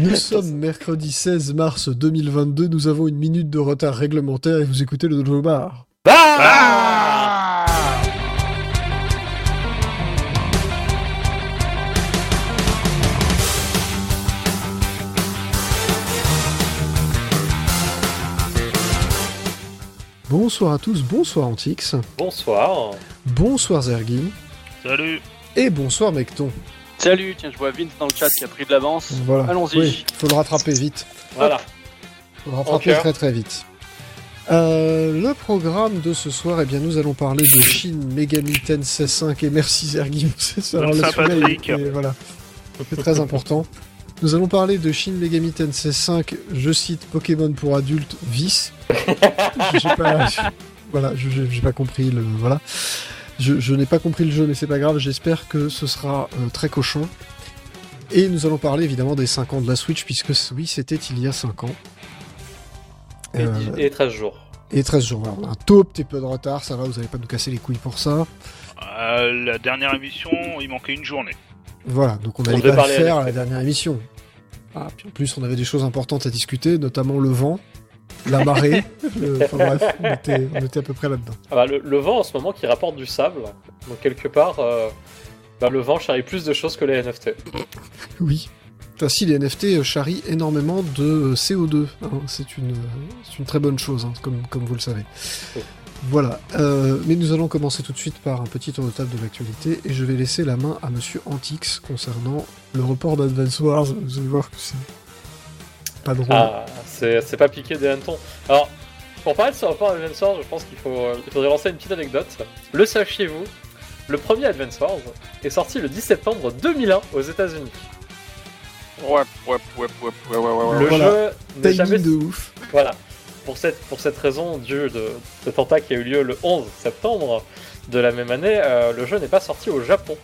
Nous sommes mercredi 16 mars 2022, nous avons une minute de retard réglementaire et vous écoutez le Dojo Bar. Ah Bonsoir à tous, bonsoir Antix, Bonsoir. bonsoir Zergin Salut et bonsoir Mecton. Salut, tiens, je vois Vince dans le chat qui a pris de l'avance. Voilà. Allons-y. Oui, faut le rattraper vite. Voilà. Faut le rattraper très très vite. Euh, le programme de ce soir, eh bien, nous allons parler de Shin Megami Tensei 5 et merci Zergin, c'est ça. Bonne alors, voilà, c'est très important. Nous allons parler de Shin Megami Tensei 5, je cite Pokémon pour adultes, vice. j'ai pas, voilà, j'ai pas compris le, voilà. Je, je n'ai pas compris le jeu, mais c'est pas grave. J'espère que ce sera euh, très cochon. Et nous allons parler évidemment des 5 ans de la Switch, puisque oui, c'était il y a 5 ans. Et, Euh, dix- et 13 jours. et 13 jours. Alors, on a un tout petit peu de retard, ça va, vous n'allez pas nous casser les couilles pour ça. Euh, La dernière émission, il manquait une journée. Voilà, donc on n'allait pas le faire à la dernière émission. Ah, puis en plus, on avait des choses importantes à discuter, notamment le vent, la marée. le- Enfin bref, on était, on était à peu près là-dedans. Ah bah, le, le vent en ce moment qui rapporte du sable. Donc quelque part, euh, bah, le vent charrie plus de choses que les NFT. Oui. Ainsi, les NFT charrient énormément de euh, CO2. hein. C'est une, une très bonne chose, hein, comme, comme vous le savez. Oui. Voilà. Euh, mais nous allons commencer tout de suite par un petit tour de table de l'actualité et je vais laisser la main à Monsieur Antix concernant le report d'Advance Wars. Vous allez voir que c'est pas drôle. Ah, c'est c'est pas piqué des hannetons. Alors, pour parler de ce rapport à Advance Wars, je pense qu'il faut, euh, il faudrait lancer une petite anecdote. Le sachiez-vous, le premier Advance Wars est sorti le 10 septembre 2001 aux États-Unis. Ouais, ouais, ouais, ouais, ouais, ouais, ouais, Le ouais. Voilà. jeu n'est jamais de ouf. Voilà. Pour cette, pour cette raison, due de cet attentat qui a eu lieu le 11 septembre de la même année, euh, le jeu n'est pas sorti au Japon.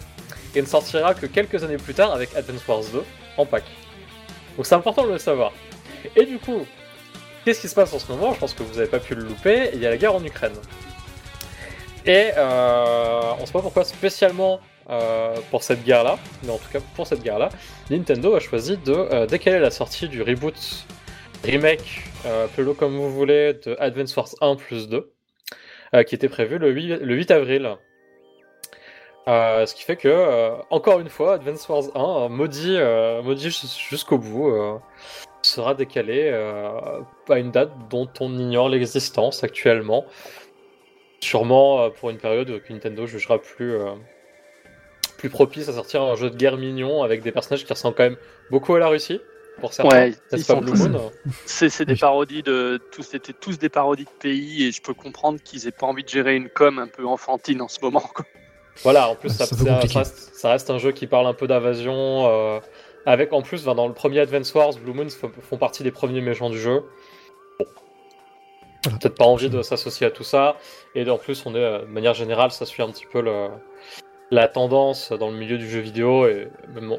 Et ne sortira que quelques années plus tard avec Advance Wars 2 en pack. Donc c'est important de le savoir. Et du coup, qu'est-ce qui se passe en ce moment? Je pense que vous n'avez pas pu le louper. Il y a la guerre en Ukraine. Et euh, on ne sait pas pourquoi spécialement euh, pour cette guerre-là, mais en tout cas pour cette guerre-là, Nintendo a choisi de euh, décaler la sortie du reboot remake, appelez-le comme vous voulez, de Advance Wars 1 plus 2, euh, qui était prévu le 8, le 8 avril. Ce qui fait que, encore une fois, Advance Wars 1, euh, maudit, maudit jus- jusqu'au bout, sera décalé euh, à une date dont on ignore l'existence actuellement. Sûrement euh, pour une période que Nintendo jugera plus, euh, plus propice à sortir un jeu de guerre mignon avec des personnages qui ressemblent quand même beaucoup à la Russie. Pour certains, Ouais, C'est des parodies de. Tous, c'était tous des parodies de pays et je peux comprendre qu'ils aient pas envie de gérer une com un peu enfantine en ce moment. quoi. Voilà, en plus, Ouais, ça, reste, ça reste un jeu qui parle un peu d'invasion. euh, avec en plus, dans le premier Advance Wars, Blue Moon font, partie des premiers méchants du jeu. Bon. Peut-être pas envie de s'associer à tout ça. Et en plus, euh, de manière générale, ça suit un petit peu la tendance dans le milieu du jeu vidéo et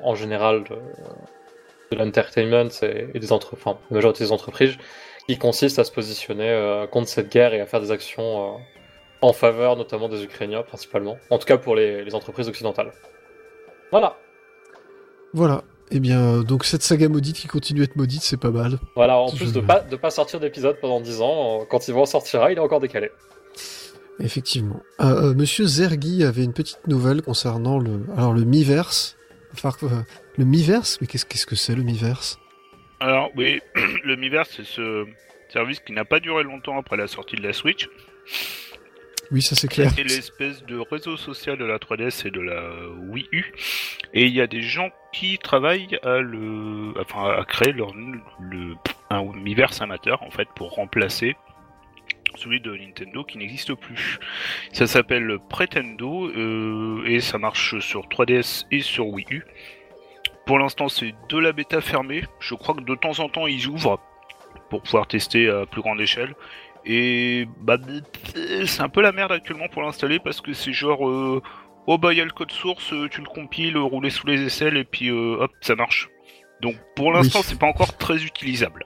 en général de, l'entertainment et, et des entre, enfin, la majorité des entreprises qui consiste à se positionner euh, contre cette guerre et à faire des actions euh, en faveur notamment des Ukrainiens principalement, en tout cas pour les entreprises occidentales. Voilà, Voilà. Eh bien, euh, donc cette saga maudite qui continue à être maudite, c'est pas mal. voilà. En Je- plus de pas de pas sortir d'épisode pendant 10 ans, euh, quand il va en sortira, il est encore décalé. Effectivement. Euh, Monsieur Zergi avait une petite nouvelle concernant le, alors le Miiverse. Enfin, euh, le Miiverse, mais qu'est-ce qu'est-ce que c'est le Miiverse? Alors, oui, le Miiverse, c'est ce service qui n'a pas duré longtemps après la sortie de la Switch. Oui, ça c'est clair. C'est l'espèce de réseau social de la 3DS et de la Wii U. Et il y a des gens qui travaillent à le, enfin, à créer leur, le, un Miiverse amateur, en fait, pour remplacer celui de Nintendo qui n'existe plus. Ça s'appelle Pretendo euh, et ça marche sur 3DS et sur Wii U. Pour l'instant, c'est de la bêta fermée. Je crois que de temps en temps, ils ouvrent pour pouvoir tester à plus grande échelle. Et bah, c'est un peu la merde actuellement pour l'installer parce que c'est genre, euh, oh bah il y a le code source, euh, tu le compiles, euh, rouler sous les aisselles et puis euh, hop, ça marche. Donc pour l'instant, Oui. c'est pas encore très utilisable.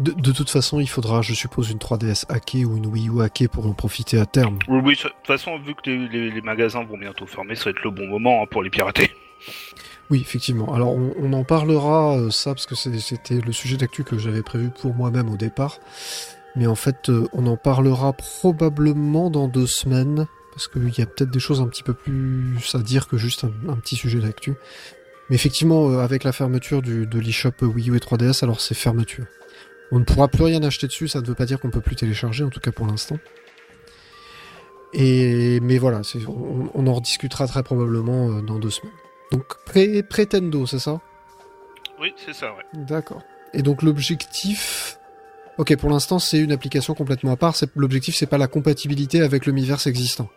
De, de toute façon, il faudra, je suppose, une 3DS hackée ou une Wii U hackée pour en profiter à terme. Oui, oui, de toute façon, vu que les, les- les magasins vont bientôt fermer, ça va être le bon moment hein, pour les pirater. Oui, effectivement. Alors, on, on en parlera, euh, ça, parce que c'était le sujet d'actu que j'avais prévu pour moi-même au départ. Mais en fait, euh, on en parlera probablement dans deux semaines, parce qu'il y a peut-être des choses un petit peu plus à dire que juste un, un petit sujet d'actu. Mais effectivement, euh, avec la fermeture du, de l'eShop Wii U et 3DS, alors c'est fermeture. On ne pourra plus rien acheter dessus, ça ne veut pas dire qu'on peut plus télécharger, en tout cas pour l'instant. Et mais voilà, on, on en rediscutera très probablement euh, dans deux semaines. Donc pré Pretendo, c'est ça? Oui, c'est ça, ouais. D'accord. Et donc l'objectif Ok, pour l'instant, c'est une application complètement à part. L'objectif, c'est pas la compatibilité avec le Miiverse existant.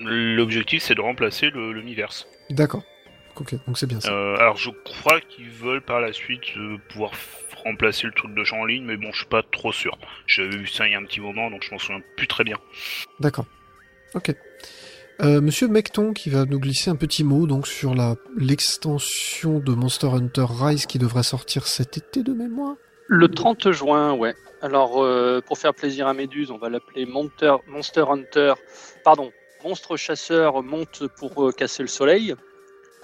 L'objectif, c'est de remplacer le, le Miiverse. D'accord. Ok, donc c'est bien ça. Euh, alors, je crois qu'ils veulent par la suite euh, pouvoir remplacer le truc de jeu en ligne, mais bon, je suis pas trop sûr. J'avais vu ça il y a un petit moment, donc je m'en souviens plus très bien. D'accord. Ok. Euh, Monsieur Mecton qui va nous glisser un petit mot donc sur la l'extension de Monster Hunter Rise qui devrait sortir cet été de mémoire. Le 30 juin, ouais. Alors, euh, pour faire plaisir à Méduse, on va l'appeler Monster, Monster Hunter. Pardon, Monstre Chasseur monte pour euh, casser le soleil.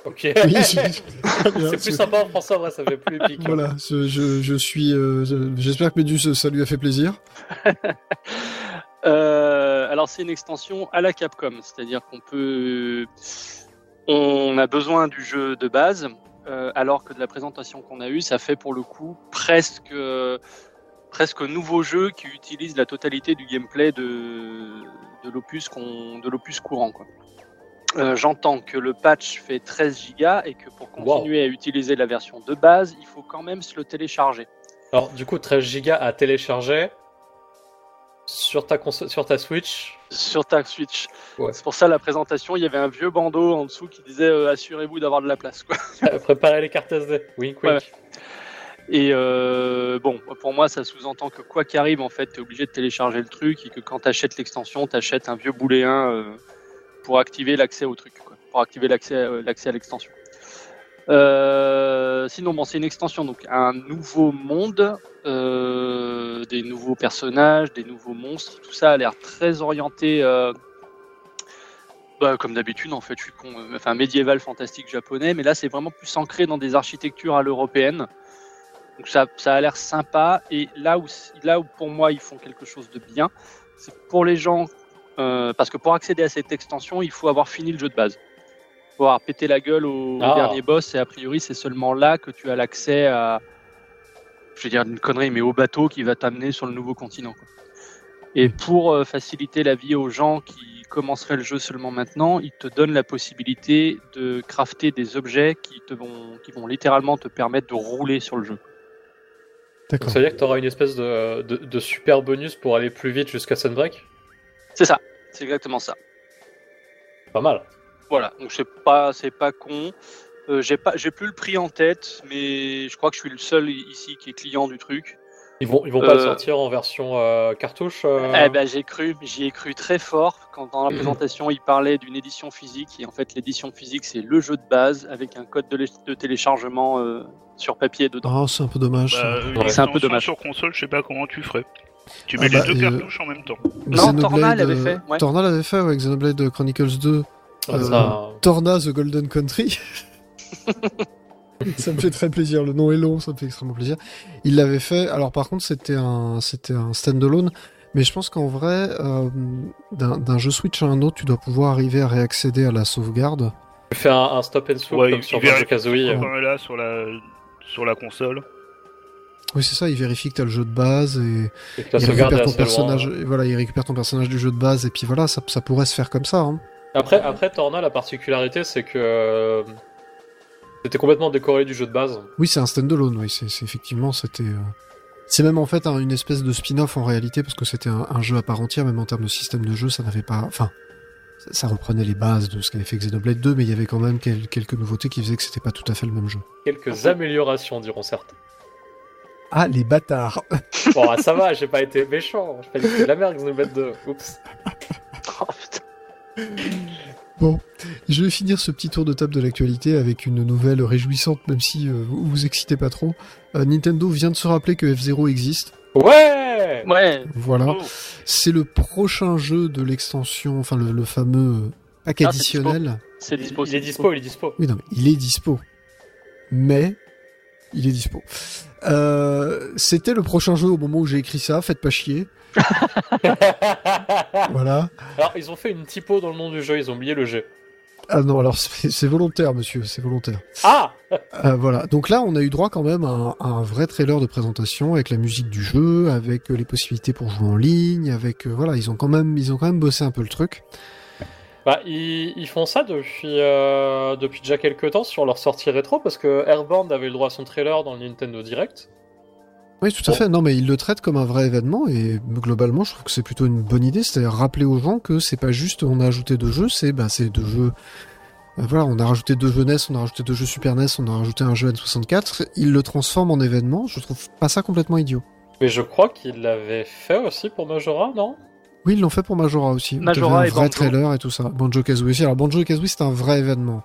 Ok. Oui, c'est très bien, C'est plus sympa en français, vrai, ça fait plus épique. Voilà, je, je, je suis. euh, je- J'espère que Médus, ça lui a fait plaisir. Euh, alors, c'est une extension à la Capcom, c'est-à-dire qu'on peut. On a besoin du jeu de base, euh, alors que de la présentation qu'on a eue, ça fait pour le coup presque. euh, presque nouveau jeu qui utilise la totalité du gameplay de, de l'opus qu'on de l'opus courant quoi. Euh, J'entends que le patch fait 13 gigas et que pour continuer à utiliser la version de base, il faut quand même se le télécharger. Alors, du coup, 13 Go à télécharger sur ta, console, sur ta Switch. sur ta Switch. Ouais. C'est pour ça la présentation, il y avait un vieux bandeau en dessous qui disait euh, assurez-vous d'avoir de la place. Quoi. Euh, Préparer les cartes SD. Ouais. Et euh, bon, pour moi, ça sous-entend que quoi qu'arrive, en fait, tu es obligé de télécharger le truc et que quand tu achètes l'extension, tu achètes un vieux bouléen euh, pour activer l'accès au truc, quoi, pour activer l'accès l'accès à l'extension. Euh, sinon, bon, c'est une extension, donc un nouveau monde, euh, des nouveaux personnages, des nouveaux monstres, tout ça a l'air très orienté. euh, bah, comme d'habitude, en fait, je suis con, euh, enfin médiéval, fantastique japonais, mais là, c'est vraiment plus ancré dans des architectures à l'européenne. Donc ça, ça a l'air sympa. Et là où, là où pour moi ils font quelque chose de bien, c'est pour les gens, euh, parce que pour accéder à cette extension, il faut avoir fini le jeu de base. Avoir pété la gueule au, au Ah. dernier boss, et a priori c'est seulement là que tu as l'accès à, je vais dire une connerie, mais au bateau qui va t'amener sur le nouveau continent. quoi. Et pour euh, faciliter la vie aux gens qui commenceraient le jeu seulement maintenant, ils te donnent la possibilité de crafter des objets qui, te vont, qui vont littéralement te permettre de rouler sur le jeu. D'accord. ça veut dire que tu auras une espèce de, de, de super bonus pour aller plus vite jusqu'à Sunbreak? C'est ça, c'est exactement ça. Pas mal. Voilà, donc c'est pas, c'est pas con. Euh, j'ai pas, j'ai plus le prix en tête, mais je crois que je suis le seul ici qui est client du truc. Ils vont, ils vont pas le Euh, sortir en version euh, cartouche euh, Eh ben j'ai cru, j'y ai cru très fort quand dans la présentation il parlait d'une édition physique et en fait l'édition physique c'est le jeu de base avec un code de, lé- de téléchargement euh, sur papier dedans. Oh, c'est un peu dommage. Bah, Ouais, c'est un peu dommage. Sur console, je sais pas comment tu ferais. Tu Ah mets bah, les deux euh, cartouches en même temps. Non, Xenoblade, Torna l'avait euh, fait, ouais. Torna l'avait fait, ouais, Xenoblade Chronicles 2. Euh, ça- Torna The Golden Country. ça me fait très plaisir. Le nom est long, ça me fait extrêmement plaisir. Il l'avait fait. Alors par contre, c'était un, c'était un standalone. Mais je pense qu'en vrai, euh, d'un d'un jeu Switch à un autre, tu dois pouvoir arriver à réaccéder à la sauvegarde. Tu fais un, un stop and Ouais, comme il- sur Banjo-Kazooie. euh. Là sur la, sur la console. Oui, c'est ça. Il vérifie que t'as le jeu de base et Et que la il sauvegarde est récupère ton assez loin. personnage. et voilà, il récupère ton personnage du jeu de base et puis voilà, ça, ça pourrait se faire comme ça. Hein. Après, après Torna, la particularité, c'est que euh, c'était complètement décoré du jeu de base. Oui, c'est un standalone. Oui, c'est effectivement, c'était. euh, C'est même en fait un- une espèce de spin-off en réalité parce que c'était un, un jeu à part entière, même en termes de système de jeu, ça n'avait pas. Enfin, ça, ça reprenait les bases de ce qu'avait fait Xenoblade 2, mais il y avait quand même quel- quelques nouveautés qui faisaient que c'était pas tout à fait le même jeu. Quelques améliorations, diront certains. Ah, les bâtards Bon, ah, ça va, j'ai pas été méchant. J'ai pas dit que c'était de la merde, Xenoblade 2. Oups. Bon, je vais finir ce petit tour de table de l'actualité avec une nouvelle réjouissante, même si euh, vous vous excitez pas trop. Euh, Nintendo vient de se rappeler que F-Zero existe. Ouais Ouais, Voilà. Oh, C'est le prochain jeu de l'extension, enfin le, le fameux pack Ah, c'est additionnel. C'est dispo. il c'est est dispo, il est dispo. Oui, non, mais il est dispo. Mais il est dispo. Euh, C'était le prochain jeu au moment où j'ai écrit ça. Faites pas chier. Voilà. Alors, ils ont fait une typo dans le nom du jeu, ils ont oublié le G. Ah non, alors c'est volontaire, monsieur. C'est volontaire. Ah Euh, voilà. Donc là, on a eu droit quand même à un, à un vrai trailer de présentation avec la musique du jeu, avec euh, les possibilités pour jouer en ligne, avec euh, voilà, ils ont quand même, ils ont quand même bossé un peu le truc. Bah, ils, ils font ça depuis, euh, depuis déjà quelques temps sur leur sortie rétro, parce que Airborne avait le droit à son trailer dans le Nintendo Direct. Oui, tout à Bon. fait. Non, mais ils le traitent comme un vrai événement et globalement, je trouve que c'est plutôt une bonne idée. C'est-à-dire rappeler aux gens que c'est pas juste on a ajouté deux jeux, c'est bah c'est deux jeux. euh, voilà, on a rajouté deux jeux NES, on a rajouté deux jeux Super NES, on a rajouté un jeu N64. Ils le transforment en événement. Je trouve pas ça complètement idiot. Mais je crois qu'ils l'avaient fait aussi pour Majora, non? Oui, ils l'ont fait pour Majora aussi. Majora et un vrai Banjo. trailer et tout ça. Banjo Kazooie aussi. Alors Banjo Kazooie, c'est un vrai événement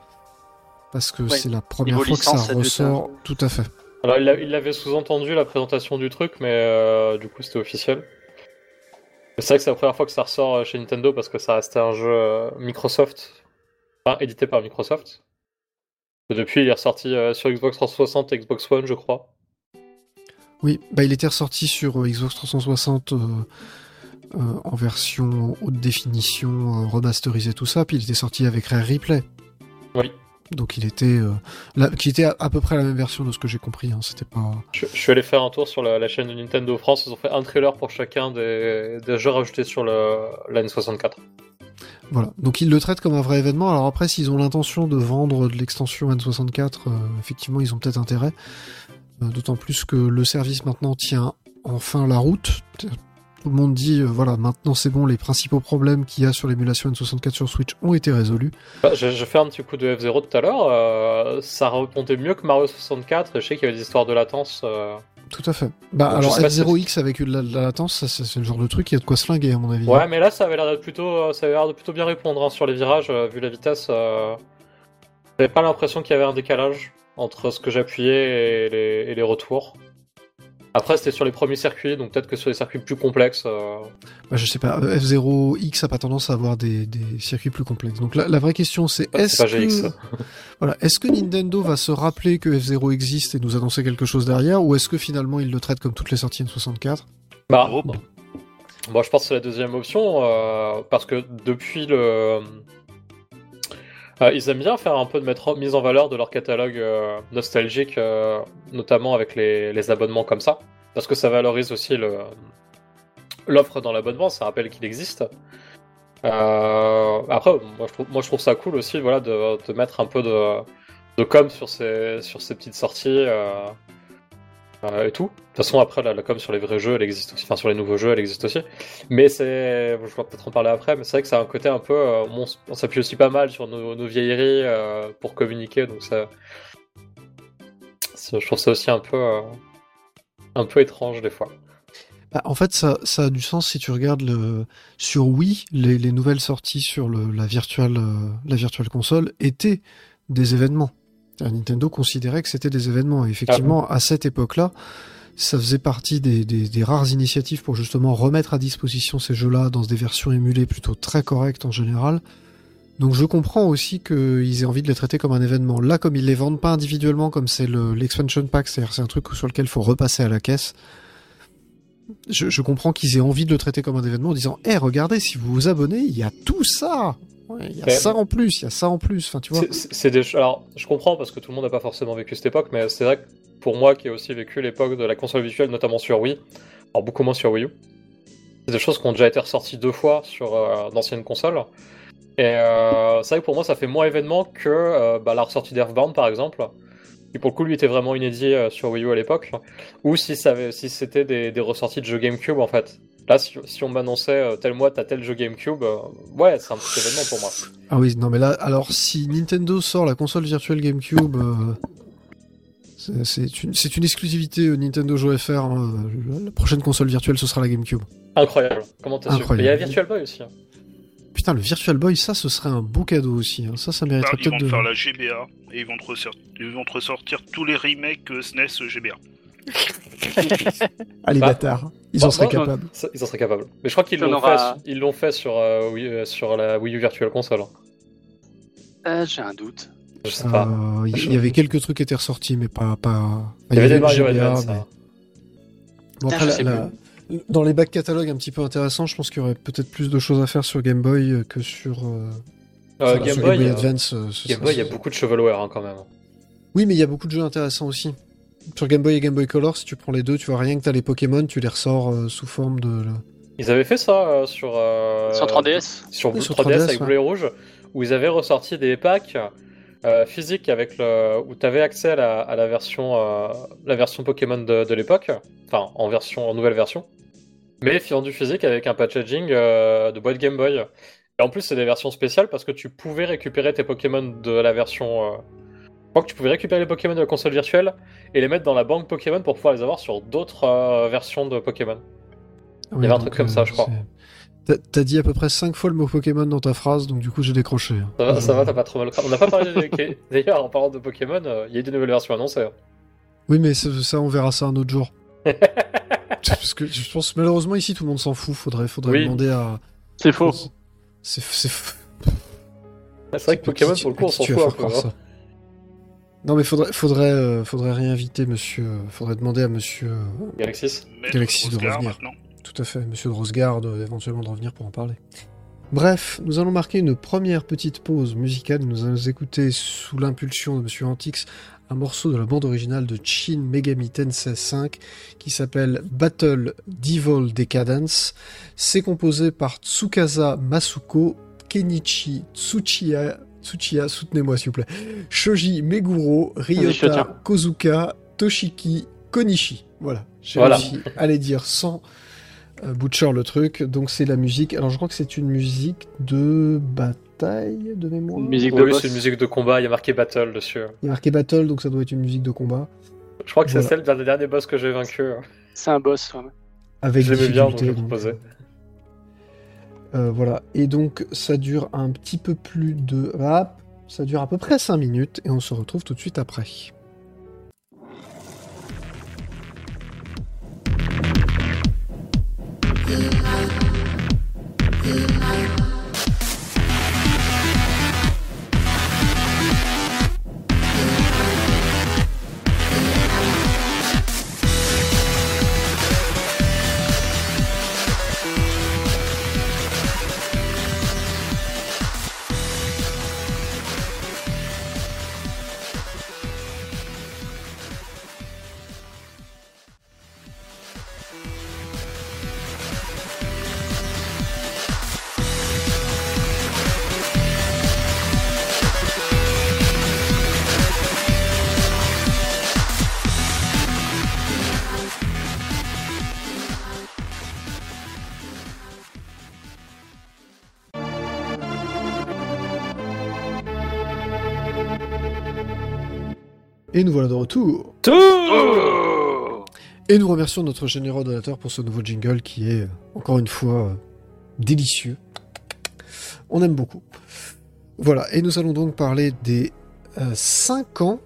parce que Ouais. c'est la première Niveau fois que licence, ça ressort. Tout à fait. Alors, il l'a- il l'avait sous-entendu la présentation du truc, mais euh, du coup, c'était officiel. C'est vrai que c'est la première fois que ça ressort euh, chez Nintendo parce que ça restait un jeu euh, Microsoft, enfin édité par Microsoft. Et depuis, il est ressorti sur Xbox 360 et Xbox One, je crois. Oui, bah il était ressorti sur Xbox 360 euh, euh, en version haute définition, remasterisé tout ça, puis il était sorti avec Rare Replay. Oui. Donc il était, euh, qui était à, à peu près la même version de ce que j'ai compris. Hein, C'était pas. Je, je suis allé faire un tour sur la, la chaîne de Nintendo France. Ils ont fait un trailer pour chacun des, des jeux rajoutés sur le, la N64. Voilà. Donc ils le traitent comme un vrai événement. Alors après, s'ils ont l'intention de vendre de l'extension N64, euh, effectivement, ils ont peut-être intérêt. Euh, D'autant plus que le service maintenant tient enfin la route. Tout le monde dit, euh, voilà, maintenant c'est bon, les principaux problèmes qu'il y a sur l'émulation N64 sur Switch ont été résolus. Bah, J'ai fait un petit coup de F0 tout à l'heure. euh, ça répondait mieux que Mario 64. Et je sais qu'il y avait des histoires de latence. euh, Tout à fait. Bah Donc, alors je sais pas si- F0X avec de la, de la latence, c'est le genre de truc qui a de quoi se à mon avis. Ouais, mais là, ça avait l'air d'être plutôt, euh, ça avait l'air de plutôt bien répondre hein, sur les virages, vu la vitesse. J'avais pas l'impression qu'il y avait un décalage entre ce que j'appuyais et les retours. Après, c'était sur les premiers circuits, donc peut-être que sur les circuits plus complexes. euh, Bah, je sais pas, euh, F0X a pas tendance à avoir des, des circuits plus complexes. Donc la, la vraie question c'est C'est est-ce que voilà, est-ce que Nintendo va se rappeler que F0 existe et nous annoncer quelque chose derrière ou est-ce que finalement il le traite comme toutes les sorties N64 Bah, bon. Moi, je pense que c'est la deuxième option, euh, parce que depuis le. Euh, ils aiment bien faire un peu de mise en valeur de leur catalogue euh, nostalgique, euh, notamment avec les, abonnements comme ça, parce que ça valorise aussi l'offre dans l'abonnement, ça rappelle qu'il existe. Après, moi je, trouve, ça cool aussi voilà, de, mettre un peu de, com sur sur ces petites sorties. Euh, et tout. De toute façon, après, la, com sur les vrais jeux, elle existe aussi. Enfin, sur les nouveaux jeux, elle existe aussi. Mais c'est. Je vais peut-être en parler après, mais c'est vrai que c'est un côté un peu. euh, on, on s'appuie aussi pas mal sur nos, vieilleries euh, pour communiquer, donc ça. Je trouve ça aussi un peu. euh, un peu étrange des fois. Bah, en fait, ça, ça a du sens si tu regardes sur Wii, les, les nouvelles sorties sur la, virtuelle, euh, la virtuelle console étaient des événements. C'est-à-dire, Nintendo considérait que c'était des événements. Et effectivement, à cette époque-là, ça faisait partie des, des- des rares initiatives pour justement remettre à disposition ces jeux-là dans des versions émulées plutôt très correctes en général. Donc je comprends aussi qu'ils aient envie de les traiter comme un événement. Là, comme ils les vendent pas individuellement, comme c'est le- l'expansion pack, c'est-à-dire c'est un truc sur lequel il faut repasser à la caisse, je, je comprends qu'ils aient envie de le traiter comme un événement en disant Eh, regardez, si vous vous abonnez, il y a tout ça Ouais, Il y a ça en plus, il y a ça en plus. Enfin, tu vois. C'est- des Alors, je comprends parce que tout le monde n'a pas forcément vécu cette époque, mais c'est vrai que pour moi qui ai aussi vécu l'époque de la console virtuelle, notamment sur Wii, alors beaucoup moins sur Wii U, c'est des choses qui ont déjà été ressorties deux fois sur euh, d'anciennes consoles. Et euh, c'est vrai que pour moi, ça fait moins événement que euh, bah, la ressortie d'Earthbound par exemple, qui pour le coup lui était vraiment inédit sur Wii U à l'époque, ou si ça avait- si c'était des, des ressorties de jeux GameCube en fait. Là, si, si on m'annonçait euh, tel mois t'as tel jeu GameCube, euh, ouais, c'est un petit événement pour moi. Ah oui, non, mais là, alors si Nintendo sort la console virtuelle GameCube, euh, c'est- une, c'est une exclusivité euh, Nintendo Joe FR. hein, euh, la prochaine console virtuelle, ce sera la GameCube. Incroyable. Comment t'as su? Incroyable. Il y a Virtual Boy aussi. hein. Putain, le Virtual Boy, ça, ce serait un beau cadeau aussi. hein. Ça, ça Bah, mériterait ils vont peut-être de. faire la GBA et ils vont te, ressortir, ils vont te ressortir tous les remakes SNES GBA. Allez, Bah, bâtards. Ils bah, en seraient moi, capables. Ça, Ils en seraient capables. Mais je crois qu'ils l'ont fait, ils l'ont fait sur, euh, Wii- euh, sur la Wii U Virtual Console. Euh, J'ai un doute. Je sais pas. Euh, Il y avait quelques trucs qui étaient ressortis, mais pas. pas... Il y avait des Mario GBA, Advance. mais- hein. Bon, Ah, après, je la- sais la- Dans les bacs catalogues un petit peu intéressants, je pense qu'il y aurait peut-être plus de choses à faire sur Game Boy que sur, euh, Euh, Game Boy, Advance. Game Boy, il y a beaucoup de shovelware hein, quand même. Oui, mais il y a beaucoup de jeux intéressants aussi. Sur Game Boy et Game Boy Color, si tu prends les deux, tu vois rien que t'as les Pokémon, tu les ressors euh, sous forme de. Ils avaient fait ça euh, sur. euh, Sur 3DS Sur, Oui, sur 3DS, 3DS, avec ouais. bleu et rouge, où ils avaient ressorti des packs euh, physiques avec le, où tu avais accès à la, à la version, euh, la version Pokémon de, de l'époque, enfin en version, en nouvelle version, mais vendu physique avec un packaging euh, de boîte Game Boy. Et en plus, c'est des versions spéciales parce que tu pouvais récupérer tes Pokémon de la version. Euh, Je crois que tu pouvais récupérer les Pokémon de la console virtuelle et les mettre dans la banque Pokémon pour pouvoir les avoir sur d'autres euh, versions de Pokémon. Ouais, avait un truc comme ça, je crois. c'est- T'as- dit à peu près 5 fois le mot Pokémon dans ta phrase, donc du coup j'ai décroché. Ça va, ça Euh, va, t'as pas trop mal. On n'a pas parlé de... D'ailleurs, en parlant de Pokémon, euh, il y a eu des nouvelles versions annoncées. hein. Oui, mais ça, ça, on verra ça un autre jour. Parce que je pense malheureusement ici tout le monde s'en fout. Faudrait, faudrait Oui. demander à. C'est faux. C'est c'est fou. C'est vrai que Pokémon, pour le coup, on s'en fout un peu. Non, mais faudrait, faudrait, euh, faudrait réinviter monsieur. euh, Faudrait demander à monsieur. euh, Galaxis. Maître Galaxy de Rosgar, revenir. maintenant. Tout à fait, monsieur de Rosegard, euh, éventuellement de revenir pour en parler. Bref, nous allons marquer une première petite pause musicale. Nous allons écouter, sous l'impulsion de monsieur Antix, un morceau de la bande originale de Shin Megami Tensei 5 qui s'appelle Battle Devil Decadence. C'est composé par Tsukasa Masuko, Kenichi Tsuchiya, Tsuchiya, soutenez-moi s'il vous plaît, Shoji Meguro, Ryota. Kozuka, Toshiki Konishi. Voilà, j'ai Voilà. réussi à les dire sans euh, butcher le truc. Donc c'est la musique. Alors je crois que c'est une musique de bataille de mémoire. Une musique de Oui, c'est une musique de combat, il y a marqué Battle dessus. Il y a marqué battle, donc ça doit être une musique de combat. Je crois que c'est celle d'un des derniers boss que j'ai vaincu. C'est un boss. ouais. Avec bien, donc difficulté, je donc. Euh, voilà. Et donc ça dure un petit peu plus de. Ah, ça dure à peu près 5 minutes et on se retrouve tout de suite après. Et nous voilà de retour. Oh Et nous remercions notre généreux donateur pour ce nouveau jingle qui est, euh, encore une fois, euh, délicieux. On aime beaucoup. Voilà, et nous allons donc parler des 5 ans.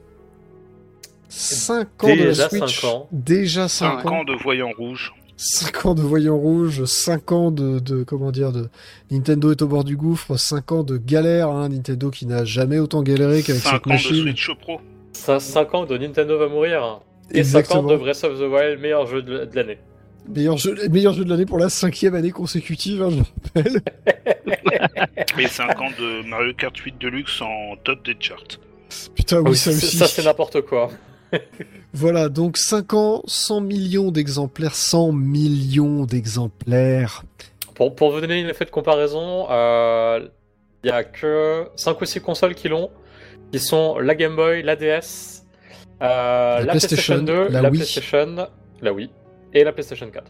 5 ans de la Déjà Switch. cinq ans. Déjà 5 5 ans. ans de voyant rouge. 5 ans de voyant rouge, 5 ans de, de- comment dire de Nintendo est au bord du gouffre, 5 ans de galère, hein, Nintendo qui n'a jamais autant galéré qu'avec 5 cette ans de machine. Switch Pro. 5 ans de Nintendo va mourir. Et 5 ans de Breath of the Wild, meilleur jeu de de l'année. Meilleur jeu, meilleur jeu de l'année pour la cinquième année consécutive, hein, je rappelle. Et 5 ans de Mario Kart 8 Deluxe en top des charts. Putain, oui, Ah Oui, ça aussi. ça, c'est n'importe quoi. Voilà, donc 5 ans, 100 millions d'exemplaires, 100 millions d'exemplaires. Pour, pour vous donner une effet de comparaison, euh, il y a que 5 ou 6 consoles qui l'ont, qui sont la Game Boy, la DS, euh, la, PlayStation, 2, la la, Wii. PlayStation, la Wii et la PlayStation 4.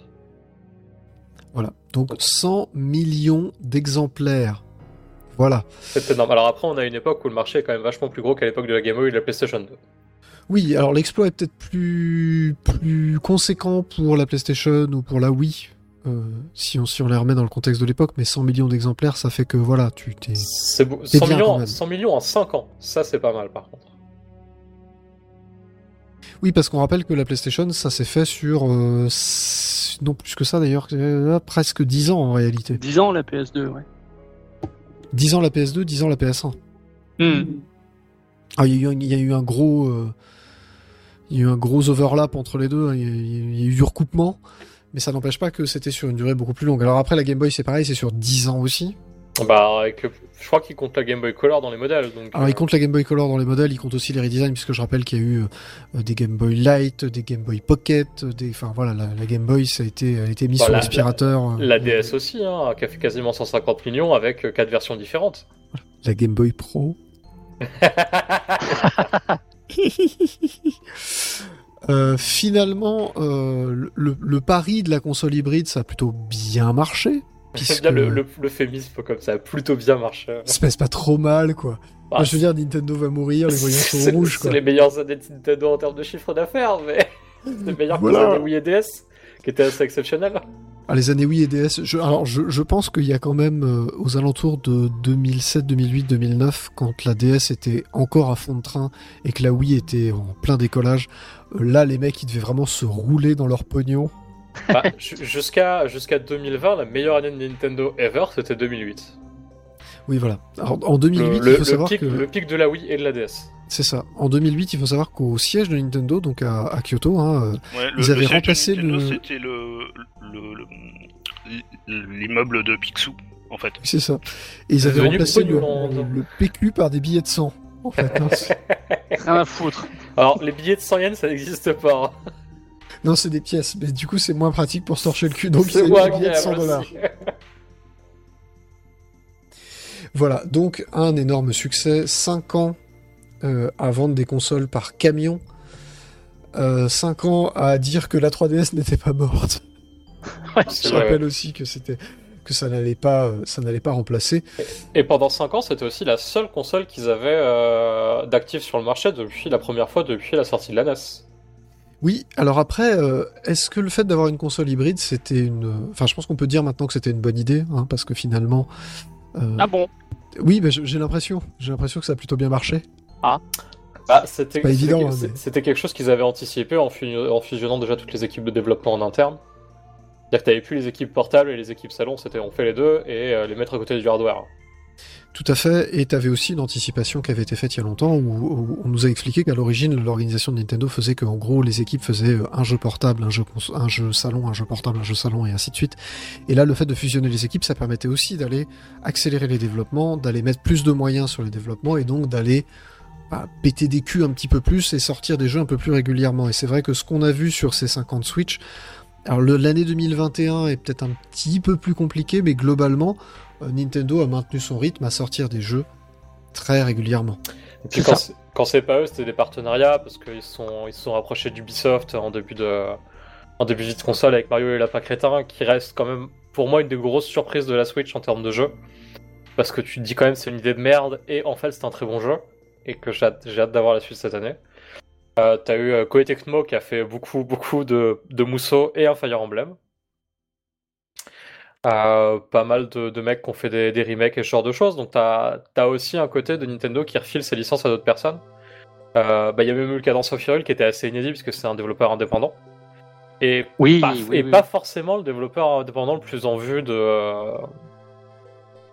Voilà, donc 100 millions d'exemplaires. Voilà. C'est énorme. Alors après, on a une époque où le marché est quand même vachement plus gros qu'à l'époque de la Game Boy et de la PlayStation 2. Oui, alors l'exploit est peut-être plus, plus conséquent pour la PlayStation ou pour la Wii, euh, si, on, si on les remet dans le contexte de l'époque, mais 100 millions d'exemplaires, ça fait que voilà, tu t'es. C'est beau. C'est 100 bien, quand millions, même. 100 millions en 5 ans. Ça, c'est pas mal par contre. Oui, parce qu'on rappelle que la PlayStation, ça s'est fait sur. euh, non plus que ça d'ailleurs, euh, presque 10 ans en réalité. 10 ans la PS2, ouais. 10 ans la PS2, 10 ans la PS1. Hmm. Ah, il y, a eu un- il y a eu un gros, euh, il y a eu un gros overlap entre les deux. hein. Il y a, il y a eu du recoupement, mais ça n'empêche pas que c'était sur une durée beaucoup plus longue. Alors après, la Game Boy, c'est pareil, c'est sur 10 ans aussi. Bah, avec, je crois qu'il compte la Game Boy Color dans les modèles. Donc, Alors, il euh, compte la Game Boy Color dans les modèles, il compte aussi les redesigns, puisque je rappelle qu'il y a eu euh, des Game Boy Light, des Game Boy Pocket, des, enfin voilà, la, la Game Boy, ça a été, elle a été mise Bah, sur la- l'aspirateur. euh, La DS aussi, hein, qui a fait quasiment 150 millions avec euh, quatre versions différentes. la Game Boy Pro. Euh, finalement, euh, le, le pari de la console hybride, ça a plutôt bien marché. Puisque bien le, le, l'euphémisme comme ça, a plutôt bien marché. ça se passe pas trop mal, quoi. Bah, Moi, je veux dire, Nintendo va mourir, les voyants c'est- sont rouges, C'est quoi. les meilleures années de Nintendo en termes de chiffre d'affaires, mais c'est meilleur Voilà. que les Wii et DS, qui étaient assez exceptionnelles. Ah, les années Wii et DS, je, alors je, je pense qu'il y a quand même euh, aux alentours de 2007, 2008, 2009, quand la DS était encore à fond de train et que la Wii était en plein décollage, euh, là les mecs ils devaient vraiment se rouler dans leur pognon. Bah, ju- jusqu'à jusqu'à 2020, la meilleure année de Nintendo ever, c'était 2008. Oui voilà. Alors, en 2008, Le, il le- faut le savoir pic, que le pic de la Wii et de la DS. C'est ça. En 2008, il faut savoir qu'au siège de Nintendo, donc à, à Kyoto, hein, euh, Ouais, Ils avaient remplacé Nintendo, le- C'était le, le- le- l'immeuble de Picsou, en fait. c'est ça. Et ils avaient remplacé le, PQ par des billets de sang. En fait, hein. Rien à foutre. Alors, les billets de 100 yens, ça n'existe pas. hein. non, c'est des pièces, mais du coup c'est moins pratique pour se torcher le cul. Donc C'est des billets de 100 agréable dollars. Voilà, donc un énorme succès, 5 ans euh, à vendre des consoles par camion, 5 ans à dire que la 3DS n'était pas morte. Ouais. Je vrai. rappelle aussi que c'était que ça n'allait pas euh, ça n'allait pas remplacer. Et pendant 5 ans, c'était aussi la seule console qu'ils avaient euh, d'actif sur le marché depuis la première fois depuis la sortie de la NES. Oui, alors après, euh, est-ce que le fait d'avoir une console hybride, c'était une... Enfin, je pense qu'on peut dire maintenant que c'était une bonne idée, hein, parce que finalement... euh, Ah bon? Oui, bah, j'ai j'ai l'impression. J'ai l'impression que ça a plutôt bien marché. Bah, c'était pas évident, c'était- hein, mais- c'était quelque chose qu'ils avaient anticipé en, fu- en fusionnant déjà toutes les équipes de développement en interne. C'est-à-dire que t'avais plus les équipes portables et les équipes salon, c'était on fait les deux et euh, les mettre à côté du hardware. Tout à fait, et tu avais aussi une anticipation qui avait été faite il y a longtemps où, où on nous a expliqué qu'à l'origine l'organisation de Nintendo faisait qu'en gros les équipes faisaient euh, un jeu portable, un jeu, cons- un jeu salon, un jeu portable, un jeu salon et ainsi de suite. Et là le fait de fusionner les équipes ça permettait aussi d'aller accélérer les développements, d'aller mettre plus de moyens sur les développements et donc d'aller bah, péter des culs un petit peu plus et sortir des jeux un peu plus régulièrement. Et c'est vrai que ce qu'on a vu sur ces 50 Switch, alors l'année 2021 est peut-être un petit peu plus compliqué, mais globalement euh, Nintendo a maintenu son rythme à sortir des jeux très régulièrement. Et puis C'est quand c'est- quand c'est pas eux, c'était des partenariats parce qu'ils se sont, ils sont rapprochés d'Ubisoft en début de, en début de console avec Mario et Lapin Crétin, qui reste quand même pour moi une des grosses surprises de la Switch en termes de jeu. Parce que tu te dis quand même c'est une idée de merde et en fait c'est un très bon jeu et que j'ai hâte, d'avoir la suite cette année. Euh, T'as eu euh, Koei Tecmo qui a fait beaucoup beaucoup de, de Musso et un Fire Emblem. Euh, pas mal de, de mecs qui ont fait des, des remakes et ce genre de choses. Donc t'as as aussi un côté de Nintendo qui refile ses licences à d'autres personnes. Euh, bah, Il y a même eu le Cadence of Hyrule qui était assez inédit puisque c'est un développeur indépendant. Et, Oui, pas, oui, et oui. pas forcément le développeur indépendant le plus en vue de,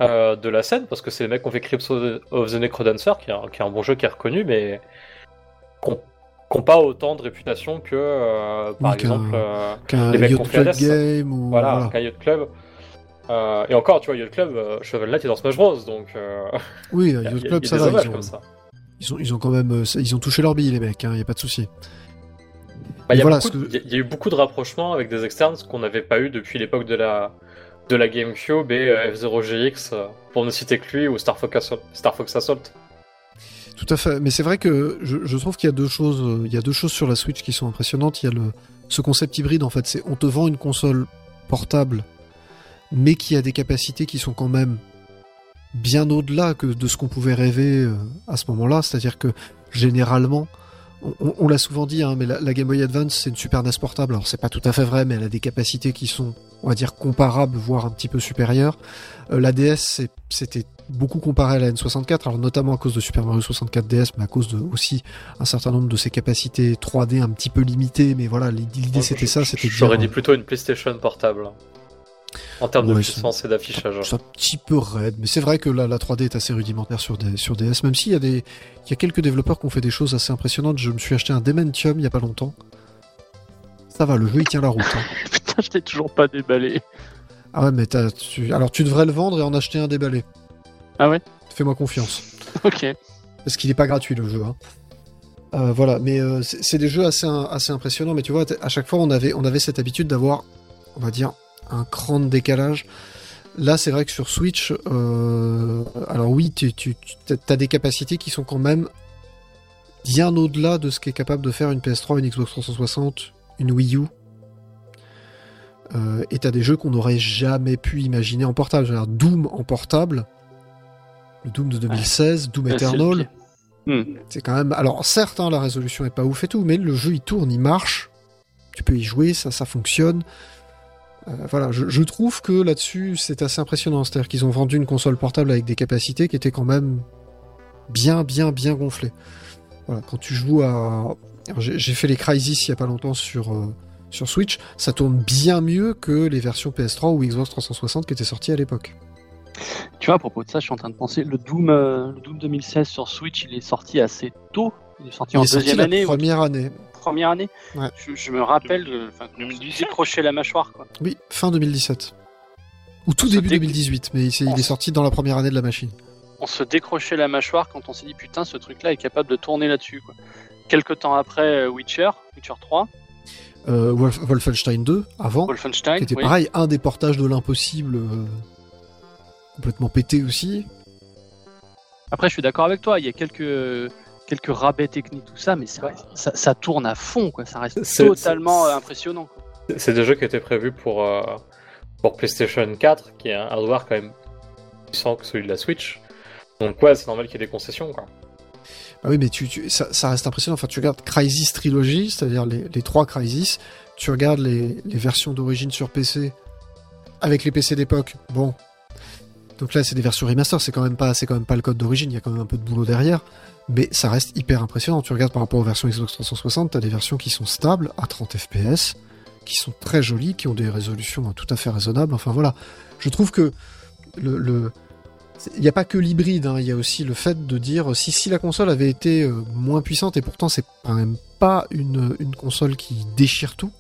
euh, de la scène parce que c'est les mecs qui ont fait Crypt of the Necrodancer qui est un, qui est un bon jeu qui est reconnu mais qui n'ont pas autant de réputation que euh, par Oui, exemple euh, Qu'un Les mecs qui ont fait Game ou voilà, voilà. qu'un Yacht Club. Euh, et encore, tu vois, Yacht Club, Shovel Knight est dans Smash Bros. Donc, Oui, il y a- Yacht il y a- Club il y a ça des va, ils ont, comme ça. ils ont ils ont quand même ils ont touché leur bille les mecs, il y a pas de souci. Bah, il, y a voilà, que- y eu beaucoup de rapprochements avec des externes, ce qu'on n'avait pas eu depuis l'époque de la, de la GameCube et euh, F0GX, euh, pour ne citer que lui, ou Star Fox Assault. Tout à fait, mais c'est vrai que je, trouve qu'il y a deux choses, euh, il y a deux choses sur la Switch qui sont impressionnantes. Il y a le ce concept hybride en fait, c'est on te vend une console portable, mais qui a des capacités qui sont quand même bien au-delà que de ce qu'on pouvait rêver à ce moment-là. C'est-à-dire que généralement, on, l'a souvent dit, hein, mais la, la Game Boy Advance c'est une Super NES portable. Alors c'est pas tout à fait vrai, mais elle a des capacités qui sont, on va dire, comparables, voire un petit peu supérieures. Euh, la DS c'était beaucoup comparé à la N64, alors notamment à cause de Super Mario 64 DS, mais à cause de aussi un certain nombre de ses capacités 3D un petit peu limitées. Mais voilà, l'idée c'était ça, c'était J'aurais dit plutôt une PlayStation portable. en termes de puissance et d'affichage. C'est un petit peu raide, mais c'est vrai que la, la 3D est assez rudimentaire sur, des, sur DS, même s'il y, a des- il y a quelques développeurs qui ont fait des choses assez impressionnantes. Je me suis acheté un Dementium il y a pas longtemps. Ça va, le jeu il tient la route. hein. Putain, je t'ai toujours pas déballé. Ah ouais, mais t'as- tu... alors tu devrais le vendre et en acheter un déballé. Ah ouais? Fais-moi confiance. Ok. Parce qu'il n'est pas gratuit le jeu. hein. Euh, voilà, mais euh, c'est c'est des jeux assez, assez impressionnants. Mais tu vois, t- à chaque fois, on avait, on avait cette habitude d'avoir, on va dire, un cran de décalage. Là, c'est vrai que sur Switch, euh, alors oui, tu, tu, as des capacités qui sont quand même bien au-delà de ce qu'est capable de faire une PS3, une Xbox 360, une Wii U. Euh, et t'as des jeux qu'on n'aurait jamais pu imaginer en portable. Genre Doom en portable, le Doom de 2016, Doom Eternal. Hmm. C'est quand même. Alors, certes, hein, la résolution est pas ouf et tout, mais le jeu il tourne, il marche. Tu peux y jouer, ça, ça fonctionne. Euh, voilà, je, je trouve que là-dessus, c'est assez impressionnant. C'est-à-dire qu'ils ont vendu une console portable avec des capacités qui étaient quand même bien, bien, bien gonflées. Voilà, quand tu joues à. J'ai fait les Crysis il y a pas longtemps sur, euh, sur Switch, ça tourne bien mieux que les versions PS3 ou Xbox 360 qui étaient sorties à l'époque. Tu vois, à propos de ça, je suis en train de penser, le Doom, euh, le Doom 2016 sur Switch, il est sorti assez tôt. Il est sorti Il en est sorti deuxième la année ou première année. première année. Ouais. Je, je me rappelle, de- enfin, 2017. décrocher la mâchoire, quoi. Oui, fin 2017. Ou tout début dé- 2018, mais c'est- il est sorti dans la première année de la machine. On se décrochait la mâchoire quand on s'est dit putain, ce truc-là est capable de tourner là-dessus, quoi. Quelque temps après, euh, Witcher, Witcher 3, Euh, Wolf- Wolfenstein 2, avant, Wolfenstein, qui était oui. pareil, un des portages de l'impossible, euh, complètement pété aussi. Après, je suis d'accord avec toi, il y a quelques quelques rabais techniques, tout ça, mais ça, reste- ça, ça tourne à fond, quoi. Ça reste C'est- totalement impressionnant. C'est des jeux qui étaient prévus pour, euh, pour PlayStation 4, qui est un hardware quand même puissant que celui de la Switch. Donc ouais, c'est normal qu'il y ait des concessions. Quoi. Ah oui, mais tu, ça, reste impressionnant. Enfin, tu regardes Crysis Trilogy, c'est-à-dire les, trois Crysis, tu regardes les, versions d'origine sur PC, avec les PC d'époque, bon. Donc là, c'est des versions remaster, c'est quand même pas, c'est quand même pas le code d'origine, il y a quand même un peu de boulot derrière, mais ça reste hyper impressionnant. Tu regardes par rapport aux versions Xbox 360, t'as des versions qui sont stables à 30 FPS, qui sont très jolies, qui ont des résolutions tout à fait raisonnables. Enfin voilà, je trouve que le- il n'y a pas que l'hybride, hein, il y a aussi le fait de dire si, si la console avait été euh, moins puissante, et pourtant c'est quand même pas une, une console qui déchire tout,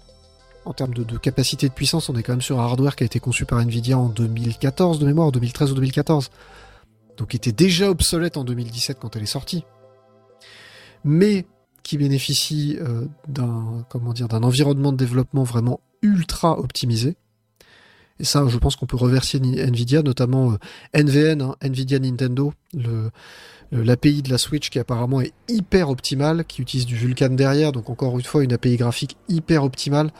en termes de, de capacité de puissance, on est quand même sur un hardware qui a été conçu par Nvidia en 2014 de mémoire, 2013 ou 2014. Donc qui était déjà obsolète en 2017 quand elle est sortie. Mais qui bénéficie euh, d'un d'un environnement de développement vraiment ultra optimisé. Et ça, je pense qu'on peut remercier Ni- Nvidia, notamment euh, NVN, hein, Nvidia Nintendo, le, l'API de la Switch qui apparemment est hyper optimale, qui utilise du Vulkan derrière, donc encore une fois une API graphique hyper optimale.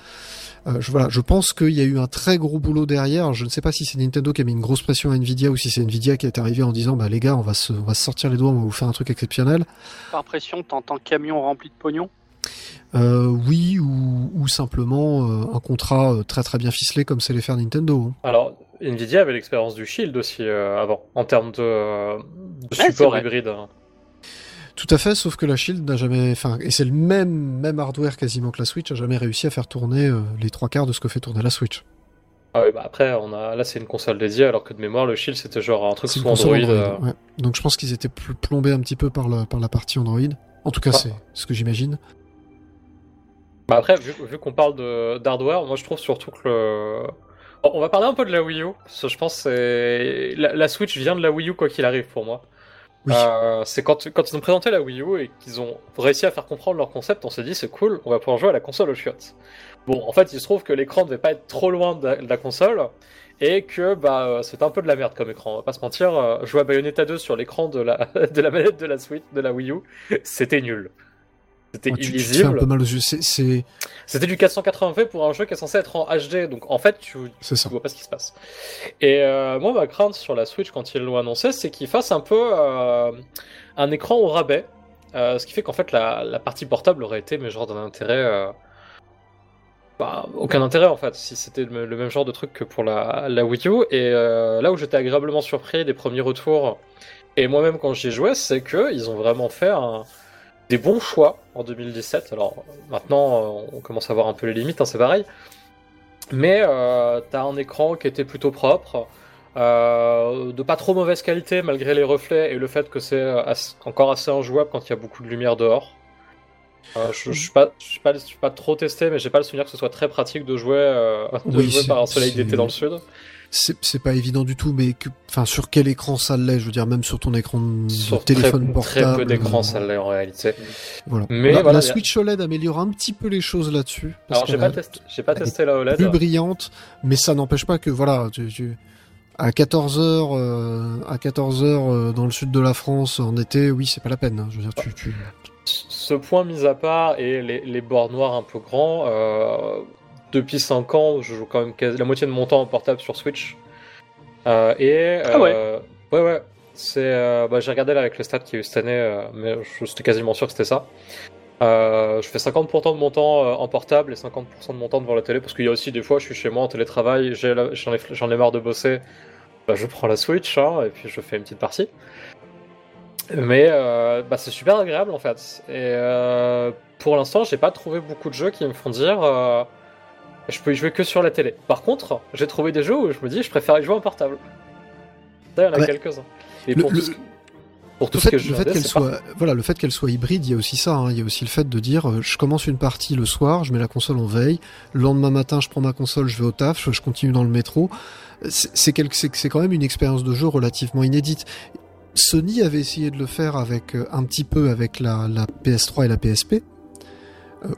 Euh, je, voilà, je pense qu'il y a eu un très gros boulot derrière. Je ne sais pas si c'est Nintendo qui a mis une grosse pression à Nvidia ou si c'est Nvidia qui est arrivé en disant bah les gars, on va se, on va se sortir les doigts, on va vous faire un truc exceptionnel. Par pression, t'entends camion rempli de pognon? Euh, oui, ou, ou simplement euh, un contrat euh, très très bien ficelé comme c'est les faire Nintendo. hein. Alors, Nvidia avait l'expérience du Shield aussi euh, avant, en termes de, support hybride. hein. Tout à fait, sauf que la Shield n'a jamais, enfin, et c'est le même même hardware quasiment que la Switch, a jamais réussi à faire tourner euh, les trois quarts de ce que fait tourner la Switch. Ah oui, bah après, on a... là c'est une console dédiée, alors que de mémoire, le Shield c'était genre un truc sous Android. console euh, ouais. Donc je pense qu'ils étaient plus plombés un petit peu par la par la partie Android. En tout cas, Ah. c'est ce que j'imagine. Bah après, vu, vu qu'on parle de- d'hardware, moi je trouve surtout que le. On va parler un peu de la Wii U, parce que je pense que c'est- la, la Switch vient de la Wii U quoi qu'il arrive pour moi. Oui. Euh, c'est quand, quand ils ont présenté la Wii U et qu'ils ont réussi à faire comprendre leur concept, on s'est dit c'est cool, on va pouvoir jouer à la console au chiottes. Bon, en fait, il se trouve que l'écran devait pas être trop loin de la, de la console et que bah euh, c'est un peu de la merde comme écran. On va pas se mentir, euh, jouer à Bayonetta 2 sur l'écran de la de la manette de la Switch de la Wii U, c'était nul. C'était Ouais, tu, tu te fais illisible. un peu mal aux yeux. C'est- C'était du 480p pour un jeu qui est censé être en HD, donc en fait tu, vois pas ce qui se passe. Et euh, moi ma crainte sur la Switch quand ils l'ont annoncé, c'est qu'ils fassent un peu euh, un écran au rabais, Euh, ce qui fait qu'en fait la, la partie portable aurait été mais genre d'un intérêt... euh, bah, aucun intérêt en fait, si c'était le, le même genre de truc que pour la, la Wii U. Et là où j'étais agréablement surpris des premiers retours, et moi-même quand j'y ai joué, c'est que ils ont vraiment fait un- des bons choix en 2017. Alors maintenant, euh, on commence à voir un peu les limites, hein, c'est pareil. Mais euh, t'as un écran qui était plutôt propre, euh, de pas trop mauvaise qualité malgré les reflets et le fait que c'est encore assez injouable quand il y a beaucoup de lumière dehors. Euh, je, je suis pas, trop testé, mais j'ai pas le souvenir que ce soit très pratique de jouer, de Oui, jouer c'est- par un soleil d'été dans le sud. C'est pas évident du tout, mais enfin, sur quel écran ça l'est Je veux dire, même sur ton écran de Sur téléphone très, portable. très peu d'écran, euh, ça l'est en réalité. Voilà. Mais la, voilà, Switch OLED améliore un petit peu les choses là-dessus. Alors j'ai pas, est testé, pas la OLED. plus brillante, mais ça n'empêche pas que voilà, tu, tu- à 14 heures, euh, à 14 heures euh, dans le sud de la France en été, oui, c'est pas la peine. hein. Je veux dire, tu, tu... Ce point mis à part et les, les bords noirs un peu grands, euh, depuis 5 ans, je joue quand même quasi- la moitié de mon temps en portable sur Switch. Euh, et Ah ouais. euh, ouais ouais, c'est euh, bah, j'ai regardé là avec les stats qu'il y a eu cette année, mais je j'étais quasiment sûr que c'était ça. Je fais 50% de mon temps en portable et 50% de mon temps devant la télé parce qu'il y a aussi des fois je suis chez moi en télétravail, j'en ai, ai marre de bosser, bah, je prends la Switch hein, et puis je fais une petite partie. Mais euh, bah, c'est super agréable en fait. Et euh, pour l'instant, j'ai pas trouvé beaucoup de jeux qui me font dire euh, je peux y jouer que sur la télé. Par contre, j'ai trouvé des jeux où je me dis je préfère y jouer en portable. Ça, il y en a quelques-uns. Et le- pour le- tout ce, pour tout Le ce fait, que je le fait qu'elle pas- soit, voilà, le fait qu'elle soit hybride, il y a aussi ça. hein. Il y a aussi le fait de dire, euh, je commence une partie le soir, je mets la console en veille. Le lendemain matin, je prends ma console, je vais au taf, je, continue dans le métro. C'est c'est quand même une expérience de jeu relativement inédite. Sony avait essayé de le faire avec euh, un petit peu avec la, la PS3 et la PSP,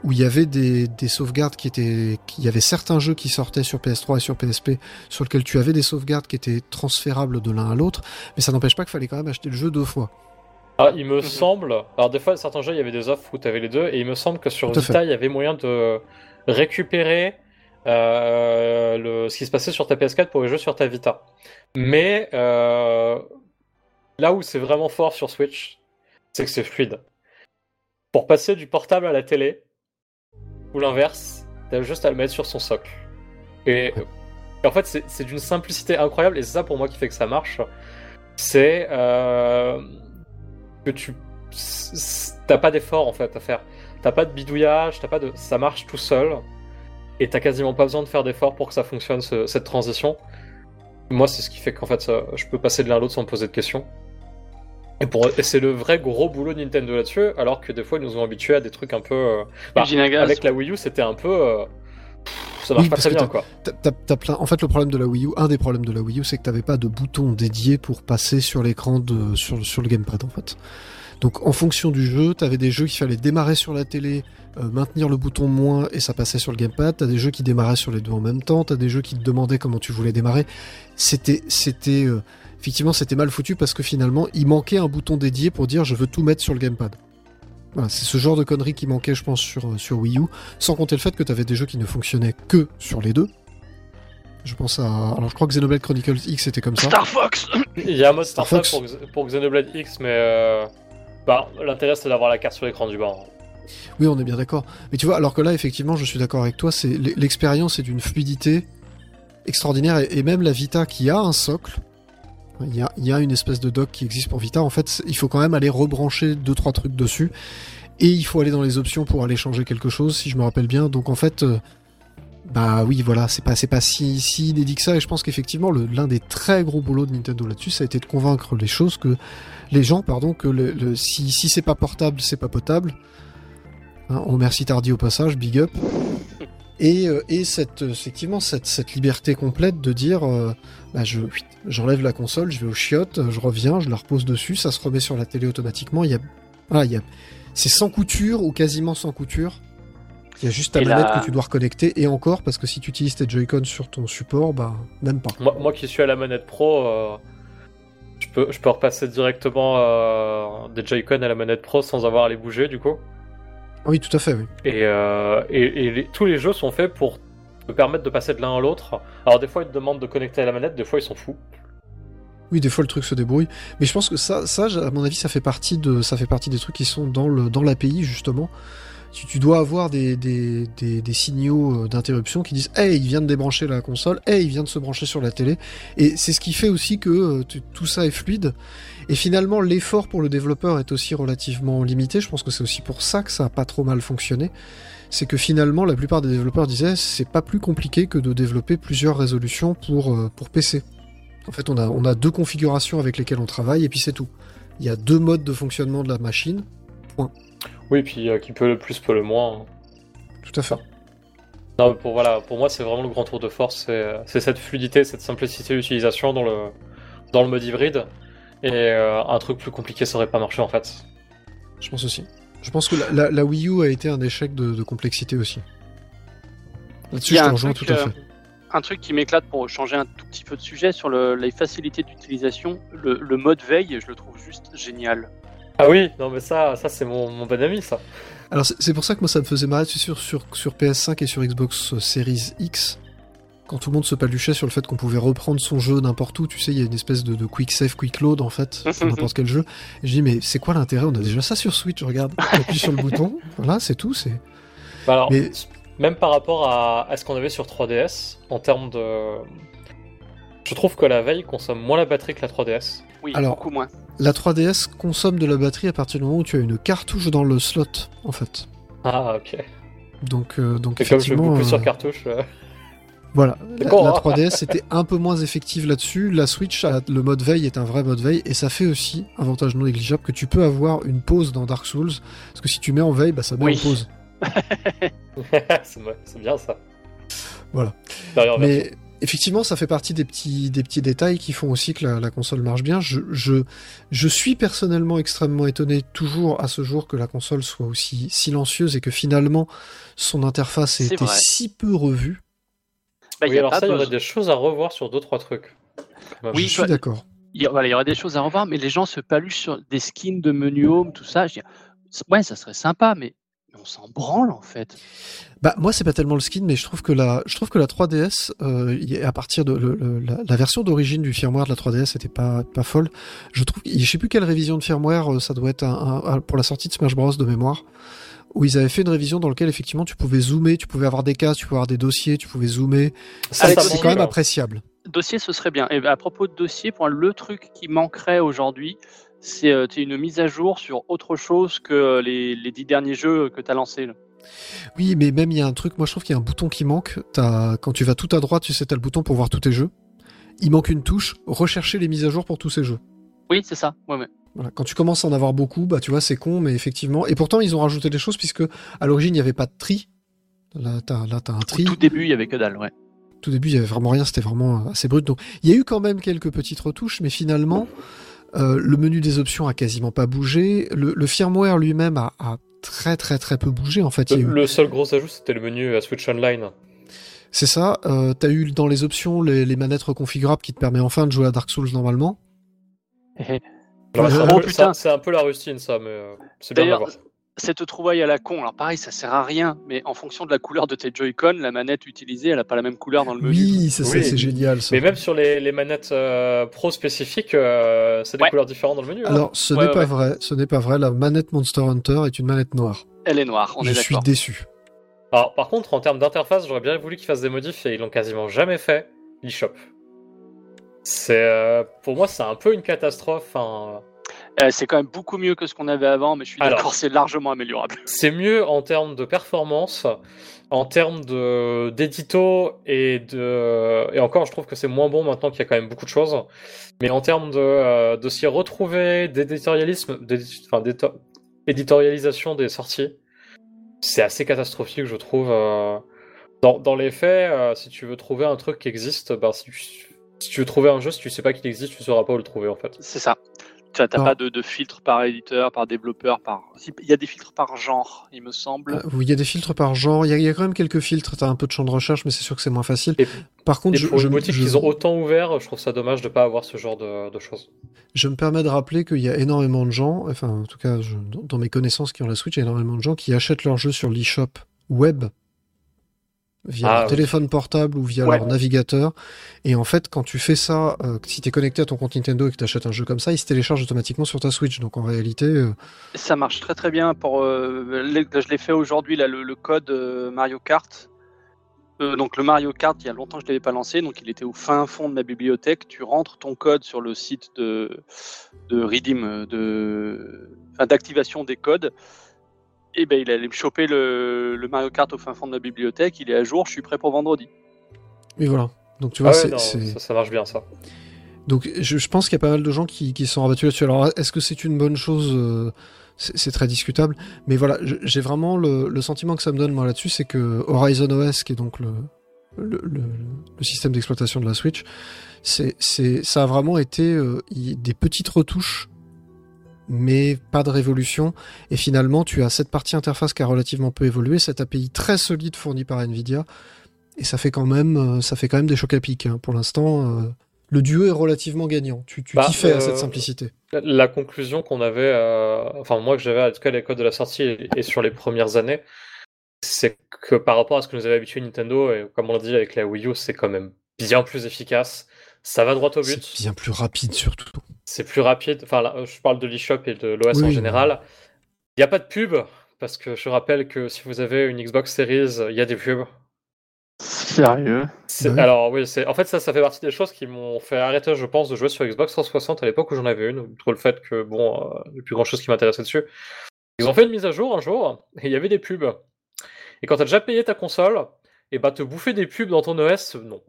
où il y avait des, des sauvegardes qui étaient, il y avait certains jeux qui sortaient sur PS3 et sur PSP, sur lesquels tu avais des sauvegardes qui étaient transférables de l'un à l'autre, mais ça n'empêche pas qu'il fallait quand même acheter le jeu deux fois. Ah, il me Mhm. semble. Alors, des fois, certains jeux, il y avait des offres où tu avais les deux, et il me semble que sur. Vita, il y avait moyen de récupérer euh, le... ce qui se passait sur ta PS4 pour les jeux sur ta Vita. Mais euh, là où c'est vraiment fort sur Switch, c'est que c'est fluide. Pour passer du portable à la télé, ou l'inverse, t'as juste à le mettre sur son socle. Et, et en fait, c'est d'une simplicité incroyable, et c'est ça pour moi qui fait que ça marche. C'est euh, que tu t'as pas d'effort en fait à faire. T'as pas de bidouillage, t'as pas de ça marche tout seul et t'as quasiment pas besoin de faire d'effort pour que ça fonctionne ce- cette transition. Moi, c'est ce qui fait qu'en fait ça- je peux passer de l'un à l'autre sans me poser de questions. Et, pour... et c'est le vrai gros boulot de Nintendo là-dessus, alors que des fois ils nous ont habitués à des trucs un peu. euh, bah, avec la Wii U, c'était un peu. euh, pff, Ça marche Oui, pas très bien quoi. T'as plein... En fait, le problème de la Wii U, un des problèmes de la Wii U, c'est que t'avais pas de bouton dédié pour passer sur l'écran de sur, sur le gamepad en fait. Donc, en fonction du jeu, t'avais des jeux qu'il fallait démarrer sur la télé, euh, maintenir le bouton moins et ça passait sur le gamepad. T'as des jeux qui démarraient sur les deux en même temps. T'as des jeux qui te demandaient comment tu voulais démarrer. C'était c'était euh, effectivement c'était mal foutu parce que finalement il manquait un bouton dédié pour dire je veux tout mettre sur le gamepad. Voilà, c'est ce genre de conneries qui manquait, je pense, sur, euh, sur Wii U. Sans compter le fait que tu avais des jeux qui ne fonctionnaient que sur les deux. Je pense à. Alors, je crois que Xenoblade Chronicles X était comme ça. Star Fox Il y a un mode Star Star Fox. Fox pour, Xenoblade X, mais euh, bah, l'intérêt c'est d'avoir la carte sur l'écran du bas. hein. Oui, on est bien d'accord. Mais tu vois, alors que là, effectivement, je suis d'accord avec toi, c'est l'expérience est d'une fluidité extraordinaire. Et, et même la Vita qui a un socle, il y a, une espèce de dock qui existe pour Vita. En fait, il faut quand même aller rebrancher deux trois trucs dessus. Et il faut aller dans les options pour aller changer quelque chose, si je me rappelle bien. Donc en fait, euh, bah oui, voilà, c'est pas pas si si inédit que ça. Et je pense qu'effectivement, l'un des très gros boulots de Nintendo là-dessus, ça a été de convaincre les choses que les gens, pardon, que le, si si c'est pas portable, c'est pas potable. Hein, on remercie Tardy au passage, big up. Et, euh, et cette, effectivement, cette, cette liberté complète de dire euh, bah, je, j'enlève la console, je vais au chiottes, je reviens, je la repose dessus, ça se remet sur la télé automatiquement. Il y a, voilà, il y a, c'est sans couture ou quasiment sans couture? Il y a juste ta Et manette la- que tu dois reconnecter et encore parce que si tu utilises tes Joy-Con sur ton support, bah même pas. Moi, moi qui suis à la manette pro, euh, je, peux, je peux repasser directement euh, des Joy-Con à la manette pro sans avoir à les bouger du coup. Ah Oui, tout à fait. Oui. Et, euh, et, et les- tous les jeux sont faits pour te permettre de passer de l'un à l'autre. Alors des fois ils te demandent de connecter à la manette, des fois ils sont fous. Oui, des fois le truc se débrouille, mais je pense que ça, à mon avis, ça fait partie de, ça fait partie des trucs qui sont dans l'API justement. Tu, tu dois avoir des, signaux euh, d'interruption qui disent, hey, il vient de débrancher la console, hey, il vient de se brancher sur la télé, et c'est ce qui fait aussi que euh, tout ça est fluide. Et finalement, l'effort pour le développeur est aussi relativement limité. Je pense que c'est aussi pour ça que ça a pas trop mal fonctionné. C'est que finalement, la plupart des développeurs disaient c'est pas plus compliqué que de développer plusieurs résolutions pour, euh, pour PC. En fait, on a, on a deux configurations avec lesquelles on travaille et puis c'est tout. Il y a deux modes de fonctionnement de la machine. Oui, puis euh, qui peut le plus, peut le moins. hein. Tout à fait. Non, pour, voilà, pour moi, c'est vraiment le grand tour de force. C'est euh, c'est cette fluidité, cette simplicité d'utilisation dans le, dans le mode hybride. Et euh, un truc plus compliqué, ça aurait pas marché en fait. Je pense aussi. Je pense que la, la- la Wii U a été un échec de, de complexité aussi. Là-dessus, je a te un rejoins truc, tout à euh, fait. Un truc qui m'éclate pour changer un tout petit peu de sujet sur le- les facilités d'utilisation, le, le mode veille, je le trouve juste génial. Ah oui, non mais ça, ça c'est mon, mon bon ami ça. Alors, c'est pour ça que moi, ça me faisait marrer tu sais, sur, sur, sur PS5 et sur Xbox Series X. Quand tout le monde se paluchait sur le fait qu'on pouvait reprendre son jeu n'importe où, tu sais, il y a une espèce de, de quick save, quick load en fait, sur n'importe quel jeu. Et je dis, mais c'est quoi l'intérêt? On a déjà ça sur Switch, regarde. Tu appuies sur le bouton, voilà, c'est tout. c'est Bah alors, Mais- même par rapport à, à ce qu'on avait sur 3DS, en termes de. Je trouve que la veille consomme moins la batterie que la 3DS. Oui, Alors, beaucoup moins. La 3DS consomme de la batterie à partir du moment où tu as une cartouche dans le slot, en fait. Ah, ok. Donc, euh, donc Et comme je joue effectivement, beaucoup euh, sur cartouche. euh, voilà. La, D'accord, la hein. 3DS était un peu moins effective là-dessus. La Switch, le mode veille est un vrai mode veille, et ça fait aussi, avantage non négligeable, que tu peux avoir une pause dans Dark Souls, parce que si tu mets en veille, bah, ça met Oui. en pause. c'est bien ça. Voilà. Derrière, Mais effectivement, ça fait partie des petits, des petits détails qui font aussi que la, la console marche bien. Je, je, je suis personnellement extrêmement étonné toujours à ce jour que la console soit aussi silencieuse et que finalement son interface ait été vrai. si peu revue. Bah, il oui, y a alors pas ça, il y aurait des choses à revoir sur deux trois trucs. Même. Oui, je suis bah, d'accord. il y, a- voilà, il y aurait des choses à revoir, mais les gens se paluchent sur des skins de menu home, tout ça. Je dis, ouais, ça serait sympa, mais, on s'en branle en fait. Bah moi c'est pas tellement le skin, mais je trouve que la, je trouve que la 3DS, euh, à partir de le- le- la, la version d'origine du firmware de la 3DS était pas pas folle. Je trouve, je sais plus quelle révision de firmware, euh, ça doit être un, un- un- pour la sortie de Smash Bros de mémoire, où ils avaient fait une révision dans laquelle effectivement tu pouvais zoomer, tu pouvais avoir des cases, tu pouvais avoir des dossiers, tu pouvais zoomer. Ça, ça C'est quand même appréciable. Dossier, ce serait bien. Et à propos de dossier, pour le truc qui manquerait aujourd'hui, c'est euh, tu une mise à jour sur autre chose que euh, les, les dix derniers jeux que tu as lancés. Oui, mais même il y a un truc, moi je trouve qu'il y a un bouton qui manque. T'as, quand tu vas tout à droite, tu sais, t'as le bouton pour voir tous tes jeux. Il manque une touche, rechercher les mises à jour pour tous ces jeux. Oui, c'est ça. Ouais, ouais. Voilà. Quand tu commences à en avoir beaucoup, bah tu vois, c'est con, mais effectivement. Et pourtant, ils ont rajouté des choses puisque à l'origine, il n'y avait pas de tri. Là, t'as, là, t'as un Au tri. tout début, il y avait que dalle. Ouais. Tout début, il y avait vraiment rien, c'était vraiment assez brut. Donc, il y a eu quand même quelques petites retouches, mais finalement, euh, le menu des options a quasiment pas bougé. Le, le firmware lui-même a, a très très très peu bougé. En fait, Le, eu le seul gros ajout, c'était le menu à Switch Online. C'est ça. Euh, T'as eu dans les options les, les manettes reconfigurables qui te permet enfin de jouer à Dark Souls normalement. Alors, Ouais, c'est un oh, peu- putain. ça- c'est un peu la rustine, ça, mais euh, c'est bien l'avoir. cette trouvaille à la con, alors pareil, ça sert à rien, mais en fonction de la couleur de tes Joy-Con, la manette utilisée, elle n'a pas la même couleur dans le menu. Oui, c'est ça, Oui. c'est génial. Ça. Mais même sur les, les manettes euh, pro spécifiques, euh, c'est des Ouais. couleurs différentes dans le menu. hein. Alors, ce Ouais, n'est pas ouais. vrai. Ce n'est pas vrai. La manette Monster Hunter est une manette noire. Elle est noire, on Je est suis d'accord. déçu. Alors, par contre, en termes d'interface, j'aurais bien voulu qu'ils fassent des modifs et ils l'ont quasiment jamais fait. l'eShop. C'est euh, pour moi, c'est un peu une catastrophe. hein. Euh, c'est quand même beaucoup mieux que ce qu'on avait avant, mais je suis d'accord, c'est largement améliorable. C'est mieux en termes de performance, en termes de d'édito et de et encore, je trouve que c'est moins bon maintenant qu'il y a quand même beaucoup de choses. Mais en termes de euh, de s'y retrouver, d'éditorialisme, d'édi- enfin éditorialisation des sorties, c'est assez catastrophique, je trouve. Dans, dans les faits, si tu veux trouver un truc qui existe, ben, si, tu, si tu veux trouver un jeu, si tu sais pas qu'il existe, tu sauras pas où le trouver en fait. C'est ça. Tu n'as Non. pas de, de filtre par éditeur, par développeur, par. Il y a des filtres par genre, il me semble. Euh, oui, il y a des filtres par genre. Il y, a- il y a quand même quelques filtres. T'as un peu de champ de recherche, mais c'est sûr que c'est moins facile. Et- Par contre, Et je, pour je- une boutique je- qu'ils ont autant ouvert, je trouve ça dommage de pas avoir ce genre de, de choses. Je me permets de rappeler qu'il y a énormément de gens, enfin en tout cas je- dans dans mes connaissances qui ont la Switch, il y a énormément de gens qui achètent leurs jeux sur l'eShop web via Ah, leur oui. téléphone portable ou via Ouais. leur navigateur. Et en fait, quand tu fais ça, euh, si tu es connecté à ton compte Nintendo et que tu achètes un jeu comme ça, il se télécharge automatiquement sur ta Switch. Donc en réalité, euh, Ça marche très très bien. Pour, euh, je l'ai fait aujourd'hui, là, le, le code euh, Mario Kart. Euh, donc le Mario Kart, il y a longtemps que je ne l'avais pas lancé, donc il était au fin fond de ma bibliothèque. Tu rentres ton code sur le site de, de Redeem, euh, de, enfin, d'activation des codes. Et ben il allait me choper le, le Mario Kart au fin fond de la bibliothèque, il est à jour, je suis prêt pour vendredi. Et voilà. Donc tu Ah vois, ouais, non, ça, ça marche bien ça. Donc je, je pense qu'il y a pas mal de gens qui, qui sont rabattus là-dessus. Alors est-ce que c'est une bonne chose euh, c'est très discutable. Mais voilà, j'ai vraiment le, le sentiment que ça me donne moi là-dessus, c'est que Horizon OS, qui est donc le, le, le- le système d'exploitation de la Switch, c'est, c'est, ça a vraiment été euh, y- des petites retouches, mais pas de révolution. Et finalement, tu as cette partie interface qui a relativement peu évolué, cette API très solide fournie par Nvidia, et ça fait quand même, euh, ça fait quand même des chocs à pic. hein. Pour l'instant, euh, le duo est relativement gagnant. Tu, tu Bah, kiffais à euh, cette simplicité. La- conclusion qu'on avait, euh, enfin moi que j'avais en tout à l'école de la sortie et, et sur les premières années, c'est que par rapport à ce que nous avait habitué Nintendo, et comme on l'a dit avec la Wii U, c'est quand même bien plus efficace. Ça va droit au but. Bien plus rapide surtout. C'est plus rapide. Enfin, là, je parle de l'eShop et de l'OS Oui, en général. Il n'y a pas de pub, parce que je rappelle que si vous avez une Xbox Series, il y a des pubs. Sérieux? Alors oui, c'est en fait ça, ça fait partie des choses qui m'ont fait arrêter, je pense, de jouer sur Xbox 360 à l'époque où j'en avais une. Outre le fait que bon, euh, il n'y a plus grand chose qui m'intéressait dessus. Ils ont fait une mise à jour un jour et il y avait des pubs. Et quand t'as déjà payé ta console, et bah te bouffer des pubs dans ton OS, non,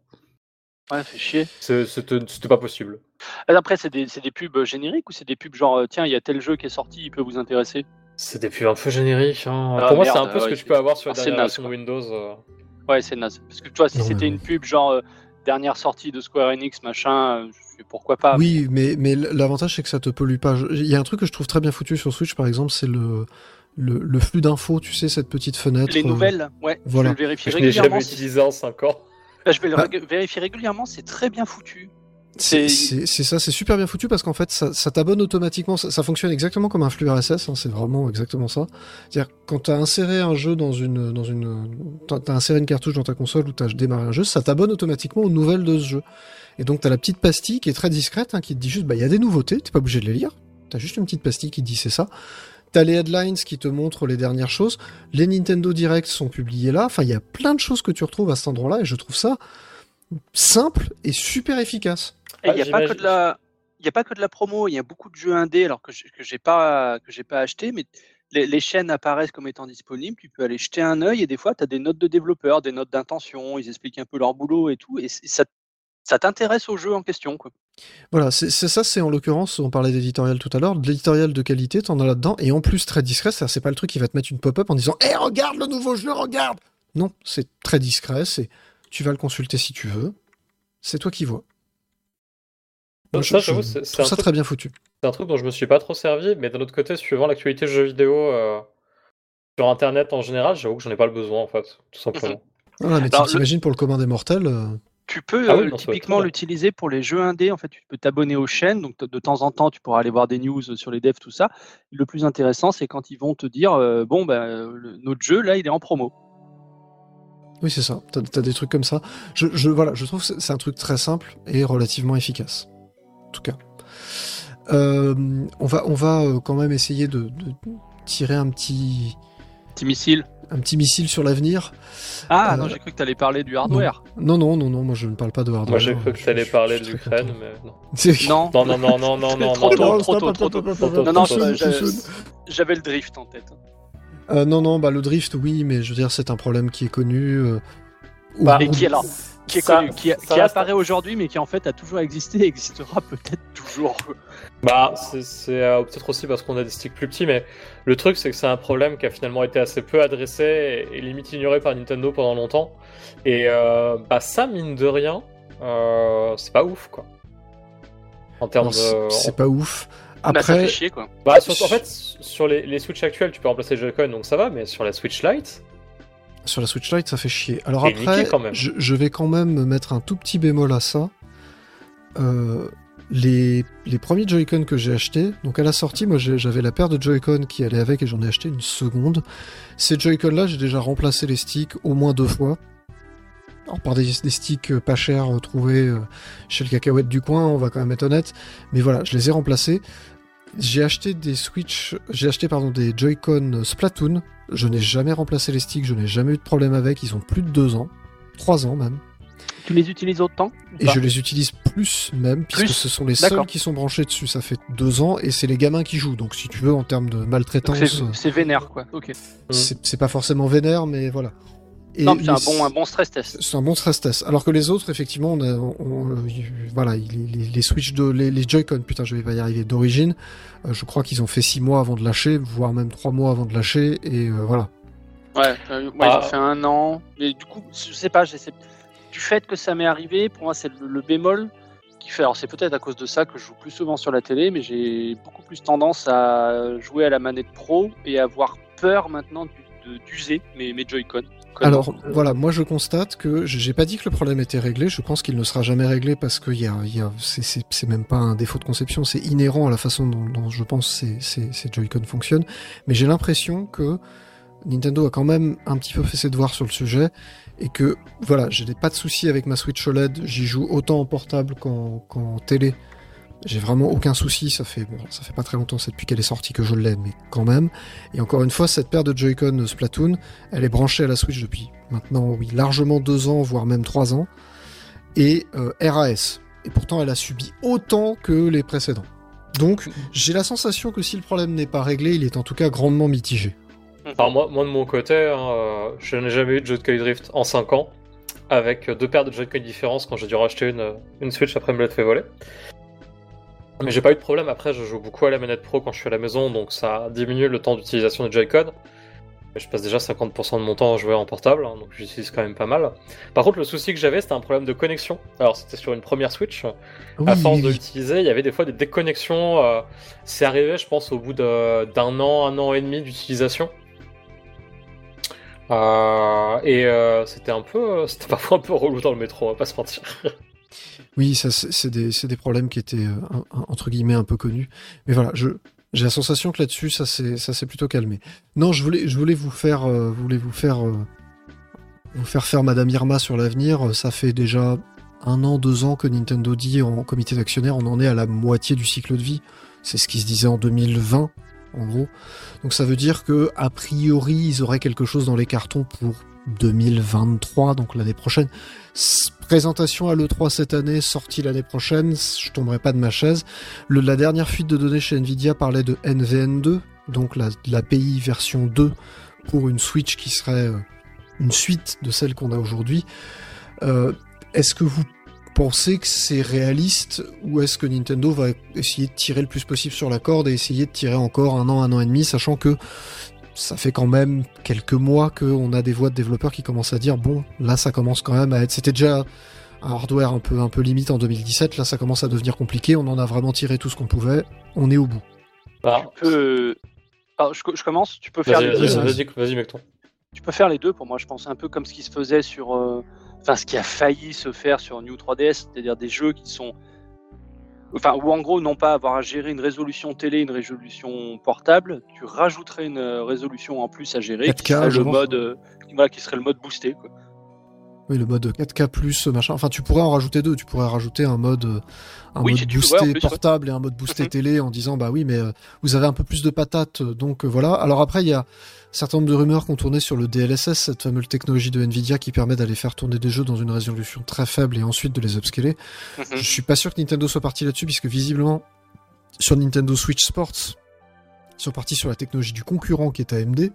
Ouais, fait chier. C'est- c'était c'était pas possible. Après, c'est des, c'est des pubs génériques ou c'est des pubs genre, euh, tiens, il y a tel jeu qui est sorti, il peut vous intéresser? C'est des pubs un peu génériques. hein. Ah, Pour moi, c'est un peu ce que tu peux avoir sur la c'est dernière naze, version quoi. Windows. euh. Ouais, c'est naze. Parce que tu vois, si c'était mais- une pub genre euh, dernière sortie de Square Enix, machin, euh, pourquoi pas. Oui, mais, mais l'avantage c'est que ça te pollue pas. Je- Il y a un truc que je trouve très bien foutu sur Switch par exemple, c'est le, le, le flux d'infos, tu sais, cette petite fenêtre. Les euh, nouvelles, ouais, voilà. je vais le Je n'ai jamais utilisé en 5 ans. Bah, je vais le Bah. vérifier régulièrement, c'est très bien foutu. C'est ça, c'est super bien foutu parce qu'en fait, ça, ça t'abonne automatiquement. Ça, ça fonctionne exactement comme un flux RSS. hein, c'est vraiment exactement ça. C'est-à-dire quand t'as inséré un jeu dans une, dans une, t'as t'as inséré une cartouche dans ta console ou t'as démarré un jeu, ça t'abonne automatiquement aux nouvelles de ce jeu. Et donc t'as la petite pastille qui est très discrète, hein, qui te dit juste, bah il y a des nouveautés. T'es pas obligé de les lire. T'as juste une petite pastille qui te dit c'est ça. T'as les headlines qui te montrent les dernières choses. Les Nintendo Direct sont publiés là. Enfin, il y a plein de choses que tu retrouves à cet endroit-là et je trouve ça simple et super efficace. Et il Ah, n'y a pas que j'imagine. de la, il y a pas que de la promo. Il y a beaucoup de jeux indés, alors que j'ai- que j'ai pas, que j'ai pas acheté, mais les, les chaînes apparaissent comme étant disponibles. Tu peux aller jeter un œil et des fois, tu as des notes de développeurs, des notes d'intention. Ils expliquent un peu leur boulot et tout, et ça, ça t'intéresse au jeu en question, quoi. Voilà, c'est c'est ça, c'est en l'occurrence, on parlait d'éditorial tout à l'heure, de l'éditorial de qualité, t'en as là-dedans, et en plus très discret, c'est c'est pas le truc qui va te mettre une pop-up en disant Eh, regarde le nouveau jeu, regarde Non, c'est très discret, c'est tu vas le consulter si tu veux, c'est toi qui vois. Moi, je, Ça, je j'avoue, c'est- c'est trouve un ça truc- très bien foutu. C'est un truc dont je me suis pas trop servi, mais d'un autre côté, suivant l'actualité jeux vidéo euh, sur internet en général, j'avoue que j'en ai pas le besoin en fait, tout simplement. Voilà, mais Alors, tu t'imagines pour le commun des mortels, euh, Tu peux Ah oui, euh, typiquement l'utiliser pour les jeux indés. En fait, tu peux t'abonner aux chaînes. Donc, de temps en temps, tu pourras aller voir des news sur les devs, tout ça. Le plus intéressant, c'est quand ils vont te dire euh, Bon, ben, euh, le- notre jeu, là, il est en promo. oui, c'est ça, t'as as des trucs comme ça. Je, je, voilà, je trouve que c'est un truc très simple et relativement efficace. En tout cas. Euh, on va, on va quand même essayer de, de tirer un petit, Petit missile. Un petit missile sur l'avenir. Ah, Euh, non, j'ai cru que tu allais parler du hardware. Non, non, non, non, moi je ne parle pas de hardware. Moi j'ai cru que Je- tu allais je- parler de l'Ukraine, mais non. Non, Non, non, non, non, non, non, Trop non, tôt, non. trop tôt, trop tôt. Non, non, j'avais le drift en tête. Euh, non, non, bah le drift, oui, mais je veux dire, c'est un problème qui est connu. euh, où- Bah, Et qui est là Qui, est Ça- connu, qui, ça qui reste- apparaît aujourd'hui, mais qui en fait a toujours existé et existera peut-être toujours. Bah, c'est euh, peut-être aussi parce qu'on a des sticks plus petits, mais le truc c'est que c'est un problème qui a finalement été assez peu adressé et, et limite ignoré par Nintendo pendant longtemps. Et euh, bah ça, mine de rien, euh, c'est pas ouf quoi. En termes de. c'est pas ouf. Bah, ça fait Après, chier, quoi. Bah, sur- en fait, sur les, les Switch actuels, tu peux remplacer les Joy-Con donc ça va, mais sur la Switch Lite, sur la Switch Lite, ça fait chier. Alors après, niqué quand même. Je, je vais quand même mettre un tout petit bémol à ça. Euh, les, les premiers Joy-Con que j'ai achetés, donc à la sortie, moi j'avais la paire de Joy-Con qui allait avec et j'en ai acheté une seconde. Ces Joy-Con là, j'ai déjà remplacé les sticks au moins deux fois. Alors par des, des sticks euh, pas chers euh, trouvés chez le cacahuète du coin, on va quand même être honnête. Mais voilà, je les ai remplacés. J'ai acheté des Switch, j'ai acheté pardon des Joy-Con Splatoon. Je n'ai jamais remplacé les sticks, je n'ai jamais eu de problème avec. Ils ont plus de deux ans, trois ans même. Tu les utilises autant Et je les utilise plus même, puisque Plus ce sont les seuls qui sont branchés dessus. Ça fait deux ans, et c'est les gamins qui jouent. Donc si tu veux, en termes de maltraitance, c'est euh, vénère, quoi. Ok. c'est pas forcément vénère, mais voilà. Et non, mais c'est un bon, un bon stress test. C'est un bon stress test. Alors que les autres, effectivement, on a- on- euh, voilà, les, les, les Switch de les, les Joy-Con, putain, je vais pas y arriver d'origine. euh, je crois qu'ils ont fait six mois avant de lâcher, voire même trois mois avant de lâcher, et euh, voilà. Ouais, euh, moi Ah. j'ai fait un an. Mais du coup, je sais pas, j'essaie- du fait que ça m'est arrivé, pour moi c'est le, le bémol qui fait. Alors c'est peut-être à cause de ça que je joue plus souvent sur la télé, mais j'ai beaucoup plus tendance à jouer à la manette pro et à avoir peur maintenant d'user mes, mes Joy-Con. Alors voilà, moi je constate que j'ai pas dit que le problème était réglé. Je pense qu'il ne sera jamais réglé parce que y a, il y a, c'est- même pas un défaut de conception, c'est inhérent à la façon dont, dont je pense ces, ces, ces Joy-Con fonctionnent. Mais j'ai l'impression que Nintendo a quand même un petit peu fait ses devoirs sur le sujet et que voilà, j'ai pas de soucis avec ma Switch OLED. J'y joue autant en portable qu'en qu'en télé. J'ai vraiment aucun souci. Ça fait ça fait pas très longtemps, c'est depuis qu'elle est sortie que je l'ai, mais quand même. Et encore une fois, cette paire de Joy-Con Splatoon, elle est branchée à la Switch depuis maintenant, oui, largement deux ans, voire même trois ans, et euh, RAS. Et pourtant, elle a subi autant que les précédents. Donc, j'ai la sensation que si le problème n'est pas réglé, il est en tout cas grandement mitigé. Alors moi, moi de mon côté, hein, euh, je n'ai jamais eu de Joy-Con Drift en 5 ans, avec deux paires de Joy-Con différences quand j'ai dû racheter une, une Switch après me l'être fait voler. Mais j'ai pas eu de problème, après je joue beaucoup à la manette pro quand je suis à la maison, donc ça diminue le temps d'utilisation des Joy-Con. Je passe déjà 50% de mon temps à jouer en portable, hein, donc j'utilise quand même pas mal. Par contre, le souci que j'avais, c'était un problème de connexion. Alors, c'était sur une première Switch. à Oui, force oui, de l'utiliser, il y avait des fois des déconnexions. euh, c'est arrivé, je pense, au bout d'un an, un an et demi d'utilisation. Euh, et euh, c'était un peu, c'était parfois un peu relou dans le métro, on va pas se mentir. Oui, ça, c'est des, des problèmes qui étaient, euh, entre guillemets, un peu connus. Mais voilà, je, j'ai la sensation que là-dessus, ça s'est, plutôt calmé. Non, je voulais, je voulais vous faire, euh, vous faire, euh, vous faire faire Madame Irma sur l'avenir. Ça fait déjà un an, deux ans que Nintendo dit en comité d'actionnaire, on en est à la moitié du cycle de vie. C'est ce qui se disait en 2020, en gros. Donc ça veut dire que, a priori, ils auraient quelque chose dans les cartons pour 2023, donc l'année prochaine. Présentation à l'E3 cette année, sortie l'année prochaine, je tomberai pas de ma chaise. La dernière fuite de données chez Nvidia parlait de NVN2, donc la- l'API version 2 pour une Switch qui serait euh, une suite de celle qu'on a aujourd'hui. Euh, est-ce que vous pensez que c'est réaliste ou est-ce que Nintendo va essayer de tirer le plus possible sur la corde et essayer de tirer encore un an, un an et demi, sachant que ça fait quand même quelques mois qu'on a des voix de développeurs qui commencent à dire bon, là ça commence quand même à être. C'était déjà un hardware un peu, un peu limite en 2017, là ça commence à devenir compliqué, on en a vraiment tiré tout ce qu'on pouvait, on est au bout. Alors, Tu peux. Alors, je, je commence. Tu peux faire vas-y, deux. vas-y. vas-y, vas-y, mec-ton. Tu peux faire les deux pour moi. Je pense un peu comme ce qui se faisait sur. euh, Enfin, ce qui a failli se faire sur New 3DS, c'est-à-dire des jeux qui sont. Enfin, ou en gros, non pas avoir à gérer une résolution télé, une résolution portable, tu rajouterais une euh, résolution en plus à gérer, 4K, qui serait je le mode, euh, voilà, qui serait le mode boosté. Quoi. Oui, le mode 4K plus machin. Enfin, tu pourrais en rajouter deux. Tu pourrais rajouter un mode, euh, un Oui, mode boosté ouais. portable et un mode boosté Mhm. télé en disant bah oui, mais euh, vous avez un peu plus de patates, euh, donc euh, voilà. Alors après, il y a certain nombre de rumeurs qui ont tourné sur le DLSS, cette fameuse technologie de Nvidia qui permet d'aller faire tourner des jeux dans une résolution très faible et ensuite de les upscaler. Mhm. Je suis pas sûr que Nintendo soit parti là-dessus puisque visiblement sur Nintendo Switch Sports, ils sont partis sur la technologie du concurrent qui est AMD,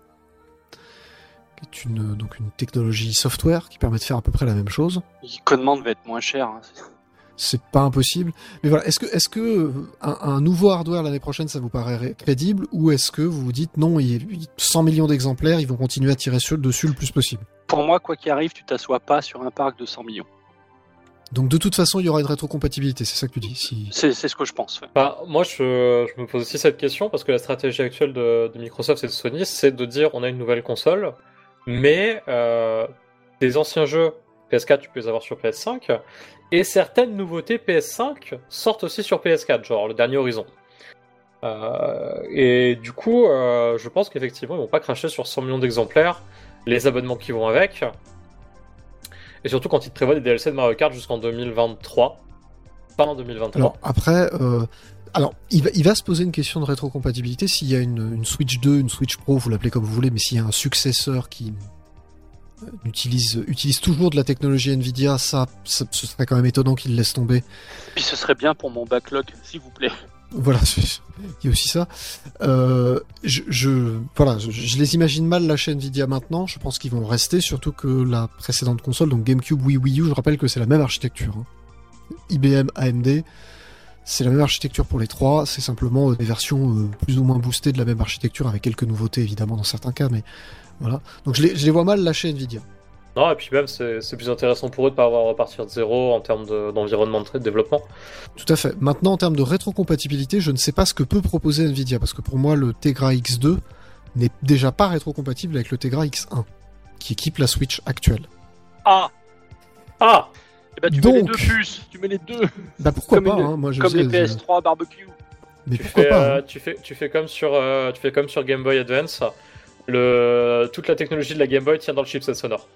qui est une donc une technologie software qui permet de faire à peu près la même chose. Le codement devait être moins cher. hein. C'est pas impossible. Mais voilà, est-ce que est-ce que euh, un, un nouveau hardware l'année prochaine ça vous paraît ré- crédible ou est-ce que vous vous dites non, il y a 100 millions d'exemplaires, ils vont continuer à tirer sur, dessus le plus possible? Pour moi, quoi qu'il arrive, tu t'assois pas sur un parc de 100 millions. Donc de toute façon, il y aura une rétrocompatibilité, c'est ça que tu dis. Si... C'est c'est ce que je pense. ouais. Enfin, moi, je, je me pose aussi cette question parce que la stratégie actuelle de, de Microsoft et de Sony, c'est de dire on a une nouvelle console, mais euh, des anciens jeux PS4, tu peux les avoir sur PS5, et certaines nouveautés PS5 sortent aussi sur PS4, genre le dernier Horizon. Euh, et du coup, euh, je pense qu'effectivement, ils vont pas cracher sur 100 millions d'exemplaires, les abonnements qui vont avec, et surtout quand ils prévoient des DLC de Mario Kart jusqu'en 2023, pas en 2023. Alors après, euh, alors il va, se poser une question de rétrocompatibilité s'il y a une, une Switch 2, une Switch Pro, vous l'appelez comme vous voulez, mais s'il y a un successeur qui utilise, utilise toujours de la technologie Nvidia, ça, ça ce serait quand même étonnant qu'ils laissent tomber. Puis ce serait bien pour mon backlog, s'il vous plaît. Voilà, il y a aussi ça. Euh, je, je, voilà, je, je les imagine mal lâcher Nvidia maintenant. Je pense qu'ils vont rester, surtout que la précédente console, donc GameCube, Wii, Wii U, je rappelle que c'est la même architecture. hein. IBM, AMD, c'est la même architecture pour les trois. C'est simplement euh, des versions euh, plus ou moins boostées de la même architecture, avec quelques nouveautés évidemment dans certains cas, mais voilà. Donc je les, je les vois mal lâcher Nvidia. Non, et puis même, c'est plus intéressant pour eux de pas avoir à repartir de zéro en termes de- d'environnement de, de développement. Tout à fait. Maintenant, en termes de rétrocompatibilité, je ne sais pas ce que peut proposer Nvidia, parce que pour moi, le Tegra X2 n'est déjà pas rétrocompatible avec le Tegra X1, qui équipe la Switch actuelle. Ah Ah Eh ben, tu mets les Donc- deux puces, tu mets les deux, Bah pourquoi Comme pas une- hein, Moi, je comme sais, les je- PS3 barbecue. Mais tu pourquoi fais, pas euh, hein. tu, fais, tu, fais comme sur, euh, tu fais comme sur Game Boy Advance. Le, toute la technologie de la Game Boy tient dans le chipset sonore.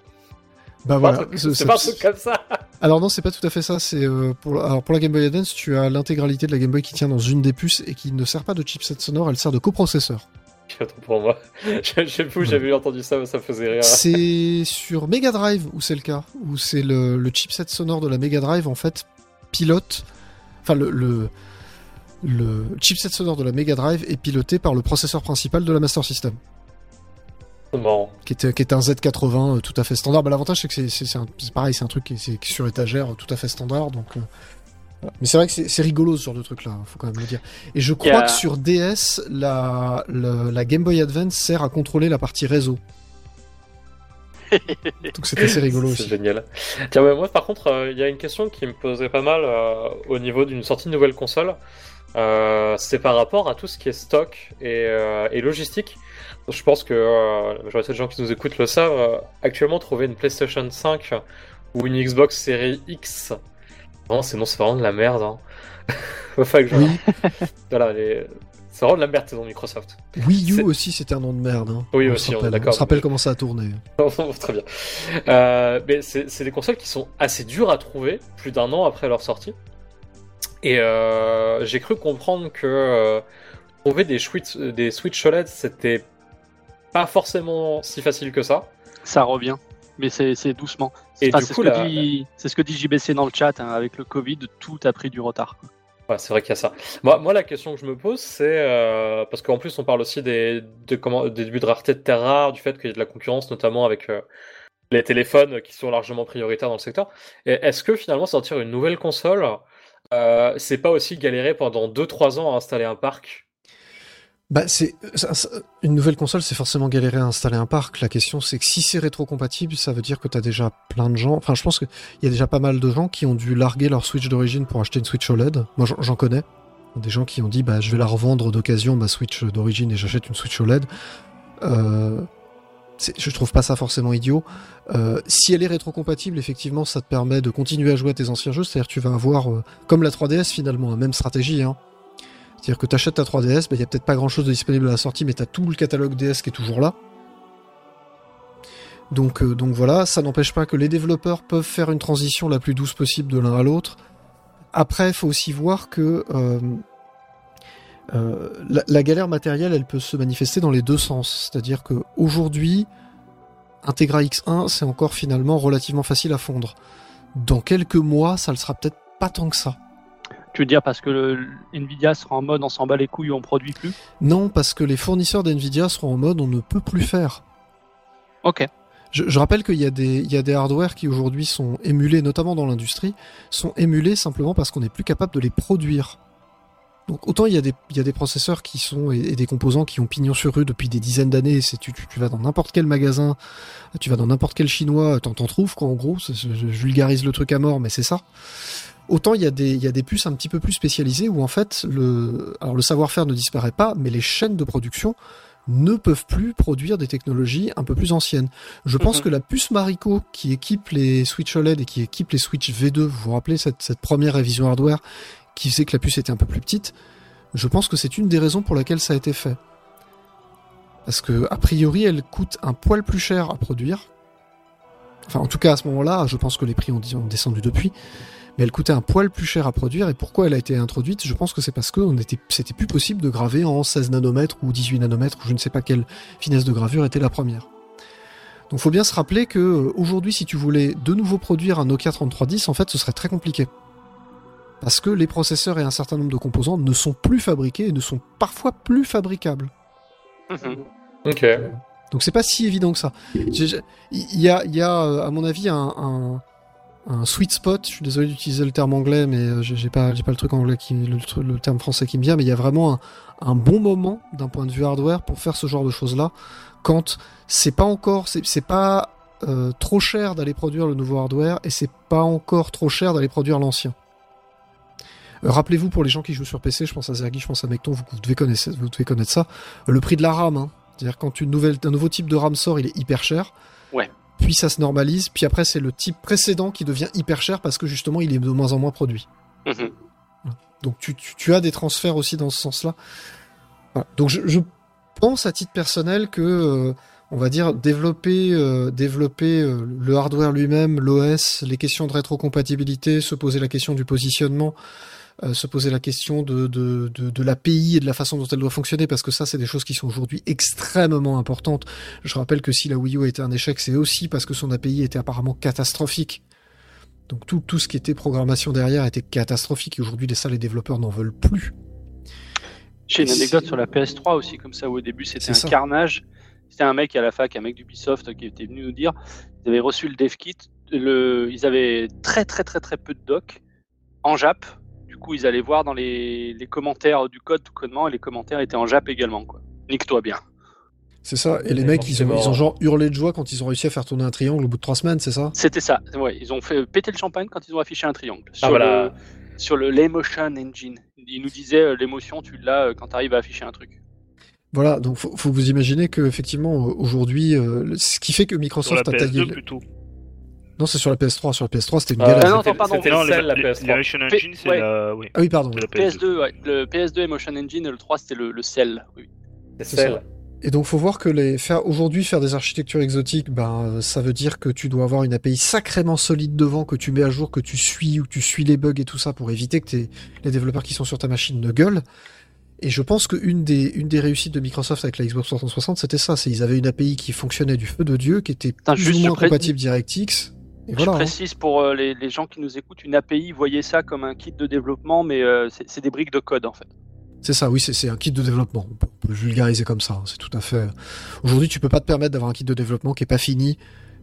Bah voilà. C'est ce- pas un truc comme ça. Alors non, c'est pas tout à fait ça. C'est euh, pour alors pour la Game Boy Advance, tu as l'intégralité de la Game Boy qui tient dans une des puces et qui ne sert pas de chipset sonore, elle sert de coprocesseur. Autant pour moi. Je je sais plus, j'avais entendu ça, mais ça me faisait rire. C'est sur Mega Drive où c'est le cas, où c'est le, le chipset sonore de la Mega Drive en fait pilote, enfin le, le le chipset sonore de la Mega Drive est piloté par le processeur principal de la Master System, C'est qui est, qui est un Z80 euh, tout à fait standard. Bah, L'avantage c'est que c'est- c'est c'est c'est pareil, c'est un truc qui est, c'est- qui est sur étagère euh, tout à fait standard, donc. euh, voilà. Mais c'est vrai que c'est c'est rigolo ce genre de truc là, faut quand même le dire. Et je crois que sur DS, la, la, la Game Boy Advance sert à contrôler la partie réseau. Donc c'est assez rigolo C'est aussi. génial. Tiens, ouais, moi par contre, euh, il y a une question qui me posait pas mal euh, au niveau d'une sortie de nouvelle console. Euh, c'est par rapport à tout ce qui est stock et, et logistique. Je pense que euh, la majorité des gens qui nous écoutent le savent. euh, actuellement, trouver une PlayStation 5 ou une Xbox Series X, non, c'est non, c'est vraiment de la merde. Hein. enfin, que je- Oui, voilà, les- c'est vraiment de la merde, ces noms Microsoft. Wii U aussi c'était un nom de merde. hein. Oui, on aussi, se on est d'accord. On se rappelle comment ça a tourné. Très bien. Euh, mais c'est des consoles qui sont assez dures à trouver, plus d'un an après leur sortie. Et j'ai cru comprendre que trouver des Switch, des Switch OLED, c'était pas forcément si facile que ça. Ça revient, mais c'est doucement. Enfin, c'est ce, que la- dit- c'est ce que dit JBC dans le chat. hein, avec le Covid, tout a pris du retard. Ouais, c'est vrai qu'il y a ça. Moi, moi, la question que je me pose, c'est euh, parce qu'en plus, on parle aussi des, de comment, des débuts de rareté de terres rares, du fait qu'il y a de la concurrence, notamment avec euh, les téléphones qui sont largement prioritaires dans le secteur. Est-ce que finalement, sortir une nouvelle console, euh, c'est pas aussi galérer pendant 2-3 ans à installer un parc Bah, c'est une nouvelle console, c'est forcément galéré à installer un parc. La question, c'est que si c'est rétrocompatible, ça veut dire que t'as déjà plein de gens. Enfin, je pense qu'il y a déjà pas mal de gens qui ont dû larguer leur Switch d'origine pour acheter une Switch OLED. Moi, j'en- connais. Des gens qui ont dit, bah, je vais la revendre d'occasion, ma Switch d'origine, et j'achète une Switch OLED. Euh, je trouve pas ça forcément idiot. Euh, si elle est rétrocompatible, effectivement, ça te permet de continuer à jouer à tes anciens jeux. C'est-à-dire tu vas avoir, euh, comme la 3DS finalement, la même stratégie. Hein. C'est-à-dire que tu achètes ta 3DS, il n'y a peut-être pas grand-chose de disponible à la sortie, mais tu as tout le catalogue DS qui est toujours là. Donc, euh, donc voilà, ça n'empêche pas que les développeurs peuvent faire une transition la plus douce possible de l'un à l'autre. Après, il faut aussi voir que euh, euh, la, galère matérielle, elle peut se manifester dans les deux sens. C'est-à-dire que aujourd'hui, un Tegra X1, c'est encore finalement relativement facile à fondre. Dans quelques mois, ça le sera peut-être pas tant que ça. Tu veux dire parce que le, Nvidia sera en mode on s'en bat les couilles, on produit plus Non, parce que les fournisseurs d'NVIDIA seront en mode on ne peut plus faire. Ok. Je, je rappelle qu'il y, a des- il y a des hardware qui aujourd'hui sont émulés, notamment dans l'industrie, sont émulés simplement parce qu'on n'est plus capable de les produire. Donc autant il y a des, il y a des processeurs qui sont et, et des composants qui ont pignon sur rue depuis des dizaines d'années. C'est tu, tu, tu vas dans n'importe quel magasin, tu vas dans n'importe quel chinois, t'en t'en trouves quoi en gros. c'est- je vulgarise le truc à mort, mais c'est ça. Autant il y a des il y a des puces un petit peu plus spécialisées où en fait le alors le savoir-faire ne disparaît pas, mais les chaînes de production ne peuvent plus produire des technologies un peu plus anciennes. Je pense Mhm. que la puce Marico qui équipe les Switch OLED et qui équipe les Switch V2, vous vous rappelez cette, cette première révision hardware qui faisait que la puce était un peu plus petite, je pense que c'est une des raisons pour laquelle ça a été fait. Parce que, a priori, elle coûte un poil plus cher à produire. Enfin, en tout cas, à ce moment-là, je pense que les prix ont, ont descendu depuis. Mais elle coûtait un poil plus cher à produire. Et pourquoi elle a été introduite? Je pense que c'est parce que était, c'était plus possible de graver en 16 nanomètres ou 18 nanomètres, ou je ne sais pas quelle finesse de gravure était la première. Donc faut bien se rappeler que euh, aujourd'hui, si tu voulais de nouveau produire un Nokia 3310, en fait, ce serait très compliqué. Parce que les processeurs et un certain nombre de composants ne sont plus fabriqués et ne sont parfois plus fabricables. Mhm. Ok. Donc c'est pas si évident que ça. Il y a, il y a, euh, à mon avis, un, un, un sweet spot. Je suis désolé d'utiliser le terme anglais, mais euh, j'ai pas, pas le truc anglais qui, le, le terme français qui me vient. Mais il y a vraiment un, bon moment d'un point de vue hardware pour faire ce genre de choses là. Quand c'est pas encore, c'est pas euh, trop cher d'aller produire le nouveau hardware et c'est pas encore trop cher d'aller produire l'ancien. Euh, Rappelez-vous pour les gens qui jouent sur PC, je pense à Zergi, je pense à Mecton, vous, devez connaître, vous devez ça. Le prix de la RAM, hein. c'est-à-dire quand un nouveau type de RAM sort, il est hyper cher. Puis ça se normalise, puis après c'est le type précédent qui devient hyper cher parce que justement il est de moins en moins produit. Mhm. Donc tu, tu, tu as des transferts aussi dans ce sens-là. Voilà. Donc je, je pense à titre personnel que euh, on va dire développer euh, développer euh, le hardware lui-même, l'OS, les questions de rétrocompatibilité, se poser la question du positionnement, euh, se poser la question de, de, de, de l'API et de la façon dont elle doit fonctionner, parce que ça, c'est des choses qui sont aujourd'hui extrêmement importantes. Je rappelle que si la Wii U a été un échec, c'est aussi parce que son API était apparemment catastrophique. Donc tout, tout ce qui était programmation derrière était catastrophique et aujourd'hui les salles développeurs n'en veulent plus. J'ai une anecdote sur la PS3 aussi, comme ça, où au début c'était un ça. carnage. C'était un mec à la fac, un mec d'Ubisoft qui était venu nous dire ils avaient reçu le dev kit, le... ils avaient très très très très peu de docs en Jap. Coup, ils allaient voir dans les, les commentaires du code, tout codement, et les commentaires étaient en Jap également. Quoi. Nique-toi bien. C'est ça. Et les Et mecs, ils ont, ils ont genre hurlé de joie quand ils ont réussi à faire tourner un triangle au bout de trois semaines, c'est ça? C'était ça. Ouais, ils ont fait péter le champagne quand ils ont affiché un triangle. Sur Ah voilà. le, sur le l'Emotion Engine. Ils nous disaient euh, l'émotion, tu l'as euh, quand tu arrives à afficher un truc. Voilà, donc faut, faut vous imaginer que effectivement aujourd'hui, euh, ce qui fait que Sur Microsoft a taillé. PS2 le- plutôt. Non, c'est sur la PS3. Sur la PS3, c'était une Ah, galère. non, c'était- attends, pardon. C'était Non, celle, la les- PS3. l'Emotion P- Engine, c'est ouais. la... Oui, Ah oui, pardon. la PS2. PS2, ouais, le PS2 Emotion Engine et le 3 c'était le, le Cell. Oui. C'est C'est celle. Et donc, faut voir que les faire aujourd'hui faire des architectures exotiques, ben euh, ça veut dire que tu dois avoir une API sacrément solide devant, que tu mets à jour, que tu suis ou que tu suis les bugs et tout ça pour éviter que tes- les développeurs qui sont sur ta machine ne gueulent. Et je pense qu'une des, une des réussites de Microsoft avec la Xbox 360, c'était ça. C'est ils avaient une API qui fonctionnait du feu de Dieu, qui était Putain, plus ou moins compatible DirectX. Et Je hein. précise pour euh, les, les gens qui nous écoutent, une API, voyez ça comme un kit de développement, mais euh, c'est des briques de code en fait. C'est ça, oui, c'est- un kit de développement. On peut, on peut le vulgariser comme ça. hein, C'est tout à fait. Aujourd'hui, tu peux pas te permettre d'avoir un kit de développement qui est pas fini,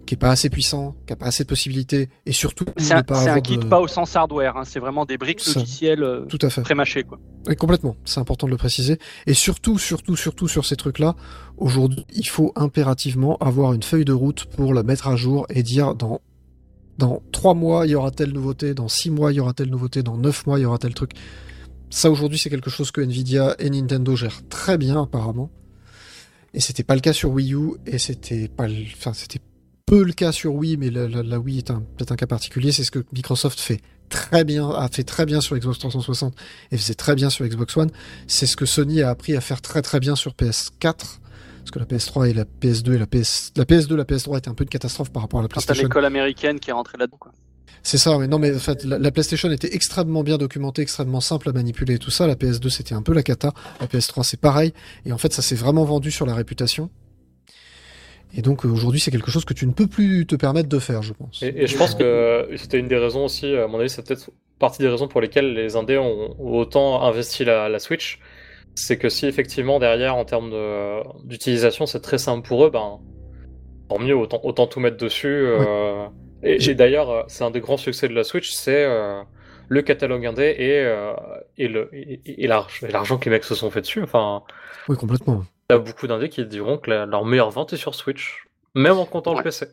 qui est pas assez puissant, qui a pas assez de possibilités, et surtout C'est un, kit de- pas au sens hardware, hein, c'est vraiment des briques logicielles euh, Tout à fait. prémâchées quoi. Et complètement. C'est important de le préciser. Et surtout, surtout, surtout sur ces trucs-là, aujourd'hui, il faut impérativement avoir une feuille de route pour la mettre à jour et dire dans dans trois mois il y aura telle nouveauté, dans six mois il y aura telle nouveauté, dans neuf mois il y aura tel truc. Ça aujourd'hui c'est quelque chose que Nvidia et Nintendo gèrent très bien apparemment. Et c'était pas le cas sur Wii U et c'était pas, c'était peu le cas sur Wii, mais la, la- Wii est peut-être un cas particulier. C'est ce que Microsoft fait très bien, a fait très bien sur Xbox 360 et faisait très bien sur Xbox One. C'est ce que Sony a appris à faire très très bien sur PS4. Parce que la PS3 et la PS2 et la PS, la PS2, la PS3 étaient un peu une catastrophe par rapport à la PlayStation. l'école américaine qui est rentrée là-dedans quoi. C'est ça, mais non, mais en fait, la, la PlayStation était extrêmement bien documentée, extrêmement simple à manipuler et tout ça. La PS2, c'était un peu la cata. La PS3, c'est pareil. Et en fait, ça s'est vraiment vendu sur la réputation. Et donc, aujourd'hui, c'est quelque chose que tu ne peux plus te permettre de faire, je pense. Et, et je pense que c'était une des raisons aussi, à mon avis, c'est peut-être partie des raisons pour lesquelles les Indés ont, ont autant investi la, la Switch. C'est que si effectivement derrière, en termes d'utilisation, c'est très simple pour eux, ben tant mieux, autant, autant tout mettre dessus. euh, et et d'ailleurs, euh, c'est un des grands succès de la Switch, c'est euh, le catalogue indé et, euh, et le et, et l'argent que les mecs se sont fait dessus. Enfin, Oui, complètement. il y a beaucoup d'indés qui diront que la- leur meilleure vente est sur Switch, même en comptant Ouais. le PC,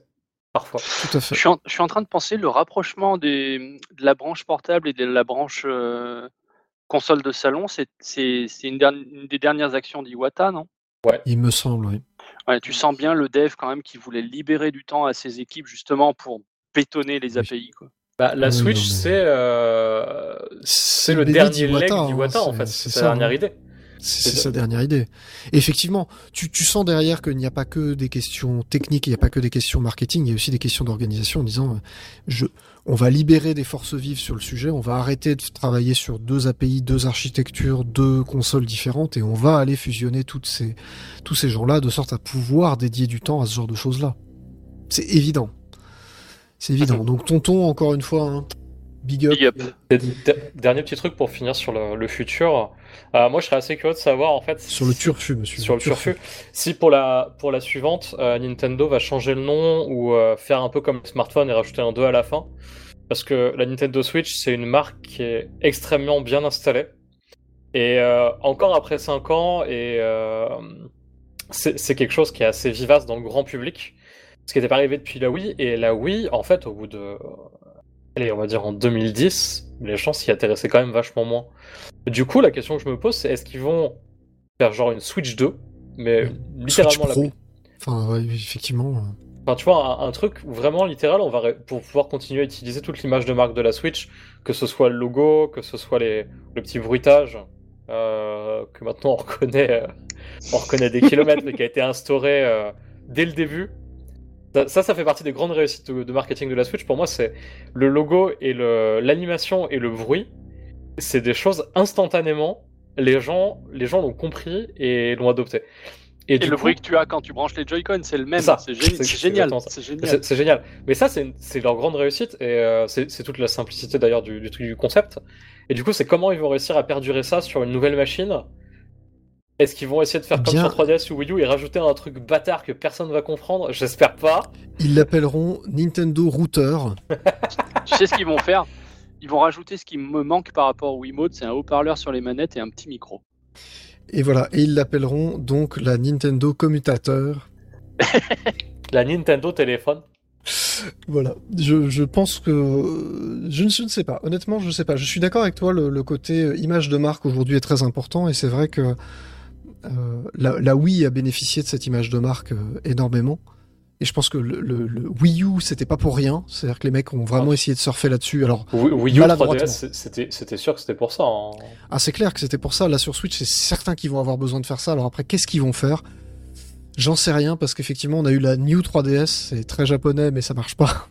parfois. Tout à fait. Je suis, en, je suis en train de penser le rapprochement des, de la branche portable et de la branche euh, console de salon, c'est une, des dernières actions d'Iwata, non? Il me semble, oui. Ouais, tu sens bien le dev quand même qui voulait libérer du temps à ses équipes justement pour bétonner les. API. Quoi. Bah, la oui, Switch, non, mais- c'est euh, c'est le dernier leg d'Iwata, hein, en c'est- fait. c'est ça, sa dernière hein. idée. C'est C'est sa dernière idée. Et effectivement, tu, tu sens derrière qu'il n'y a pas que des questions techniques, il n'y a pas que des questions marketing, il y a aussi des questions d'organisation en disant euh, je, on va libérer des forces vives sur le sujet, on va arrêter de travailler sur deux API, deux architectures, deux consoles différentes et on va aller fusionner toutes ces, tous ces gens-là de sorte à pouvoir dédier du temps à ce genre de choses-là. C'est évident. C'est évident. Donc Tonton, encore une fois, hein, big up. Big Dernier petit truc pour finir sur le, le futur. Euh, moi, je serais assez curieux de savoir en fait Sur le turfu, monsieur. sur le turfu. Si pour la pour la suivante, euh, Nintendo va changer le nom ou euh, faire un peu comme le smartphone et rajouter un 2 à la fin, parce que la Nintendo Switch c'est une marque qui est extrêmement bien installée et euh, encore après 5 ans et euh, c'est c'est quelque chose qui est assez vivace dans le grand public, ce qui n'était pas arrivé depuis la Wii et la Wii en fait au bout de allez on va dire en 2010 les gens s'y intéressaient quand même vachement moins. Du coup la question que je me pose c'est est-ce qu'ils vont faire genre une Switch 2 mais littéralement la Pro. Enfin, ouais, effectivement. Enfin, tu vois, un, un truc vraiment littéral, on va pour pouvoir continuer à utiliser toute l'image de marque de la Switch, que ce soit le logo, que ce soit les, le petit bruitage, euh, que maintenant on reconnaît, euh, on reconnaît des kilomètres, mais qui a été instauré euh, dès le début. Ça, ça, fait partie des grandes réussites de, de marketing de la Switch. Pour moi, c'est le logo et l'animation et le bruit. C'est des choses instantanément. Les gens, les gens l'ont compris et l'ont adopté. Et du le coup- bruit que tu as quand tu branches les Joy-Con, c'est le même. C'est génial. C'est génial. Mais ça, c'est leur grande réussite et euh, c'est toute la simplicité d'ailleurs du, du truc du concept. Et du coup, c'est comment ils vont réussir à perdurer ça sur une nouvelle machine. Est-ce qu'ils vont essayer de faire Bien. comme sur 3DS ou Wii U et rajouter un truc bâtard que personne va comprendre? J'espère pas. Ils l'appelleront Nintendo Router. Tu sais ce qu'ils vont faire? Ils vont rajouter ce qui me manque par rapport au Wiimote, c'est un haut-parleur sur les manettes et un petit micro. Et voilà. Et ils l'appelleront donc la Nintendo Commutateur. La Nintendo téléphone. Voilà. Je, je pense que. Je ne, je ne sais pas. Honnêtement, je ne sais pas. Je suis d'accord avec toi. Le, le côté euh, image de marque aujourd'hui est très important. Et c'est vrai que euh, la, la Wii a bénéficié de cette image de marque euh, énormément. Et je pense que le, le- le Wii U, c'était pas pour rien. C'est-à-dire que les mecs ont vraiment Ah. essayé de surfer là-dessus. Alors, Wii Wii U Maladroitement. 3DS, c'est- c'était c'était sûr que c'était pour ça. hein. Ah, c'est clair que c'était pour ça. Là, sur Switch, c'est certain qu'ils vont avoir besoin de faire ça. Alors après, qu'est-ce qu'ils vont faire? J'en sais rien parce qu'effectivement, on a eu la New 3DS. C'est très japonais, mais ça marche pas.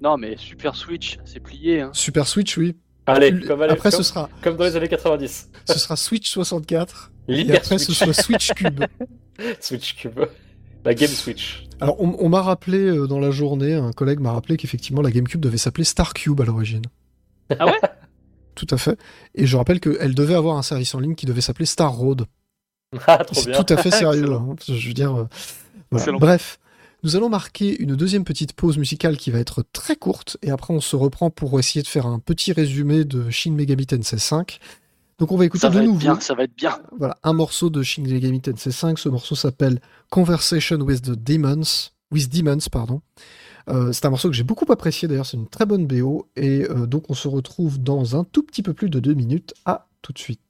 Non, mais Super Switch, c'est plié. Hein. Super Switch, oui. Allez, comme, allez, après, comme, ce sera, comme dans les années 90. ce sera Switch 64. Et après, ce sera Switch Cube. Switch Cube. La Game Switch. Alors, on, on m'a rappelé euh, dans la journée, un collègue m'a rappelé qu'effectivement, la GameCube devait s'appeler Star Cube à l'origine. Ah ouais? Tout à fait. Et je rappelle qu'elle devait avoir un service en ligne qui devait s'appeler Star Road. Ah, trop C'est bien. tout à fait sérieux. Hein. Je veux dire. euh, voilà. Bref, nous allons marquer une deuxième petite pause musicale qui va être très courte et après on se reprend pour essayer de faire un petit résumé de Shin Megami Tensei 5. Donc on va écouter Ça de va être nouveau bien, ça va être bien. voilà, un morceau de Shin Megami Tensei 5. Ce morceau s'appelle Conversation with the Demons. With Demons, pardon. Euh, c'est un morceau que j'ai beaucoup apprécié d'ailleurs, c'est une très bonne BO. Et euh, donc on se retrouve dans un tout petit peu plus de deux minutes. À tout de suite.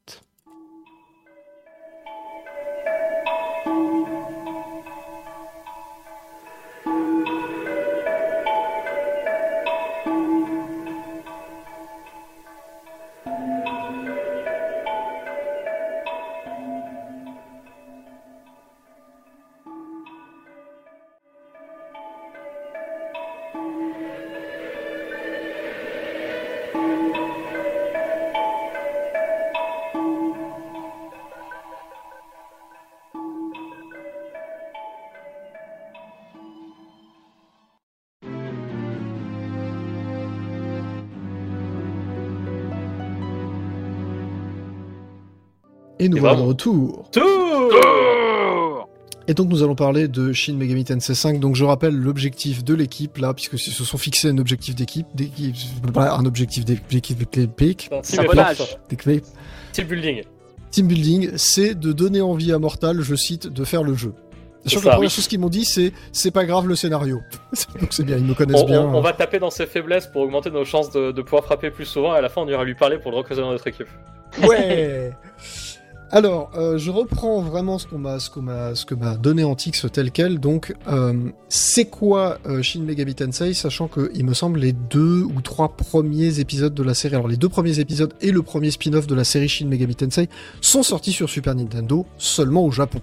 Et nous Et voilà de retour. Tout Et donc nous allons parler de Shin Megami Tensei 5. Donc je rappelle l'objectif de l'équipe là, puisque ils se sont fixés un objectif d'équipe, un objectif d'équipe d'équipe, Team building. team building, c'est de donner envie à Mortal, je cite, de faire le jeu. Crois que ça, la première oui. chose qu'ils m'ont dit, c'est c'est pas grave le scénario. donc c'est bien, ils me connaissent On, bien. on- on va taper dans ses faiblesses pour augmenter nos chances de, de pouvoir frapper plus souvent et à la fin on ira lui parler pour le recruter dans notre équipe. Ouais. Alors, euh, je reprends vraiment ce qu'on m'a, ce qu'on m'a, ce que m'a donné Antix tel quel. Donc, euh, c'est quoi euh, Shin Megami Tensei, sachant que il me semble les deux ou trois premiers épisodes de la série, alors les deux premiers épisodes et le premier spin-off de la série Shin Megami Tensei sont sortis sur Super Nintendo seulement au Japon.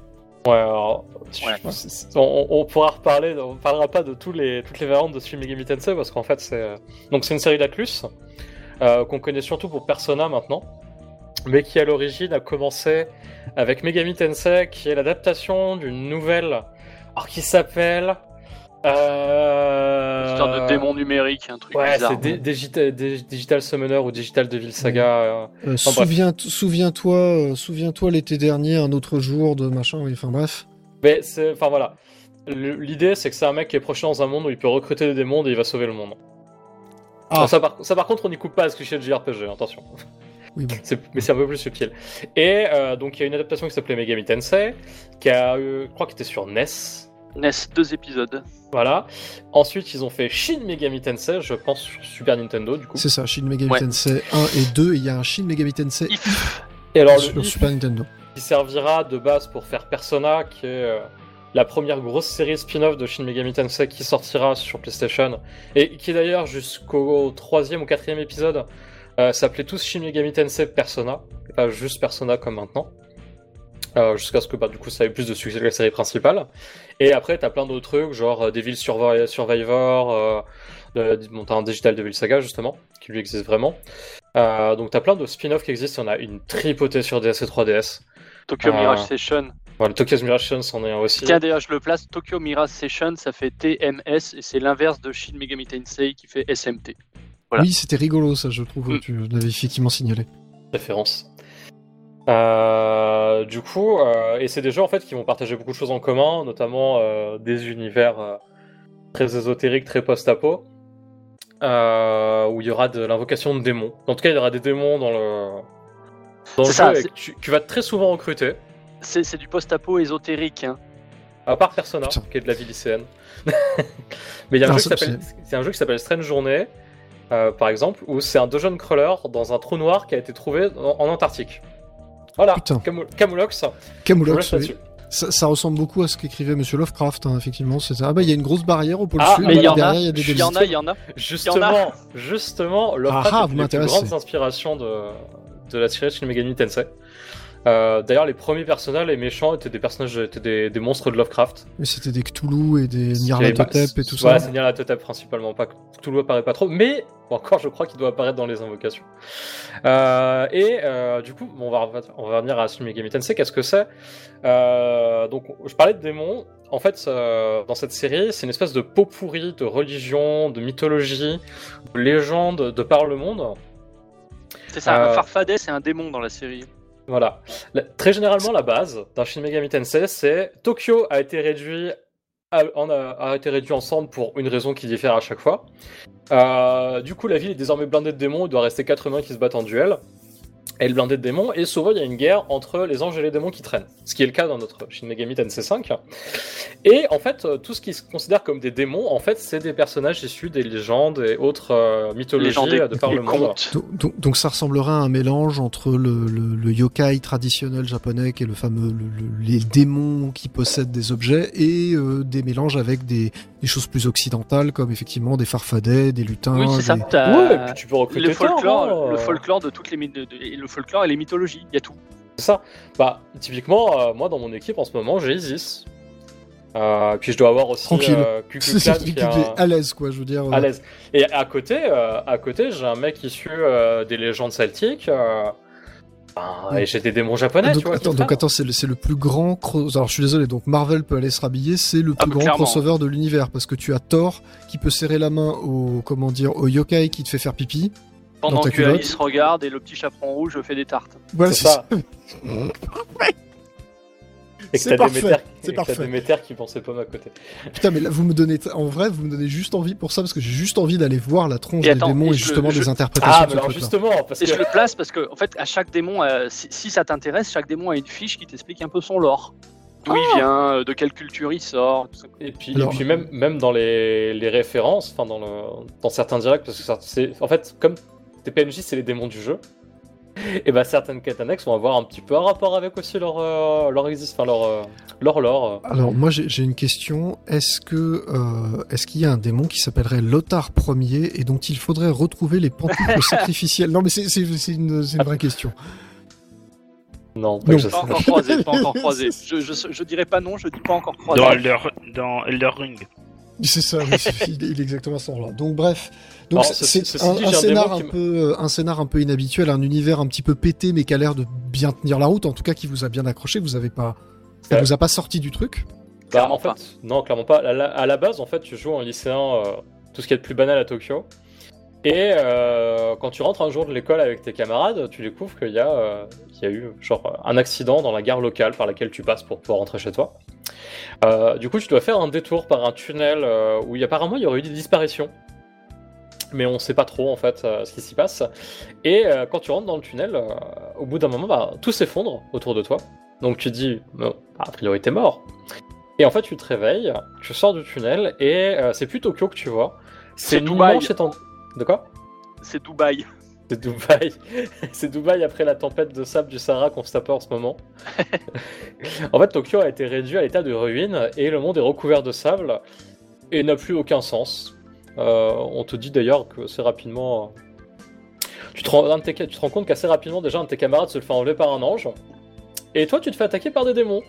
Ouais, alors, Ouais. On, on pourra reparler, on parlera pas de tous les, toutes les variantes de Shin Megami Tensei parce qu'en fait c'est donc c'est une série d'Atlus euh, qu'on connaît surtout pour Persona maintenant, mais qui à l'origine a commencé avec Megami Tensei qui est l'adaptation d'une nouvelle alors qui s'appelle Euh... Histoire de démon numérique, un truc Ouais, bizarre. c'est Digital, Summoner ou Digital Devil Saga. euh, Euh, Enfin, souviens- Souviens-toi, euh, souviens-toi l'été dernier, un autre jour de machin, oui, enfin bref. Mais c'est. Enfin voilà. L'idée, c'est que c'est un mec qui est projeté dans un monde où il peut recruter des démons et il va sauver le monde. Ah. Bon, ça, par, ça, par contre, on n'y coupe pas à ce cliché de JRPG, attention. Oui, bon. C'est- mais c'est un peu plus subtil. Et euh, donc, il y a une adaptation qui s'appelait Megami Tensei, qui a, eu- je crois, qui était sur NES. NES, deux épisodes. Voilà. Ensuite, ils ont fait Shin Megami Tensei, je pense, sur Super Nintendo, du coup. C'est ça, Shin Megami Ouais. Tensei 1 et 2, et il y a un Shin Megami Tensei. Et alors, le sur If, Super Nintendo. qui servira de base pour faire Persona, qui est euh, la première grosse série spin-off de Shin Megami Tensei qui sortira sur PlayStation, et qui d'ailleurs jusqu'au troisième ou quatrième épisode euh, s'appelait tous Shin Megami Tensei Persona, et pas juste Persona comme maintenant. Euh, Jusqu'à ce que bah, du coup ça ait plus de succès que la série principale. Et après t'as plein d'autres trucs, genre euh, Devil Survi- Survivor, euh, euh, bon, t'as un Digital Devil Saga justement, qui lui existe vraiment. Euh, donc t'as plein de spin-offs qui existent, en a une tripotée sur DS et 3DS. Tokyo. Mirage Session. Voilà, Tokyo's Mirage Session, c'en est un aussi. Tiens, d'ailleurs, je le place. Tokyo Mirage Session, ça fait TMS et c'est l'inverse de Shin Megami Tensei qui fait SMT. Voilà. Oui, c'était rigolo, ça, je trouve. Mm. Tu l'avais effectivement signalé. référence. Euh, du coup, euh, et c'est des jeux en fait qui vont partager beaucoup de choses en commun, notamment euh, des univers euh, très ésotériques, très post-apo, euh, où il y aura de l'invocation de démons. En tout cas, il y aura des démons dans le dans le ça, jeu et tu, tu vas très souvent recruter. C'est du post-apo ésotérique. hein. À part Persona, Putain. qui est de la vie lycéenne. Mais il y a un Alors, jeu qui ça, s'appelle, c'est un jeu qui s'appelle Strange Journée, euh, par exemple, où c'est un dungeon crawler dans un trou noir qui a été trouvé en, en Antarctique. Voilà. Camu- Camoulox. Camoulox, oui. ça, ça ressemble beaucoup à ce qu'écrivait Monsieur Lovecraft, hein, effectivement. C'est ça. Ah bah, il y a une grosse barrière au pôle Ah, sud, Mais il y en a, il y en a, il y en a. Justement, justement, Lovecraft Ah, est vous une des plus grandes inspirations de, de la série Shin Megami Tensei. Euh, D'ailleurs, les premiers personnages, les méchants, étaient des personnages, étaient des, des monstres de Lovecraft. Mais c'était des Cthulhu et des Nyarlathotep pas- et tout Voilà, ça. c'est Nyarlathotep principalement, pas Cthulhu apparaît pas trop, mais bon, encore, je crois qu'il doit apparaître dans les invocations. Euh, et euh, du coup, bon, on, va, rev- on va revenir à Shin Megami Tensei. Qu'est-ce que c'est? Euh, Donc, je parlais de démons. En fait, euh, dans cette série, c'est une espèce de pot pourri de religion, de mythologie, de légende de par le monde. C'est ça, Euh, un farfadet, c'est un démon dans la série. Voilà. Très généralement, la base d'un Shin Megami Tensei, c'est Tokyo a été réduit ensemble pour une raison qui diffère à chaque fois. Euh, du coup, la ville est désormais blindée de démons. Il doit rester quatre humains qui se battent en duel. Elle est blindée de démons et souvent il y a une guerre entre les anges et les démons qui traînent. Ce qui est le cas dans notre Shin Megami Tensei 5. Et en fait, euh, tout ce qui se considère comme des démons, en fait, c'est des personnages issus des légendes et autres euh, mythologies euh, de par le monde. Donc, donc- donc ça ressemblerait à un mélange entre le, le- le yokai traditionnel japonais, qui est le fameux le- le- les démons qui possèdent des objets, et euh, des mélanges avec des, des choses plus occidentales, comme effectivement des farfadets, des lutins. Oui, c'est ça. des- Ouais, et puis tu peux recruter Le folklore, le euh. folklore de toutes les de- le folklore et les mythologies, il y a tout. C'est ça. Bah, typiquement, euh, moi dans mon équipe en ce moment, j'ai Isis. Euh, puis je dois avoir aussi Tranquille. euh, qui qui est est un- à l'aise, quoi, je veux dire. euh, à l'aise. Et à côté, euh, à côté, j'ai un mec issu euh, des légendes celtiques. Et j'ai des démons japonais, donc, tu vois. attends, donc attends, c'est le, plus grand. cro- Alors je suis désolé, donc Marvel peut aller se rhabiller, c'est le plus Ah, bah, grand clairement. crossover de l'univers parce que tu as Thor qui peut serrer la main au comment dire au yokai qui te fait faire pipi. Pendant que culotte. Alice regarde et le petit chaperon rouge fait des tartes. Voilà, C'est ça. Et que C'est t'as parfait, c'est parfait. Déméter qui pensait pas à côté. Putain, mais là, vous me donnez, en vrai, vous me donnez juste envie pour ça, parce que j'ai juste envie d'aller voir la tronche Et des démons et justement je- des interprétations Ah, de mais alors justement, parce Et que je le place parce que, en fait, à chaque démon, euh, si, si ça t'intéresse, chaque démon a une fiche qui t'explique un peu son lore. D'où Ah. il vient, euh, de quelle culture il sort. tout ça. Et puis, Alors- et puis même, même dans les, les références, enfin dans, le, dans certains directs, parce que ça- en fait comme tes PNJ c'est les démons du jeu, et bah certaines quêtes annexes vont avoir un petit peu un rapport avec aussi leur euh, leur existe, enfin leur euh, leur lore. Alors moi j'ai une question. Est-ce que euh, est-ce qu'il y a un démon qui s'appellerait Lothar Ier et dont il faudrait retrouver les pantoufles sacrificielles? Non mais c'est une, c'est une vraie question. Non, pas Non. que je Pas encore croisé, pas encore croisé. Je, je, je dirais pas non, je dis pas encore croisé. Dans Elder, dans Elder Ring. C'est ça, oui, il, est- il est exactement ce là Donc bref, donc Alors, c'est un, scénar un peu un scénar un peu inhabituel, un univers un petit peu pété mais qui a l'air de bien tenir la route. En tout cas, qui vous a bien accroché. Vous avez pas, ça Ouais. vous a pas sorti du truc. Bah, Clairement en fait, pas. non, clairement pas. À la, à la base, en fait, tu joues en lycéen, euh, tout ce qui est de plus banal à Tokyo. Et euh, quand tu rentres un jour de l'école avec tes camarades, tu découvres qu'il y, a, euh, qu'il y a eu genre un accident dans la gare locale par laquelle tu passes pour pouvoir rentrer chez toi. Euh, du coup, tu dois faire un détour par un tunnel où il apparemment il y aurait eu des disparitions. Mais on sait pas trop en fait ce qui s'y passe. Et quand tu rentres dans le tunnel, au bout d'un moment, bah, tout s'effondre autour de toi. Donc tu te dis, bon, a priori t'es mort. Et en fait, tu te réveilles, tu sors du tunnel et c'est plus Tokyo que tu vois. C'est Dubaï. immense étendue- De quoi C'est Dubaï. C'est Dubaï. c'est Dubaï après la tempête de sable du Sahara qu'on se tape en ce moment. en fait, Tokyo a été réduit à l'état de ruine et le monde est recouvert de sable et n'a plus aucun sens. Euh, on te dit d'ailleurs que c'est rapidement. euh, Tu te, rends, un de tes- tu te rends compte qu'assez rapidement, déjà, un de tes camarades se le fait enlever par un ange. Et toi, tu te fais attaquer par des démons.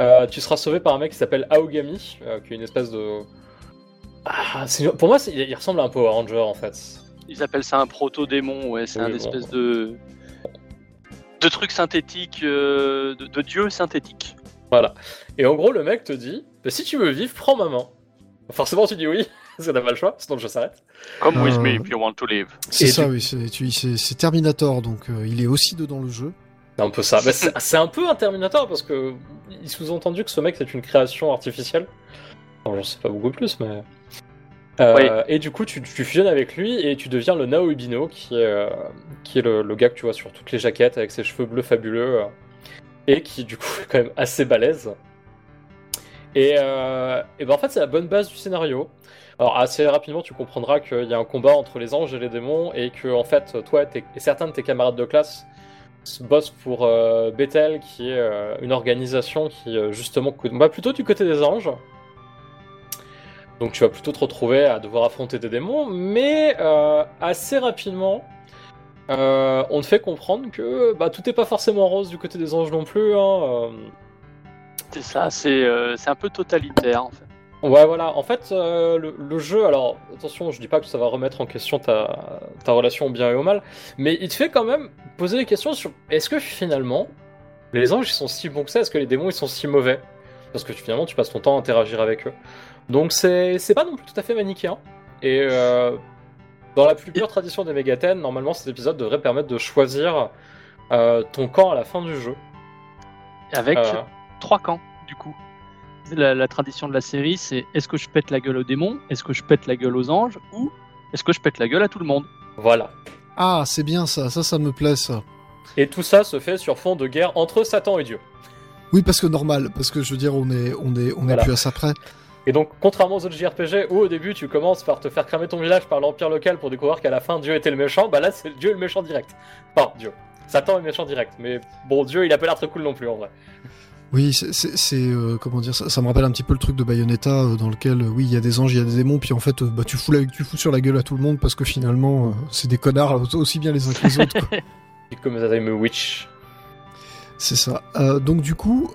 Euh, tu seras sauvé par un mec qui s'appelle Aogami, euh, qui est une espèce de. Ah, c'est- pour moi, c'est- il ressemble à un Power Ranger en fait. Ils appellent ça un proto-démon, ouais, c'est Oui, un bon. espèce de. de truc synthétique, euh, de, de dieu synthétique. Voilà. Et en gros, le mec te dit bah, si tu veux vivre, prends ma main. Forcément, tu dis oui, parce que t'as pas le choix, sinon le jeu s'arrête. Come with Euh, me if you want to live. C'est ça, oui, c'est Terminator, donc euh, il est aussi dedans le jeu. C'est un peu ça. Bah, c'est c'est un peu un Terminator parce que il sous-entendu que ce mec c'est une création artificielle. Bon, j'en sais pas beaucoup plus, mais. Euh, Et du coup, tu, tu fusionnes avec lui et tu deviens le Nao Ibino, qui est, euh, qui est le, le gars que tu vois sur toutes les jaquettes avec ses cheveux bleus fabuleux euh, et qui, du coup, est quand même assez balèze. Et, et ben en fait, c'est la bonne base du scénario. Alors, assez rapidement, tu comprendras qu'il y a un combat entre les anges et les démons et que, en fait, toi et certains de tes camarades de classe se bossent pour Bethel, qui est une organisation qui, justement, combat plutôt du côté des anges. Donc tu vas plutôt te retrouver à devoir affronter des démons, mais euh, assez rapidement, euh, on te fait comprendre que bah, tout n'est pas forcément rose du côté des anges non plus. Hein, euh. C'est ça, c'est c'est un peu totalitaire en fait. Ouais, voilà. En fait, euh, le, le jeu, alors attention, je dis pas que ça va remettre en question ta, ta relation au bien et au mal, mais il te fait quand même poser des questions sur est-ce que finalement les anges ils sont si bons que ça? Est-ce que les démons ils sont si mauvais? Parce que finalement tu passes ton temps à interagir avec eux. Donc c'est c'est pas non plus tout à fait manichéen. Et euh, dans la plus pure tradition des Megaten, normalement cet épisode devrait permettre de choisir euh, ton camp à la fin du jeu. Avec Euh, trois camps, du coup. La, la tradition de la série, c'est est-ce que je pète la gueule aux démons Est-ce que je pète la gueule aux anges Ou est-ce que je pète la gueule à tout le monde voilà. Ah, c'est bien ça, ça, ça me plaît ça. Et tout ça se fait sur fond de guerre entre Satan et Dieu. Oui, parce que normal, parce que je veux dire, on est, on est, on est Voilà. plus à ça près. Et donc, contrairement aux autres JRPG où au début tu commences par te faire cramer ton village par l'empire local pour découvrir qu'à la fin Dieu était le méchant, bah là c'est Dieu le méchant direct. Enfin, Dieu. Satan est le méchant direct, mais bon, Dieu il a pas l'air très cool non plus en vrai. Oui, c'est, euh, comment dire, ça, ça me rappelle un petit peu le truc de Bayonetta, euh, dans lequel, euh, oui, il y a des anges, il y a des démons, puis en fait, euh, bah, tu fous, la- tu fous sur la gueule à tout le monde parce que finalement, euh, c'est des connards aussi bien les uns que les autres. quoi. Comme ça me witch. C'est ça. Euh, donc du coup,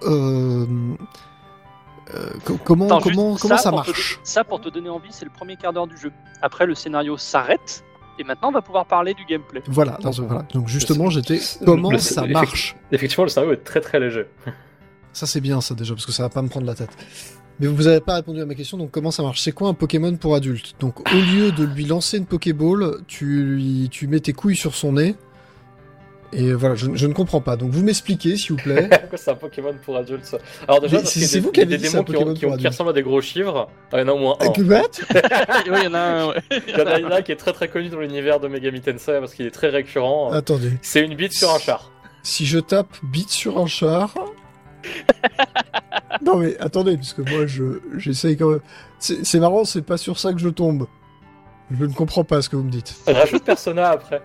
euh, co- comment, Attends, comment, juste comment ça pour te- marche Ça, pour te donner envie, c'est le premier quart d'heure du jeu. Après, le scénario s'arrête. Et maintenant, on va pouvoir parler du gameplay. Voilà. Donc justement, j'étais comment le- ça marche. Effectivement, le scénario est très très léger. Ça c'est bien ça déjà parce que ça va pas me prendre la tête. Mais vous avez pas répondu à ma question, donc comment ça marche? C'est quoi un Pokémon pour adulte Donc au lieu de lui lancer une Pokéball, tu, lui- tu mets tes couilles sur son nez. Et voilà, je, je ne comprends pas. Donc vous m'expliquez s'il vous plaît. Pourquoi c'est un Pokémon pour adultes ça Alors déjà, c'est- qu'il y a c'est des- vous qui avez des démons qui, ont- Pokémon qui, ont- pour qui adultes. ressemblent à des gros chiffres. Ah, il y en a au moins un. Que what oui, il y en a un, ouais. Il y en a, un qui est très très connu dans l'univers de Megami Tensei parce qu'il est très récurrent. Attendez. C'est une bite sur un char. Si je tape bite sur un char. non mais attendez, parce que moi je j'essaye quand même. C'est c'est marrant, c'est pas sur ça que je tombe. Je ne comprends pas ce que vous me dites. Rajoute Persona après.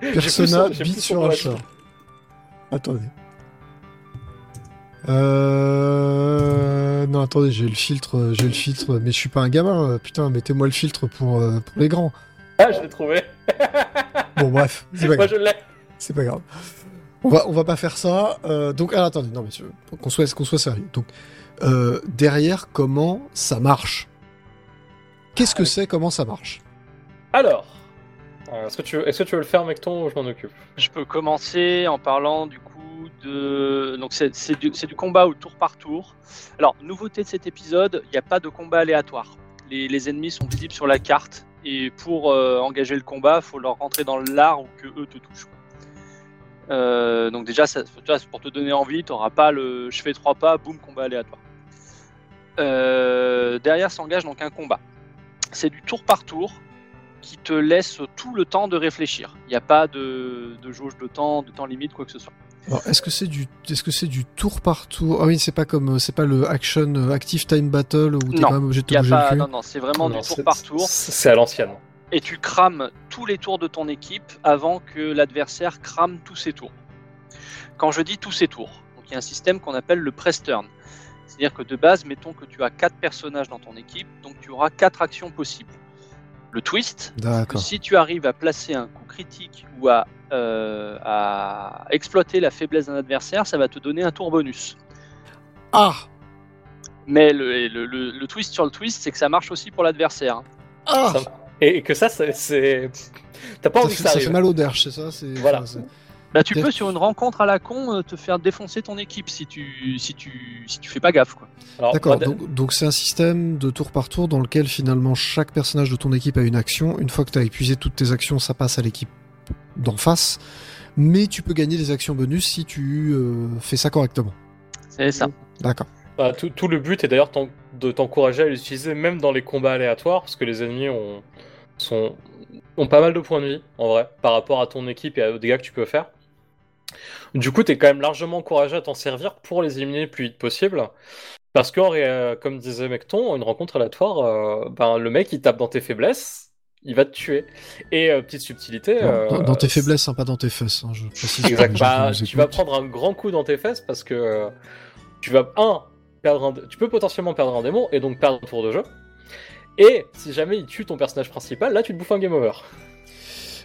Persona bite sur un char. Attendez. Euh... Non, attendez, j'ai le filtre, j'ai le filtre, mais je suis pas un gamin. Putain, mettez-moi le filtre pour, euh, pour les grands. Ah, je l'ai trouvé. Bon, bref, c'est pas. C'est pas grave. On va, on va pas faire ça. Euh, donc, alors, attendez, non, mais qu'on soit, qu'on soit sérieux. Donc, euh, derrière, comment ça marche? Qu'est-ce que c'est Comment ça marche? Alors, est-ce que, tu veux, est-ce que tu veux le faire, Mecton, ou je m'en occupe Je peux commencer en parlant du coup de. Donc, c'est du, du combat au tour par tour. Alors, nouveauté de cet épisode, il n'y a pas de combat aléatoire. Les, ennemis sont visibles sur la carte. Et pour euh, engager le combat, il faut leur rentrer dans l'art ou que eux te touchent. Euh, donc, déjà, ça, pour te donner envie, tu n'auras pas le je fais trois pas, boum, combat aléatoire. Euh, derrière s'engage donc un combat. C'est du tour par tour qui te laisse tout le temps de réfléchir. Il n'y a pas de, de jauge de temps, de temps limite, quoi que ce soit. Alors, est-ce que c'est du, est-ce que c'est du tour par tour? Ah oui, c'est pas comme, c'est pas le action euh, active time battle où t'es Non, quand même obligé de bouger pas, le cul? non, non, c'est vraiment Non, du tour par tour. C'est à l'ancienne. Et tu crames tous les tours de ton équipe avant que l'adversaire crame tous ses tours. Quand je dis tous ses tours, donc il y a un système qu'on appelle le press turn. C'est-à-dire que de base, mettons que tu as quatre personnages dans ton équipe, donc tu auras quatre actions possibles. Le twist, que si tu arrives à placer un coup critique ou à, euh, à exploiter la faiblesse d'un adversaire, ça va te donner un tour bonus. Ah Mais le, le- le- le twist sur le twist, c'est que ça marche aussi pour l'adversaire. Ah Ça- Et, que ça, c'est-. T'as pas ça envie que fait, ça ça arrive. fait mal au derche, c'est ça Voilà. enfin, Bah, tu peux sur une rencontre à la con euh, te faire défoncer ton équipe si tu si tu si tu fais pas gaffe quoi. D'accord, moi, donc donc c'est un système de tour par tour dans lequel finalement chaque personnage de ton équipe a une action. Une fois que tu as épuisé toutes tes actions, ça passe à l'équipe d'en face. Mais tu peux gagner des actions bonus si tu euh, fais ça correctement. C'est ça. D'accord. Bah, tout, tout le but est d'ailleurs de t'encourager à l'utiliser même dans les combats aléatoires, parce que les ennemis ont, sont, ont pas mal de points de vie, en vrai, par rapport à ton équipe et aux dégâts que tu peux faire. Du coup, t'es quand même largement encouragé à t'en servir pour les éliminer le plus vite possible. Parce que, euh, comme disait Mecton, une rencontre aléatoire, euh, ben, le mec il tape dans tes faiblesses, il va te tuer. Et euh, petite subtilité. Dans, dans- euh, dans tes faiblesses, hein, pas dans tes fesses. hein, je précise Exact. Bah, tu vas prendre un grand coup dans tes fesses parce que tu vas un perdre un, tu peux potentiellement perdre un démon et donc perdre un tour de jeu. Et si jamais il tue ton personnage principal, là tu te bouffes un game over.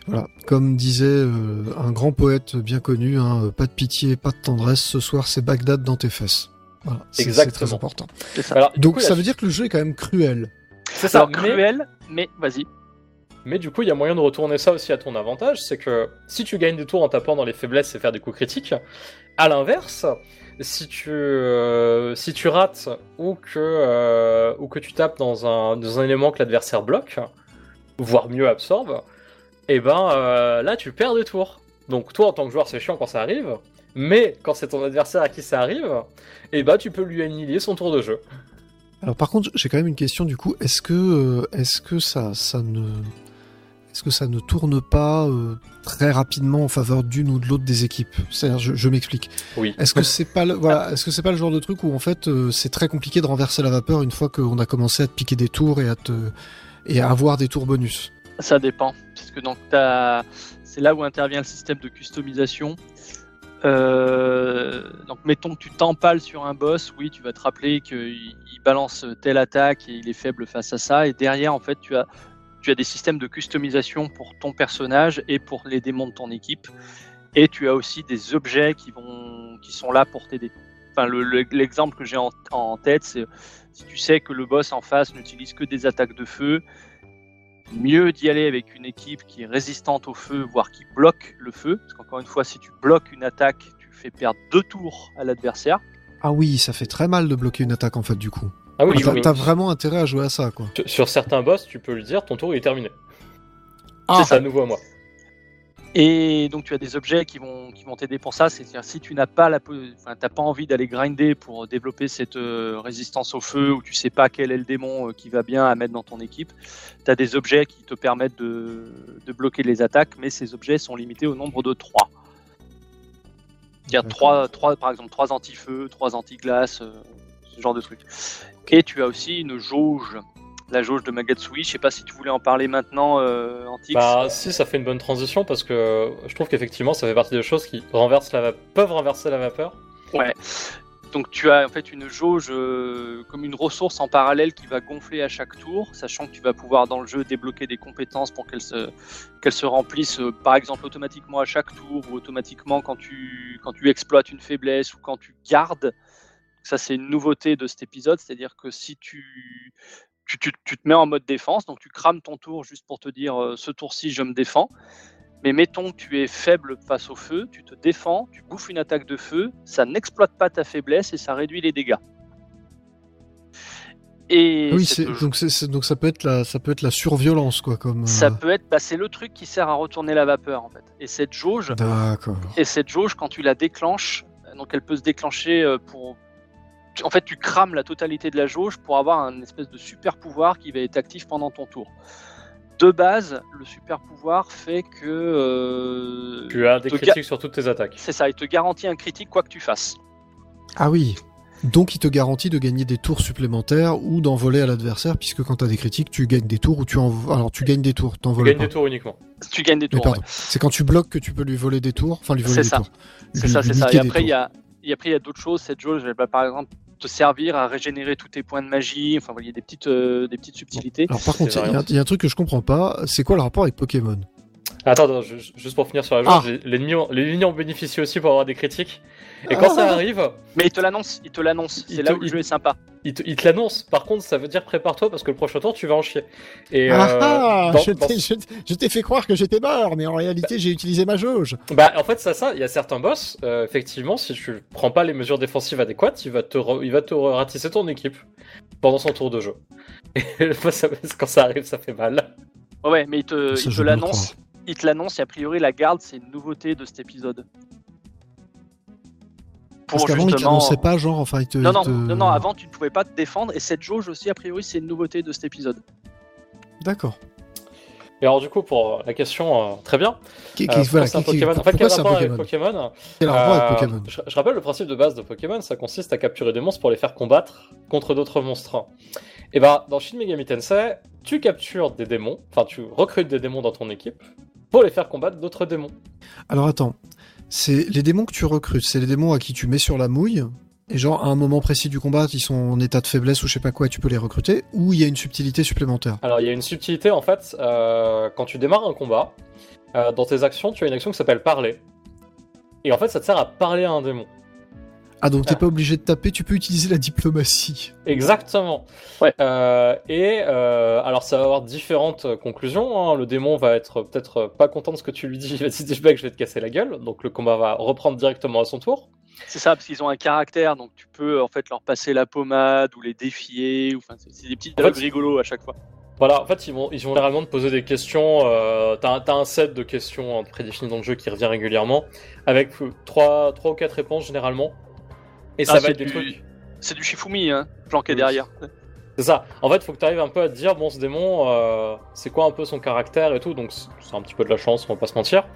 Voilà, comme disait euh, un grand poète bien connu, hein, euh, pas de pitié, pas de tendresse, ce soir c'est Bagdad dans tes fesses. Voilà, c'est très important. Ça. Alors, Donc coup, ça veut dire que le jeu est quand même cruel. c'est ça. Alors mais, cruel, mais vas-y. mais du coup, il y a moyen de retourner ça aussi à ton avantage, c'est que si tu gagnes des tours en tapant dans les faiblesses et faire des coups critiques, à l'inverse, si tu euh, si tu rates ou que euh, ou que tu tapes dans un dans un élément que l'adversaire bloque, voire mieux absorbe, et ben euh, là tu perds des tours. Donc toi en tant que joueur c'est chiant quand ça arrive, mais quand c'est ton adversaire à qui ça arrive, et ben tu peux lui annihiler son tour de jeu. Alors par contre, j'ai quand même une question du coup. Est-ce que, euh, est-ce que ça, ça ne, est-ce que ça ne tourne pas euh, très rapidement en faveur d'une ou de l'autre des équipes? C'est-à-dire, je, je m'explique. Oui. Est-ce que c'est pas, le, voilà, est-ce que c'est pas le genre de truc où en fait euh, c'est très compliqué de renverser la vapeur une fois qu'on a commencé à te piquer des tours et à te et à avoir des tours bonus? Ça dépend. Parce que donc c'est là où intervient le système de customisation. Euh, donc mettons que tu t'empales sur un boss, oui, tu vas te rappeler qu'il il balance telle attaque et il est faible face à ça. Et derrière, en fait, tu as, tu as des systèmes de customisation pour ton personnage et pour les démons de ton équipe. Et tu as aussi des objets qui, vont, qui sont là pour t'aider. Enfin, le- le- l'exemple que j'ai en tête, c'est si tu sais que le boss en face n'utilise que des attaques de feu, mieux d'y aller avec une équipe qui est résistante au feu, voire qui bloque le feu. Parce qu'encore une fois, si tu bloques une attaque, tu fais perdre deux tours à l'adversaire. Ah oui, ça fait très mal de bloquer une attaque en fait du coup. Ah oui, T'as oui. t'as vraiment intérêt à jouer à ça quoi. Sur- Sur certains boss, tu peux lui dire ton tour il est terminé. Ah. c'est à nouveau à moi. Et donc tu as des objets qui vont qui vont t'aider pour ça. C'est-à-dire si tu n'as pas la, enfin, t'as pas envie d'aller grinder pour développer cette euh, résistance au feu ou tu sais pas quel est le démon euh, qui va bien à mettre dans ton équipe, tu as des objets qui te permettent de, de bloquer les attaques, mais ces objets sont limités au nombre de 3. C'est-à-dire D'accord. trois, trois, par exemple, trois anti-feu, trois anti-glace, euh, ce genre de truc. Et tu as aussi une jauge, la jauge de Magatsui. Je sais pas si tu voulais en parler maintenant, euh, Antix. Bah si, ça fait une bonne transition parce que je trouve qu'effectivement ça fait partie des choses qui renversent la peuvent renverser la vapeur. Ouais. Donc tu as en fait une jauge euh, comme une ressource en parallèle qui va gonfler à chaque tour, sachant que tu vas pouvoir dans le jeu débloquer des compétences pour qu'elles se, qu'elles se remplissent, euh, par exemple automatiquement à chaque tour ou automatiquement quand tu, quand tu exploites une faiblesse ou quand tu gardes. Ça c'est une nouveauté de cet épisode, c'est-à-dire que si tu, tu, tu, tu te mets en mode défense, donc tu crames ton tour juste pour te dire euh, ce tour-ci je me défends. Mais mettons que tu es faible face au feu, tu te défends, tu bouffes une attaque de feu, ça n'exploite pas ta faiblesse et ça réduit les dégâts. Et Oui, donc, donc ça peut être la, ça peut être la surviolence, quoi, comme. Ça euh, peut être, bah, c'est le truc qui sert à retourner la vapeur en fait. Et cette jauge, et cette jauge quand tu la déclenches, donc elle peut se déclencher euh, pour, en fait tu crames la totalité de la jauge pour avoir un espèce de super pouvoir qui va être actif pendant ton tour. De base, le super pouvoir fait que euh, Tu as des te ga- critiques sur toutes tes attaques. c'est ça, il te garantit un critique quoi que tu fasses. Ah oui. Donc il te garantit de gagner des tours supplémentaires ou d'en voler à l'adversaire, puisque quand t'as des critiques, tu gagnes des tours ou tu en. Alors tu gagnes des tours, t'en Tu voles gagnes pas. des tours uniquement. Tu gagnes des Mais tours. pardon. ouais. C'est quand tu bloques que tu peux lui voler des tours. Enfin, lui voler C'est des ça. tours. C'est Lui- ça, lui c'est ça. niquer Et des après il y tours. a, et après il y a d'autres choses. Cette jauge, elle va par exemple te servir à régénérer tous tes points de magie. Enfin, y a des petites, euh, des petites subtilités. Alors par contre, il y y, a un truc que je comprends pas. C'est quoi le rapport avec Pokémon? Attends, attends, ju- juste pour finir sur la Ah. jauge, les, ennemis ont- les ennemis en bénéficient aussi pour avoir des critiques. Et quand ça arrive, Mais il te l'annonce, il te l'annonce. C'est te- là où le il- jeu est sympa. il te, il te l'annonce. Par contre, ça veut dire prépare-toi parce que le prochain tour, tu vas en chier. Et euh, Ah, dans- je dans- t'ai- je t'ai- je t'ai fait croire que j'étais mort, mais en réalité j'ai utilisé ma jauge. Bah, en fait, ça, ça, il y a certains boss, euh, effectivement, si tu prends pas les mesures défensives adéquates, il va te, re- il va te ratisser ton équipe pendant son tour de jeu. Et quand ça arrive, ça fait mal. Ouais, mais il te, il je te le l'annonce. Il te l'annonce et a priori la garde, c'est une nouveauté de cet épisode. Pour Parce qu'avant il te justement- l'annonçait pas, genre, enfin il te. Non, il non, te- non, non, avant tu ne pouvais pas te défendre et cette jauge aussi, a priori, c'est une nouveauté de cet épisode. D'accord. Et alors, du coup, pour la question, euh, très bien. Qui- Euh, qui- pourquoi voilà, c'est un qui- qui- Pokémon En fait, quel un rapport avec Pokémon Quel rapport Euh, avec Pokémon je, je rappelle le principe de base de Pokémon, ça consiste à capturer des monstres pour les faire combattre contre d'autres monstres. Et bah, dans Shin Megami Tensei, tu captures des démons, enfin tu recrutes des démons dans ton équipe pour les faire combattre d'autres démons. Alors attends, c'est les démons que tu recrutes, c'est les démons à qui tu mets sur la mouille, et genre à un moment précis du combat, ils sont en état de faiblesse ou je sais pas quoi, et tu peux les recruter, ou il y a une subtilité supplémentaire. Alors il y a une subtilité en fait, euh, quand tu démarres un combat, euh, dans tes actions, tu as une action qui s'appelle parler. Et en fait, ça te sert à parler à un démon. Ah donc t'es Ah. pas obligé de taper, tu peux utiliser la diplomatie. Exactement. Ouais. Euh, et euh, alors ça va avoir différentes euh, conclusions. hein. Le démon va être peut-être pas content de ce que tu lui dis. Il va te dire je vais te casser la gueule. Donc le combat va reprendre directement à son tour. C'est ça, parce qu'ils ont un caractère, donc tu peux en fait leur passer la pommade ou les défier. ou- Enfin, c'est des petits En dialogues fait, rigolos à chaque fois. Voilà, en fait, ils vont, ils vont généralement te poser des questions. Euh, T'as un- t'as un set de questions hein, prédéfinies dans le jeu qui revient régulièrement, avec euh, trois, trois ou quatre réponses généralement. Et ça Ah, va c'est être des du- trucs. C'est du Shifumi, hein, planqué Oui. derrière. C'est ça. En fait, faut que tu arrives un peu à te dire, bon, ce démon, euh, c'est quoi un peu son caractère et tout. Donc, c'est un petit peu de la chance, on va pas se mentir.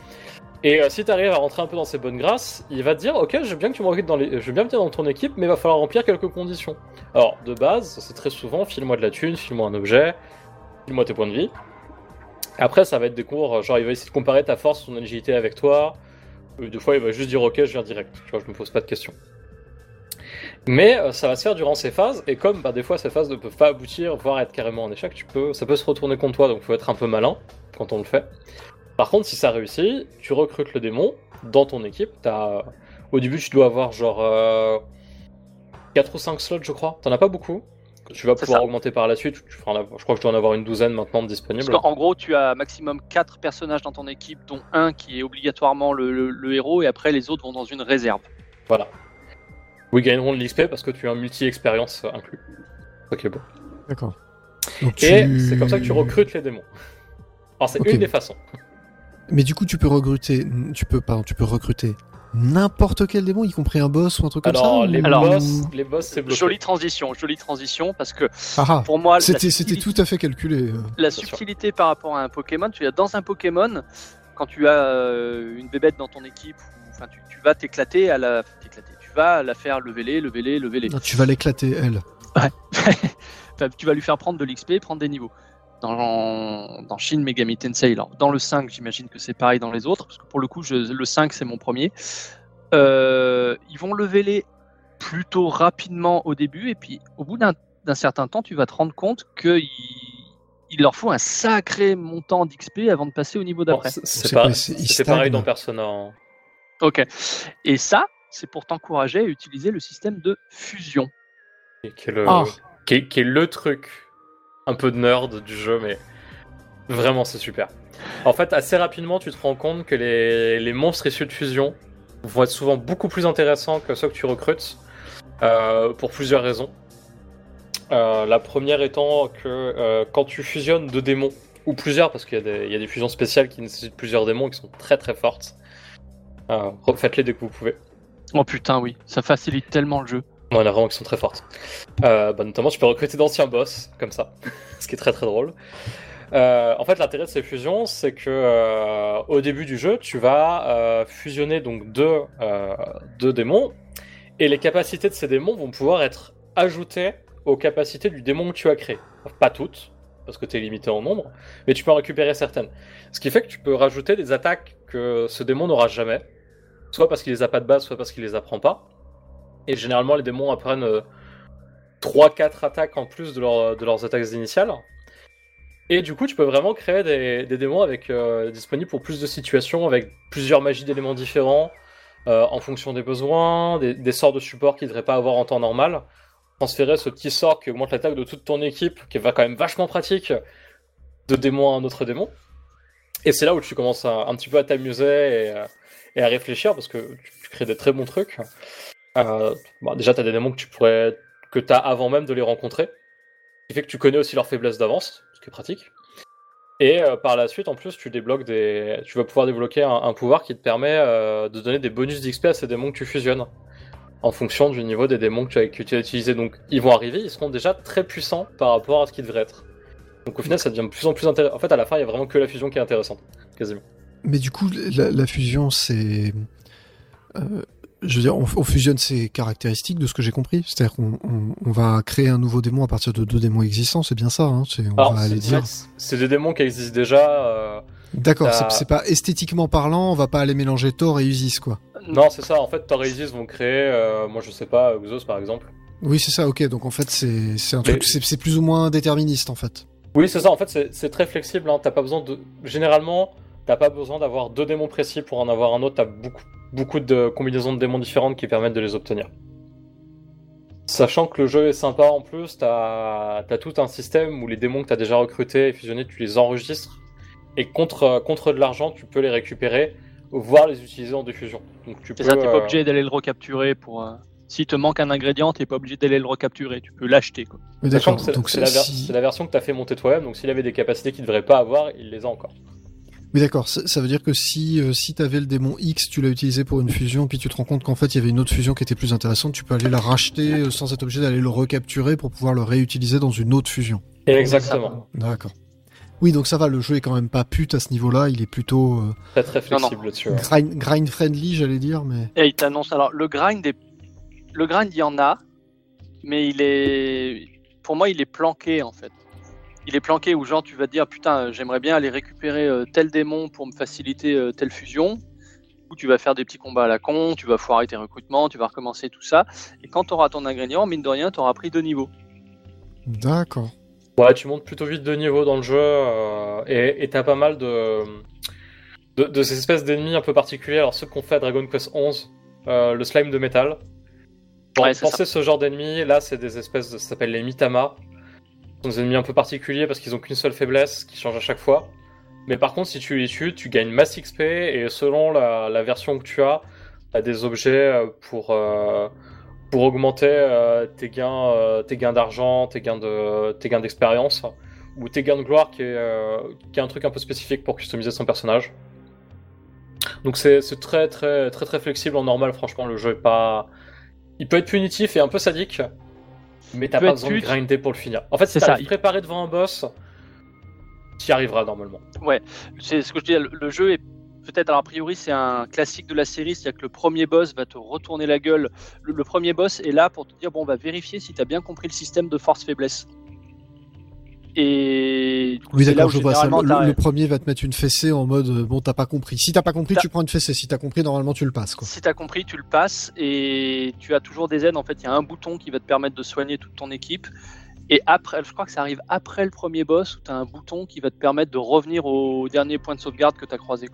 Et euh, si tu arrives à rentrer un peu dans ses bonnes grâces, il va te dire, ok, je veux bien que tu me dans les, je veux bien venir dans ton équipe, mais il va falloir remplir quelques conditions. Alors, de base, c'est très souvent, file-moi de la thune, file-moi un objet, file-moi tes points de vie. Après, ça va être des cours, genre, il va essayer de comparer ta force, ton agilité avec toi. Euh, Des fois, il va juste dire, ok, je viens direct. Tu vois, je me pose pas de questions. Mais euh, ça va se faire durant ces phases, et comme bah, des fois ces phases ne peuvent pas aboutir, voire être carrément en échec, tu peux, ça peut se retourner contre toi, donc faut être un peu malin quand on le fait. Par contre, si ça réussit, tu recrutes le démon dans ton équipe. T'as... Au début, tu dois avoir genre euh, 4 ou 5 slots, je crois. T'en as pas beaucoup. Tu vas pouvoir ça. augmenter par la suite. Tu en Je crois que je dois en avoir une douzaine maintenant de disponibles. qu'en gros, tu as maximum 4 personnages dans ton équipe, dont un qui est obligatoirement le, le- le héros, et après les autres vont dans une réserve. Voilà. Oui, gagneront de l'XP parce que tu as un multi-expérience inclus. Est beau. D'accord. Et tu- c'est comme ça que tu recrutes les démons. Alors, c'est Ok. une des façons. Mais du coup, tu peux recruter, tu peux, pardon, tu peux recruter n'importe quel démon, y compris un boss ou un truc comme Alors, ça. les ou- Alors, boss, les boss, c'est bloqué. Jolie transition, jolie transition, parce que Ah, ah. pour moi, C'était, subtilité- tout à fait calculé. euh. la subtilité par rapport à un Pokémon, tu as dans un Pokémon, quand tu as euh, une bébête dans ton équipe, ou- enfin tu, tu vas t'éclater à la t'éclater, vas la faire lever les, lever les, lever les. Non, tu vas l'éclater, elle. Enfin, tu vas lui faire prendre de l'XP, prendre des niveaux. Dans, dans Shin Megami Tensei, alors, dans le 5, j'imagine que c'est pareil dans les autres, parce que pour le coup, je- le 5, c'est mon premier. Euh, ils vont lever les plutôt rapidement au début, et puis au bout d'un d'un certain temps, tu vas te rendre compte qu'il il leur faut un sacré montant d'XP avant de passer au niveau Bon, d'après. c'est- C'est pareil dans Persona. hein. Ok. Et ça, c'est pour t'encourager à utiliser le système de fusion. Et qui est, le, Ah. qui, est, qui est le truc un peu de nerd du jeu, mais vraiment c'est super. En fait, assez rapidement, tu te rends compte que les, les monstres issus de fusion vont être souvent beaucoup plus intéressants que ceux que tu recrutes, euh, pour plusieurs raisons. Euh, la première étant que euh, quand tu fusionnes deux démons, ou plusieurs, parce qu'il y, a des- il y a des fusions spéciales qui nécessitent plusieurs démons qui sont très très fortes, euh, refaites-les dès que vous pouvez. Oh putain, oui, ça facilite tellement le jeu. Il y en a vraiment qui sont très fortes. Euh, bah, notamment, tu peux recruter d'anciens boss, comme ça, ce qui est très très drôle. Euh, en fait, l'intérêt de ces fusions, c'est que euh, au début du jeu, tu vas euh, fusionner donc deux, deux démons, et les capacités de ces démons vont pouvoir être ajoutées aux capacités du démon que tu as créé. Pas toutes, parce que tu es limité en nombre, mais tu peux en récupérer certaines. Ce qui fait que tu peux rajouter des attaques que ce démon n'aura jamais, soit parce qu'il les a pas de base, soit parce qu'il les apprend pas. Et généralement, les démons apprennent euh, 3-4 attaques en plus de, leur- de leurs attaques initiales. Et du coup, tu peux vraiment créer des, démons avec, euh, disponibles pour plus de situations, avec plusieurs magies d'éléments différents, euh, en fonction des besoins, des, sorts de support qu'ils ne devraient pas avoir en temps normal. Transférer ce petit sort qui augmente l'attaque de toute ton équipe, qui va quand même vachement pratique, de démon à un autre démon. Et c'est là où tu commences un petit peu à t'amuser et, euh, et à réfléchir, parce que tu, crées des très bons trucs. Euh, déjà, tu as des démons que tu pourrais que as avant même de les rencontrer. Ce qui fait que tu connais aussi leurs faiblesses d'avance, ce qui est pratique. Et euh, par la suite, en plus, tu débloques des, tu vas pouvoir débloquer un, pouvoir qui te permet euh, de donner des bonus d'XP à ces démons que tu fusionnes, en fonction du niveau des démons que tu as, que tu as utilisés. Donc, ils vont arriver, ils seront déjà très puissants par rapport à ce qu'ils devraient être. Donc, au final, ça devient de plus en plus intéressant. En fait, à la fin, il y a vraiment que la fusion qui est intéressante, quasiment. Mais du coup, la, la fusion, c'est. euh, je veux dire, on, on fusionne ses caractéristiques de ce que j'ai compris. C'est-à-dire qu'on on, on va créer un nouveau démon à partir de deux démons existants, c'est bien ça. Hein c'est, on Alors, va aller dire. c'est des démons qui existent déjà. euh, D'accord, c'est, pas esthétiquement parlant, on va pas aller mélanger Thor et Usis, quoi. Non, c'est ça. En fait, Thor et Isis vont créer, euh, moi je sais pas, Xos par exemple. Oui, c'est ça, ok. Donc en fait, c'est, c'est un truc, c'est, c'est plus ou moins déterministe, en fait. Oui, c'est ça. En fait, c'est c'est très flexible. Hein. T'as pas besoin de. Généralement, t'as pas besoin d'avoir deux démons précis pour en avoir un autre. T'as beaucoup, beaucoup de combinaisons de démons différentes qui permettent de les obtenir. Sachant que le jeu est sympa en plus, t'as as tout un système où les démons que t'as déjà recrutés et fusionnés, tu les enregistres. Et contre, contre de l'argent, tu peux les récupérer, voire les utiliser en diffusion. Donc tu peux. C'est ça, t'es pas euh, obligé d'aller le recapturer pour. euh, S'il te manque un ingrédient, t'es pas obligé d'aller le recapturer, tu peux l'acheter quoi. Mais Sachant d'accord. que c'est la, si- la version que t'as fait monter toi-même, donc s'il avait des capacités qu'il devrait pas avoir, il les a encore. Mais d'accord, ça, ça veut dire que si, euh, si t'avais le démon X, tu l'as utilisé pour une fusion, puis tu te rends compte qu'en fait il y avait une autre fusion qui était plus intéressante, tu peux aller la racheter euh, sans être obligé d'aller le recapturer pour pouvoir le réutiliser dans une autre fusion. Exactement. D'accord. Oui, donc ça va, le jeu est quand même pas pute à ce niveau-là, il est plutôt euh, Très très flexible ouais. grind, grind friendly, j'allais dire, mais Et il t'annonce. Alors, le grind, est... le grind, il y en a, mais il est. Pour moi, il est planqué en fait. Il est planqué où, genre, tu vas te dire Putain, j'aimerais bien aller récupérer euh, tel démon pour me faciliter euh, telle fusion. Ou tu vas faire des petits combats à la con, tu vas foirer tes recrutements, tu vas recommencer tout ça. Et quand tu auras ton ingrédient, mine de rien, tu auras pris deux niveaux. d'accord. Ouais, tu montes plutôt vite de niveau dans le jeu euh, et t'as pas mal de, de, de ces espèces d'ennemis un peu particuliers. Alors ceux qu'on fait à Dragon Quest 11, le slime de métal. Pour Ouais, penser ce genre d'ennemis, là c'est des espèces de, ça s'appelle les Mitama. Sont des ennemis un peu particuliers parce qu'ils ont qu'une seule faiblesse qui change à chaque fois. Mais par contre, si tu les tues, tu gagnes masse XP et selon la, version que tu as, t'as des objets euh, pour, euh, pour augmenter euh, tes gains, d'argent, tes gains de, d'expérience ou tes gains de gloire qui est, qui est un truc un peu spécifique pour customiser son personnage. Donc c'est très très très très flexible en normal. Franchement, le jeu est pas, il peut être punitif et un peu sadique, mais t'as pas besoin de grinder pour le finir. En fait, si C'est ça, t'arrives il- préparé devant un boss, t'y arriveras normalement. C'est ce que je dis, le, le jeu est peut-être, alors a priori, c'est un classique de la série, c'est-à-dire que le premier boss va te retourner la gueule. Le, le premier boss est là pour te dire bon, on va vérifier si tu as bien compris le système de force-faiblesse. Et Oui, d'accord, je vois ça. Le, t'as- le premier va te mettre une fessée en mode euh, bon, t'as pas compris. Si t'as pas compris, T'as- tu prends une fessée. Si t'as compris, normalement tu le passes, quoi. Si tu as compris, tu le passes et tu as toujours des aides. En fait, il y a un bouton qui va te permettre de soigner toute ton équipe. Et après, je crois que ça arrive après le premier boss où tu as un bouton qui va te permettre de revenir au dernier point de sauvegarde que tu as croisé.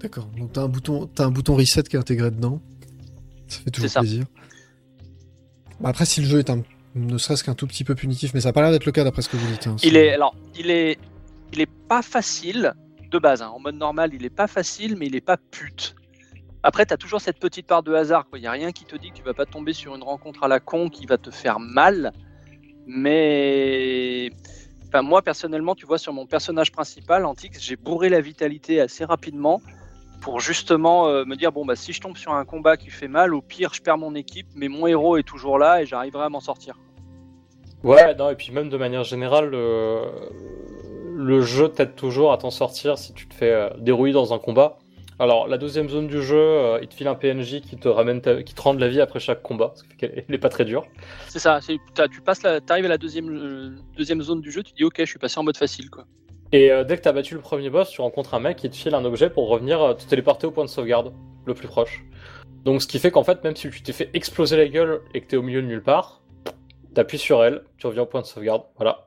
D'accord. Donc t'as un bouton, t'as un bouton reset qui est intégré dedans. Ça fait toujours plaisir. Bah, après, si le jeu est un, ne serait-ce qu'un tout petit peu punitif, mais ça a pas l'air d'être le cas d'après ce que vous dites. hein. Il est, alors, il est, il est pas facile, de base. hein. En mode normal, il est pas facile, mais il est pas pute. Après, tu as toujours cette petite part de hasard. Il n'y a rien qui te dit que tu vas pas tomber sur une rencontre à la con qui va te faire mal. Mais enfin, moi, personnellement, tu vois, sur mon personnage principal, Antix, j'ai bourré la vitalité assez rapidement pour justement euh, me dire bon, bah, si je tombe sur un combat qui fait mal, au pire, je perds mon équipe, mais mon héros est toujours là et j'arriverai à m'en sortir. Ouais, non, et puis même de manière générale, le, le jeu t'aide toujours à t'en sortir si tu te fais euh, dérouiller dans un combat. Alors, la deuxième zone du jeu, euh, il te file un PNJ qui te ramène ta- qui te rend de la vie après chaque combat, ce qui fait qu'elle elle est pas très dure. C'est ça, tu passes la, arrives à la deuxième, euh, deuxième zone du jeu, tu dis ok, je suis passé en mode facile quoi. Et euh, dès que t'as battu le premier boss, tu rencontres un mec qui te file un objet pour revenir euh, te téléporter au point de sauvegarde le plus proche. Donc, ce qui fait qu'en fait, même si tu t'es fait exploser la gueule et que t'es au milieu de nulle part, t'appuies sur elle, tu reviens au point de sauvegarde, voilà.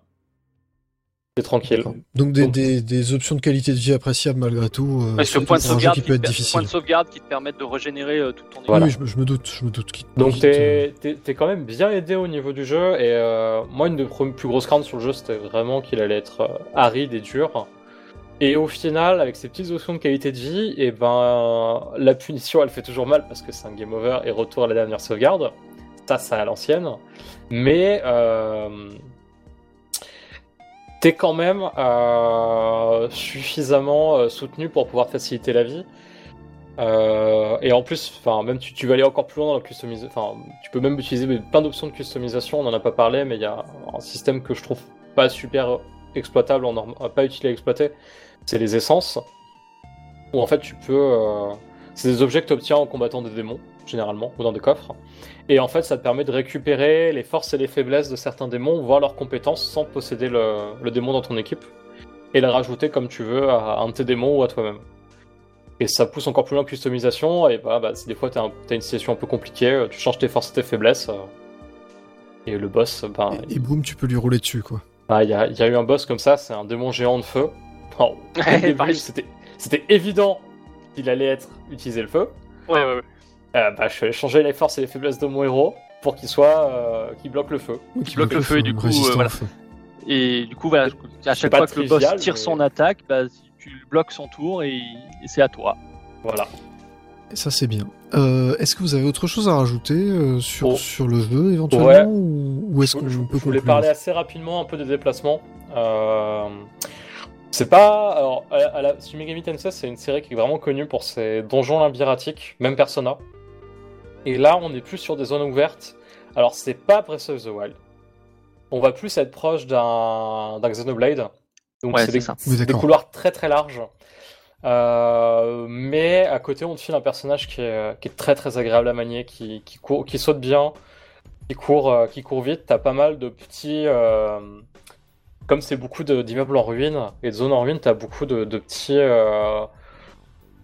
C'est tranquille. Donc des, Donc- des, des options de qualité de vie appréciables malgré tout. euh, Ouais, ce c'est point de sauvegarde qui qui, peut être difficile. point de sauvegarde qui te permettent de régénérer euh, toute ton équipe. Voilà. Oui, je, me- je me doute, je me doute. Donc t'es quand même bien aidé au niveau du jeu et euh, moi une des plus grosses craintes sur le jeu c'était vraiment qu'il allait être euh, aride et dur. Et au final avec ces petites options de qualité de vie, et ben la punition elle fait toujours mal parce que c'est un game over et retour à la dernière sauvegarde. Ça c'est à l'ancienne. Mais euh, t'es quand même euh, suffisamment euh, soutenu pour pouvoir te faciliter la vie. Euh, et en plus, même tu, tu vas aller encore plus loin dans la customisation. Enfin, tu peux même utiliser plein d'options de customisation. On en a pas parlé, mais il y a un système que je trouve pas super exploitable, en norm- pas utile à exploiter. C'est les essences. Où en fait, tu peux. c'est des objets que tu obtiens en combattant des démons, généralement, ou dans des coffres. Et en fait, ça te permet de récupérer les forces et les faiblesses de certains démons, voir leurs compétences sans posséder le, le démon dans ton équipe. Et les rajouter comme tu veux à un de tes démons ou à toi-même. Et ça pousse encore plus loin la customisation. Et bah, bah, si des fois t'as un- t'as une situation un peu compliquée, euh, tu changes tes forces et tes faiblesses. euh, et le boss, bah, Et, et boum, tu peux lui rouler dessus, quoi. bah, il y, a, il y a eu un boss comme ça, c'est un démon géant de feu. Le c'était c'était évident qu'il allait être utiliser le feu. Ouais, ouais, ouais. Euh, bah, je allé changer les forces et les faiblesses de mon héros pour qu'il soit, euh, qu'il bloque le feu. Ou Qui bloque le feu, et du coup, euh, au voilà. feu. Et du coup, voilà, à chaque fois que le boss tire mais- son attaque, bah, tu bloques son tour et, et c'est à toi. Voilà. Et ça, c'est bien. Euh, est-ce que vous avez autre chose à rajouter euh, sur, Oh. sur le jeu, éventuellement Ouais. Ou, ou est-ce Je, qu'on je- peut je voulais conclure parler assez rapidement un peu des déplacements. Euh, c'est pas. Alors, à, à la, Shin Megami Tensei, c'est une série qui est vraiment connue pour ses donjons labyrinthiques, même Persona. Et là, on est plus sur des zones ouvertes. Alors, c'est pas Breath of the Wild. On va plus être proche d'un d'un Xenoblade. Donc, Ouais, c'est des, couloirs très très larges. Euh, mais à côté, on te file un personnage qui est, qui est très très agréable à manier, qui, qui, court, qui saute bien, qui court, euh, qui court vite. T'as pas mal de petits. euh, comme c'est beaucoup d'immeubles en ruine et de zones en ruine, t'as beaucoup de, de petits. euh,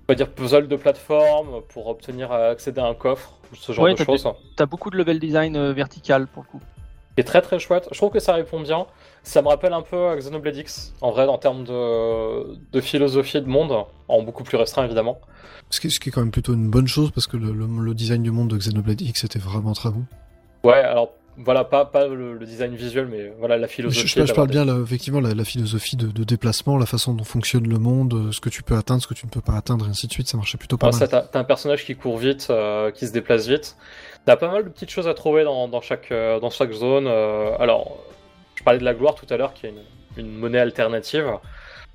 on va dire puzzles de plateforme pour obtenir accéder à un coffre, ce genre Ouais, de choses. T'as beaucoup de level design euh, vertical pour le coup. qui est très très chouette. Je trouve que ça répond bien. Ça me rappelle un peu à Xenoblade X, en vrai, en termes de, de philosophie de monde, en beaucoup plus restreint évidemment. Ce qui, est, ce qui est quand même plutôt une bonne chose parce que le, le- le design du monde de Xenoblade X était vraiment très bon. Ouais, alors voilà, pas, pas le, le design visuel, mais voilà la philosophie. je- je parle bien, là, effectivement, la, la philosophie de, de déplacement, la façon dont fonctionne le monde, euh, ce que tu peux atteindre, ce que tu ne peux pas atteindre, et ainsi de suite. Ça marchait plutôt pas mal. ça, t'as un personnage qui court vite, euh, qui se déplace vite. T'as pas mal de petites choses à trouver dans, dans chaque, euh, dans chaque zone. euh, alors, je parlais de la gloire tout à l'heure, qui est une, une monnaie alternative.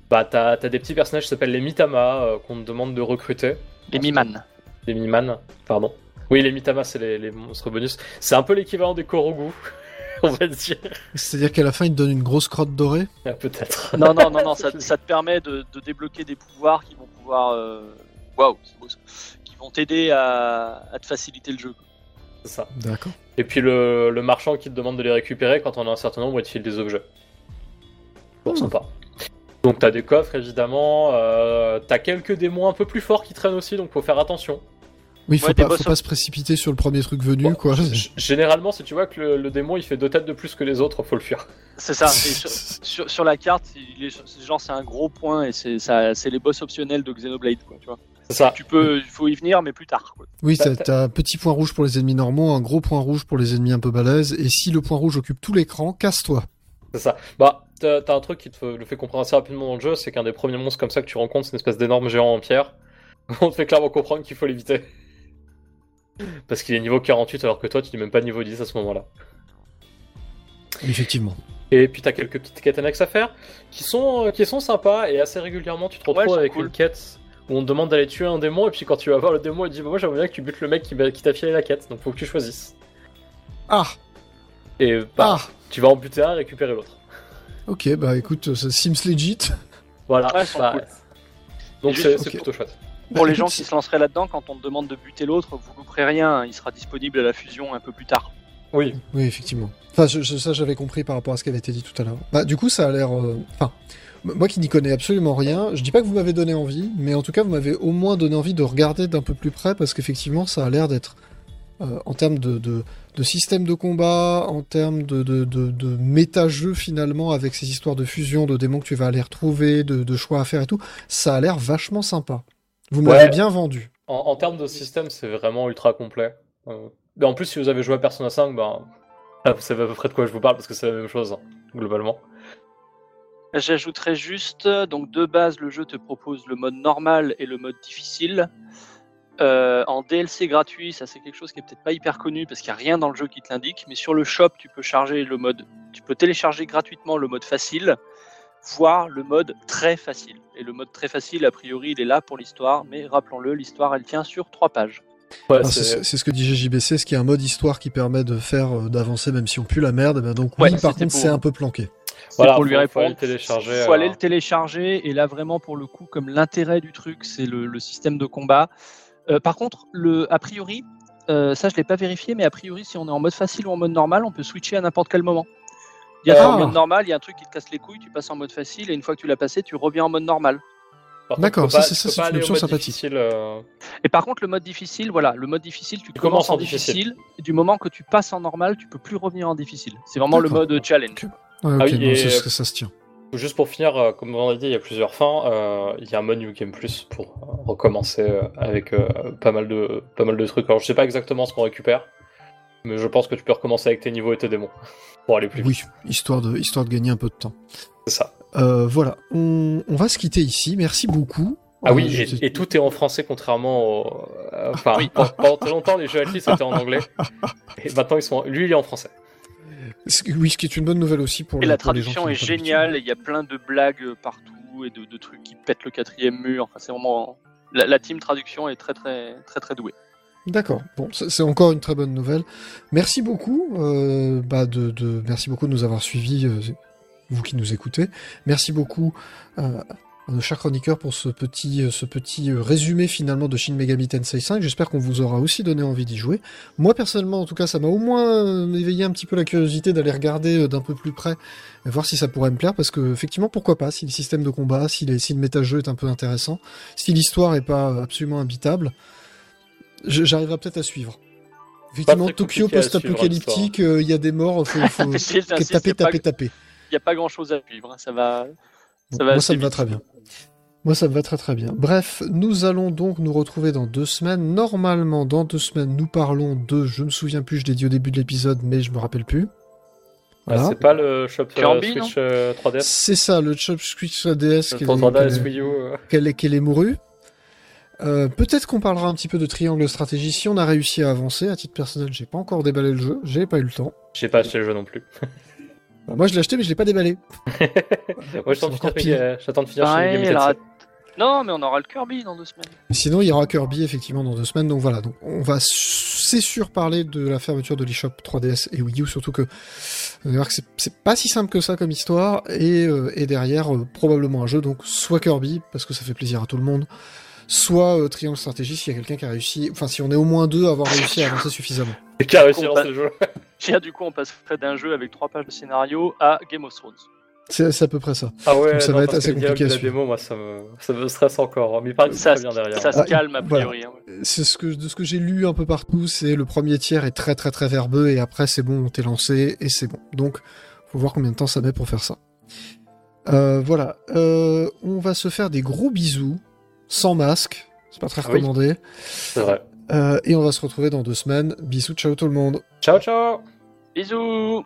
Bah, t'as t'as des petits personnages qui s'appellent les Mitama, euh, qu'on te demande de recruter. Les Miman. Les Miman, pardon. Oui, les Mitama, c'est les, les monstres bonus. C'est un peu l'équivalent des Korogu, on va dire. C'est-à-dire qu'à la fin, il te donne une grosse crotte dorée. Ah, Peut-être. Non, non, non, non, ça, ça te permet de, de débloquer des pouvoirs qui vont pouvoir. euh, Waouh, c'est beau ça. Qui vont t'aider à, à te faciliter le jeu. C'est ça. D'accord. Et puis le, le marchand qui te demande de les récupérer quand on a un certain nombre, il te file des objets. Pour Hmm. sympa. Donc t'as des coffres évidemment, euh, t'as quelques démons un peu plus forts qui traînent aussi, donc faut faire attention. Oui, il faut, Ouais, pas, faut pas se précipiter sur le premier truc venu, Bon, quoi. Généralement, si tu vois que le, le démon il fait deux têtes de plus que les autres, faut le fuir. C'est ça. sur, sur, sur la carte, il est, c'est genre c'est un gros point et c'est ça, c'est les boss optionnels de Xenoblade, quoi. Tu vois. Ça. Tu peux, il faut y venir, mais plus tard. Quoi. Oui, T'as- t'as t'as un petit point rouge pour les ennemis normaux, un gros point rouge pour les ennemis un peu balèzes, et si le point rouge occupe tout l'écran, casse-toi. C'est ça. Bah, t'as t'as un truc qui te le fait comprendre assez rapidement dans le jeu, c'est qu'un des premiers monstres comme ça que tu rencontres, c'est une espèce d'énorme géant en pierre. On te fait clairement comprendre qu'il faut l'éviter. Parce qu'il est niveau 48 alors que toi tu n'es même pas niveau 10 à ce moment-là. Effectivement. Et puis t'as quelques petites quêtes annexes à faire qui sont, euh, qui sont sympas et assez régulièrement tu te retrouves avec cool. une quête où on te demande d'aller tuer un démon et puis quand tu vas voir le démon il dit bah, moi j'aimerais bien que tu butes le mec qui, qui t'a filé la quête donc faut que tu choisisses. Ah Et bah, Ah tu vas en buter un et récupérer l'autre. Ok, bah écoute, ça seems legit. Voilà. Ouais, bah, cool. Donc c'est plutôt chouette. Pour Bah, les gens écoute, qui se lanceraient là-dedans, quand on te demande de buter l'autre, vous louperez rien, il sera disponible à la fusion un peu plus tard. Oui. Oui, effectivement. Enfin, je- je- ça, j'avais compris par rapport à ce qui avait été dit tout à l'heure. Bah, du coup, ça a l'air. euh, Enfin, moi qui n'y connais absolument rien, je dis pas que vous m'avez donné envie, mais en tout cas, vous m'avez au moins donné envie de regarder d'un peu plus près parce qu'effectivement, ça a l'air d'être. euh, en termes de, de, de système de combat, en termes de, de, de, de méta-jeu finalement, avec ces histoires de fusion, de démons que tu vas aller retrouver, de, de choix à faire et tout, ça a l'air vachement sympa. Vous Ouais. m'avez bien vendu. En, en termes de système, c'est vraiment ultra complet. Euh, mais en plus, si vous avez joué à Persona 5, ben, ah, vous savez à peu près de quoi je vous parle parce que c'est la même chose, hein, globalement. J'ajouterais juste, donc de base, le jeu te propose le mode normal et le mode difficile. Euh, en DLC gratuit, ça c'est quelque chose qui est peut-être pas hyper connu parce qu'il n'y a rien dans le jeu qui te l'indique, mais sur le shop, tu peux charger le mode, tu peux télécharger gratuitement le mode facile, voire le mode très facile. Et le mode très facile, a priori, il est là pour l'histoire, mais rappelons-le, l'histoire elle tient sur trois pages. Ouais, Alors, c'est- C'est c'est ce que dit GJBC, ce qui est un mode histoire qui permet de faire euh, d'avancer même si on pue la merde. eh ben donc Ouais, oui, par c'était contre, pour- c'est un peu planqué. C'est Voilà, pour lui faut- faut répondre. aller le télécharger, faut aller le télécharger. Et là, vraiment, pour le coup, comme l'intérêt du truc, c'est le, le système de combat. Euh, par contre, le, a priori, euh, ça, je l'ai pas vérifié, mais a priori, si on est en mode facile ou en mode normal, on peut switcher à n'importe quel moment. Il y a Ah. en mode normal, il y a un truc qui te casse les couilles, tu passes en mode facile, et une fois que tu l'as passé, tu reviens en mode normal. par contre, D'accord, ça, c'est- une option sympathique. difficile, euh, Et par contre, le mode difficile, voilà, le mode difficile, tu, Tu commences commences en difficile. difficile, et du moment que tu passes en normal, tu peux plus revenir en difficile. C'est vraiment le mode challenge. Ouais, ok, Ah non, et- ça se tient. Juste pour finir, euh, comme on l'a dit, il y a plusieurs fins. euh, il y a un mode New Game Plus pour euh, recommencer avec euh, pas, mal de, pas mal de trucs. Alors je sais pas exactement ce qu'on récupère, mais je pense que tu peux recommencer avec tes niveaux et tes démons pour aller plus vite. Oui, histoire de, histoire de gagner un peu de temps. C'est ça. Euh, voilà, on, on va se quitter ici. Merci beaucoup. Ah Euh, oui, je- et, et tout est en français contrairement au. euh, Enfin, Oui. pendant- très longtemps, les jeux Atlas étaient en anglais. Et maintenant, ils sont. Lui, il est en français. oui, ce qui est une bonne nouvelle aussi pour Et les- la pour les gens traduction qui est géniale, il y a plein de blagues euh, partout et de, de trucs qui pètent le quatrième mur. Enfin, c'est vraiment la, la team traduction est très très très très douée. D'accord. Bon, c'est encore une très bonne nouvelle. Merci beaucoup. euh, bah de, merci beaucoup de nous avoir suivis, euh, vous qui nous écoutez. Merci beaucoup euh, à nos chers chroniqueurs pour ce petit, résumé finalement de Shin Megami Tensei 5. J'espère qu'on vous aura aussi donné envie d'y jouer. Moi personnellement, en tout cas, ça m'a au moins éveillé un petit peu la curiosité d'aller regarder d'un peu plus près, voir si ça pourrait me plaire, parce que effectivement, pourquoi pas, si le système de combat, si, les, si le méta-jeu est un peu intéressant, si l'histoire est pas absolument imbitable, j'arriverai peut-être à suivre. Effectivement, Tokyo post-apocalyptique, euh, il y a des morts, faut, faut taper, il y a taper, pas- taper. Il n'y a pas grand chose à suivre. hein, Ça va. Bon, Ça va moi, ça me va très bien. Moi, ça me va très très bien. Bref, nous allons donc nous retrouver dans deux semaines. Normalement, dans deux semaines, nous parlons de, je me souviens plus, je l'ai dit au début de l'épisode, mais je me rappelle plus. Ah, Voilà. c'est pas le shop euh, Kirby, Switch euh, 3DS C'est ça, le Chop Switch 3DS Le qu'elle 3DS est, Wii U. euh. qu'elle est, qu'elle est mourue. Euh, Peut-être qu'on parlera un petit peu de triangle stratégie si on a réussi à avancer. À titre personnel, j'ai pas encore déballé le jeu, j'ai pas eu le temps. J'ai pas acheté le jeu non plus. Bah, moi, je l'ai acheté, mais je l'ai pas déballé. Moi, C'est j'attends de encore finir, pire. euh, j'attends de finir chez aura-. Non, mais on aura le Kirby dans deux semaines. Sinon, il y aura Kirby effectivement dans deux semaines. Donc voilà, donc on va c'est sûr parler de la fermeture de l'eShop 3DS et Wii U, surtout que vous allez voir que c'est- c'est pas si simple que ça comme histoire. Et, euh, et derrière, euh, probablement un jeu, donc soit Kirby, parce que ça fait plaisir à tout le monde, soit euh, Triangle Stratégie s'il y a quelqu'un qui a réussi, enfin si on est au moins deux à avoir réussi à avancer suffisamment. Et qui a réussi lancer le jeu. Tiens, du coup, on passerait d'un jeu avec trois pages de scénario à Game of Thrones. C'est à peu près ça. Ah ouais, Donc ça non, va être assez compliqué la démo, moi, ça me, ça me stresse encore. Mais il que c'est Ça, très bien derrière. ça se Ah, calme a voilà. priori. hein, ouais. C'est ce que de ce que j'ai lu un peu partout, c'est le premier tiers est très très très verbeux et après c'est bon, on t'est lancé et c'est bon. Donc faut voir combien de temps ça met pour faire ça. Euh, voilà, Euh, on va se faire des gros bisous sans masque. C'est pas très ah recommandé. C'est vrai. Euh, et on va se retrouver dans deux semaines. Bisous, ciao tout le monde. Ciao, ciao. Bisous.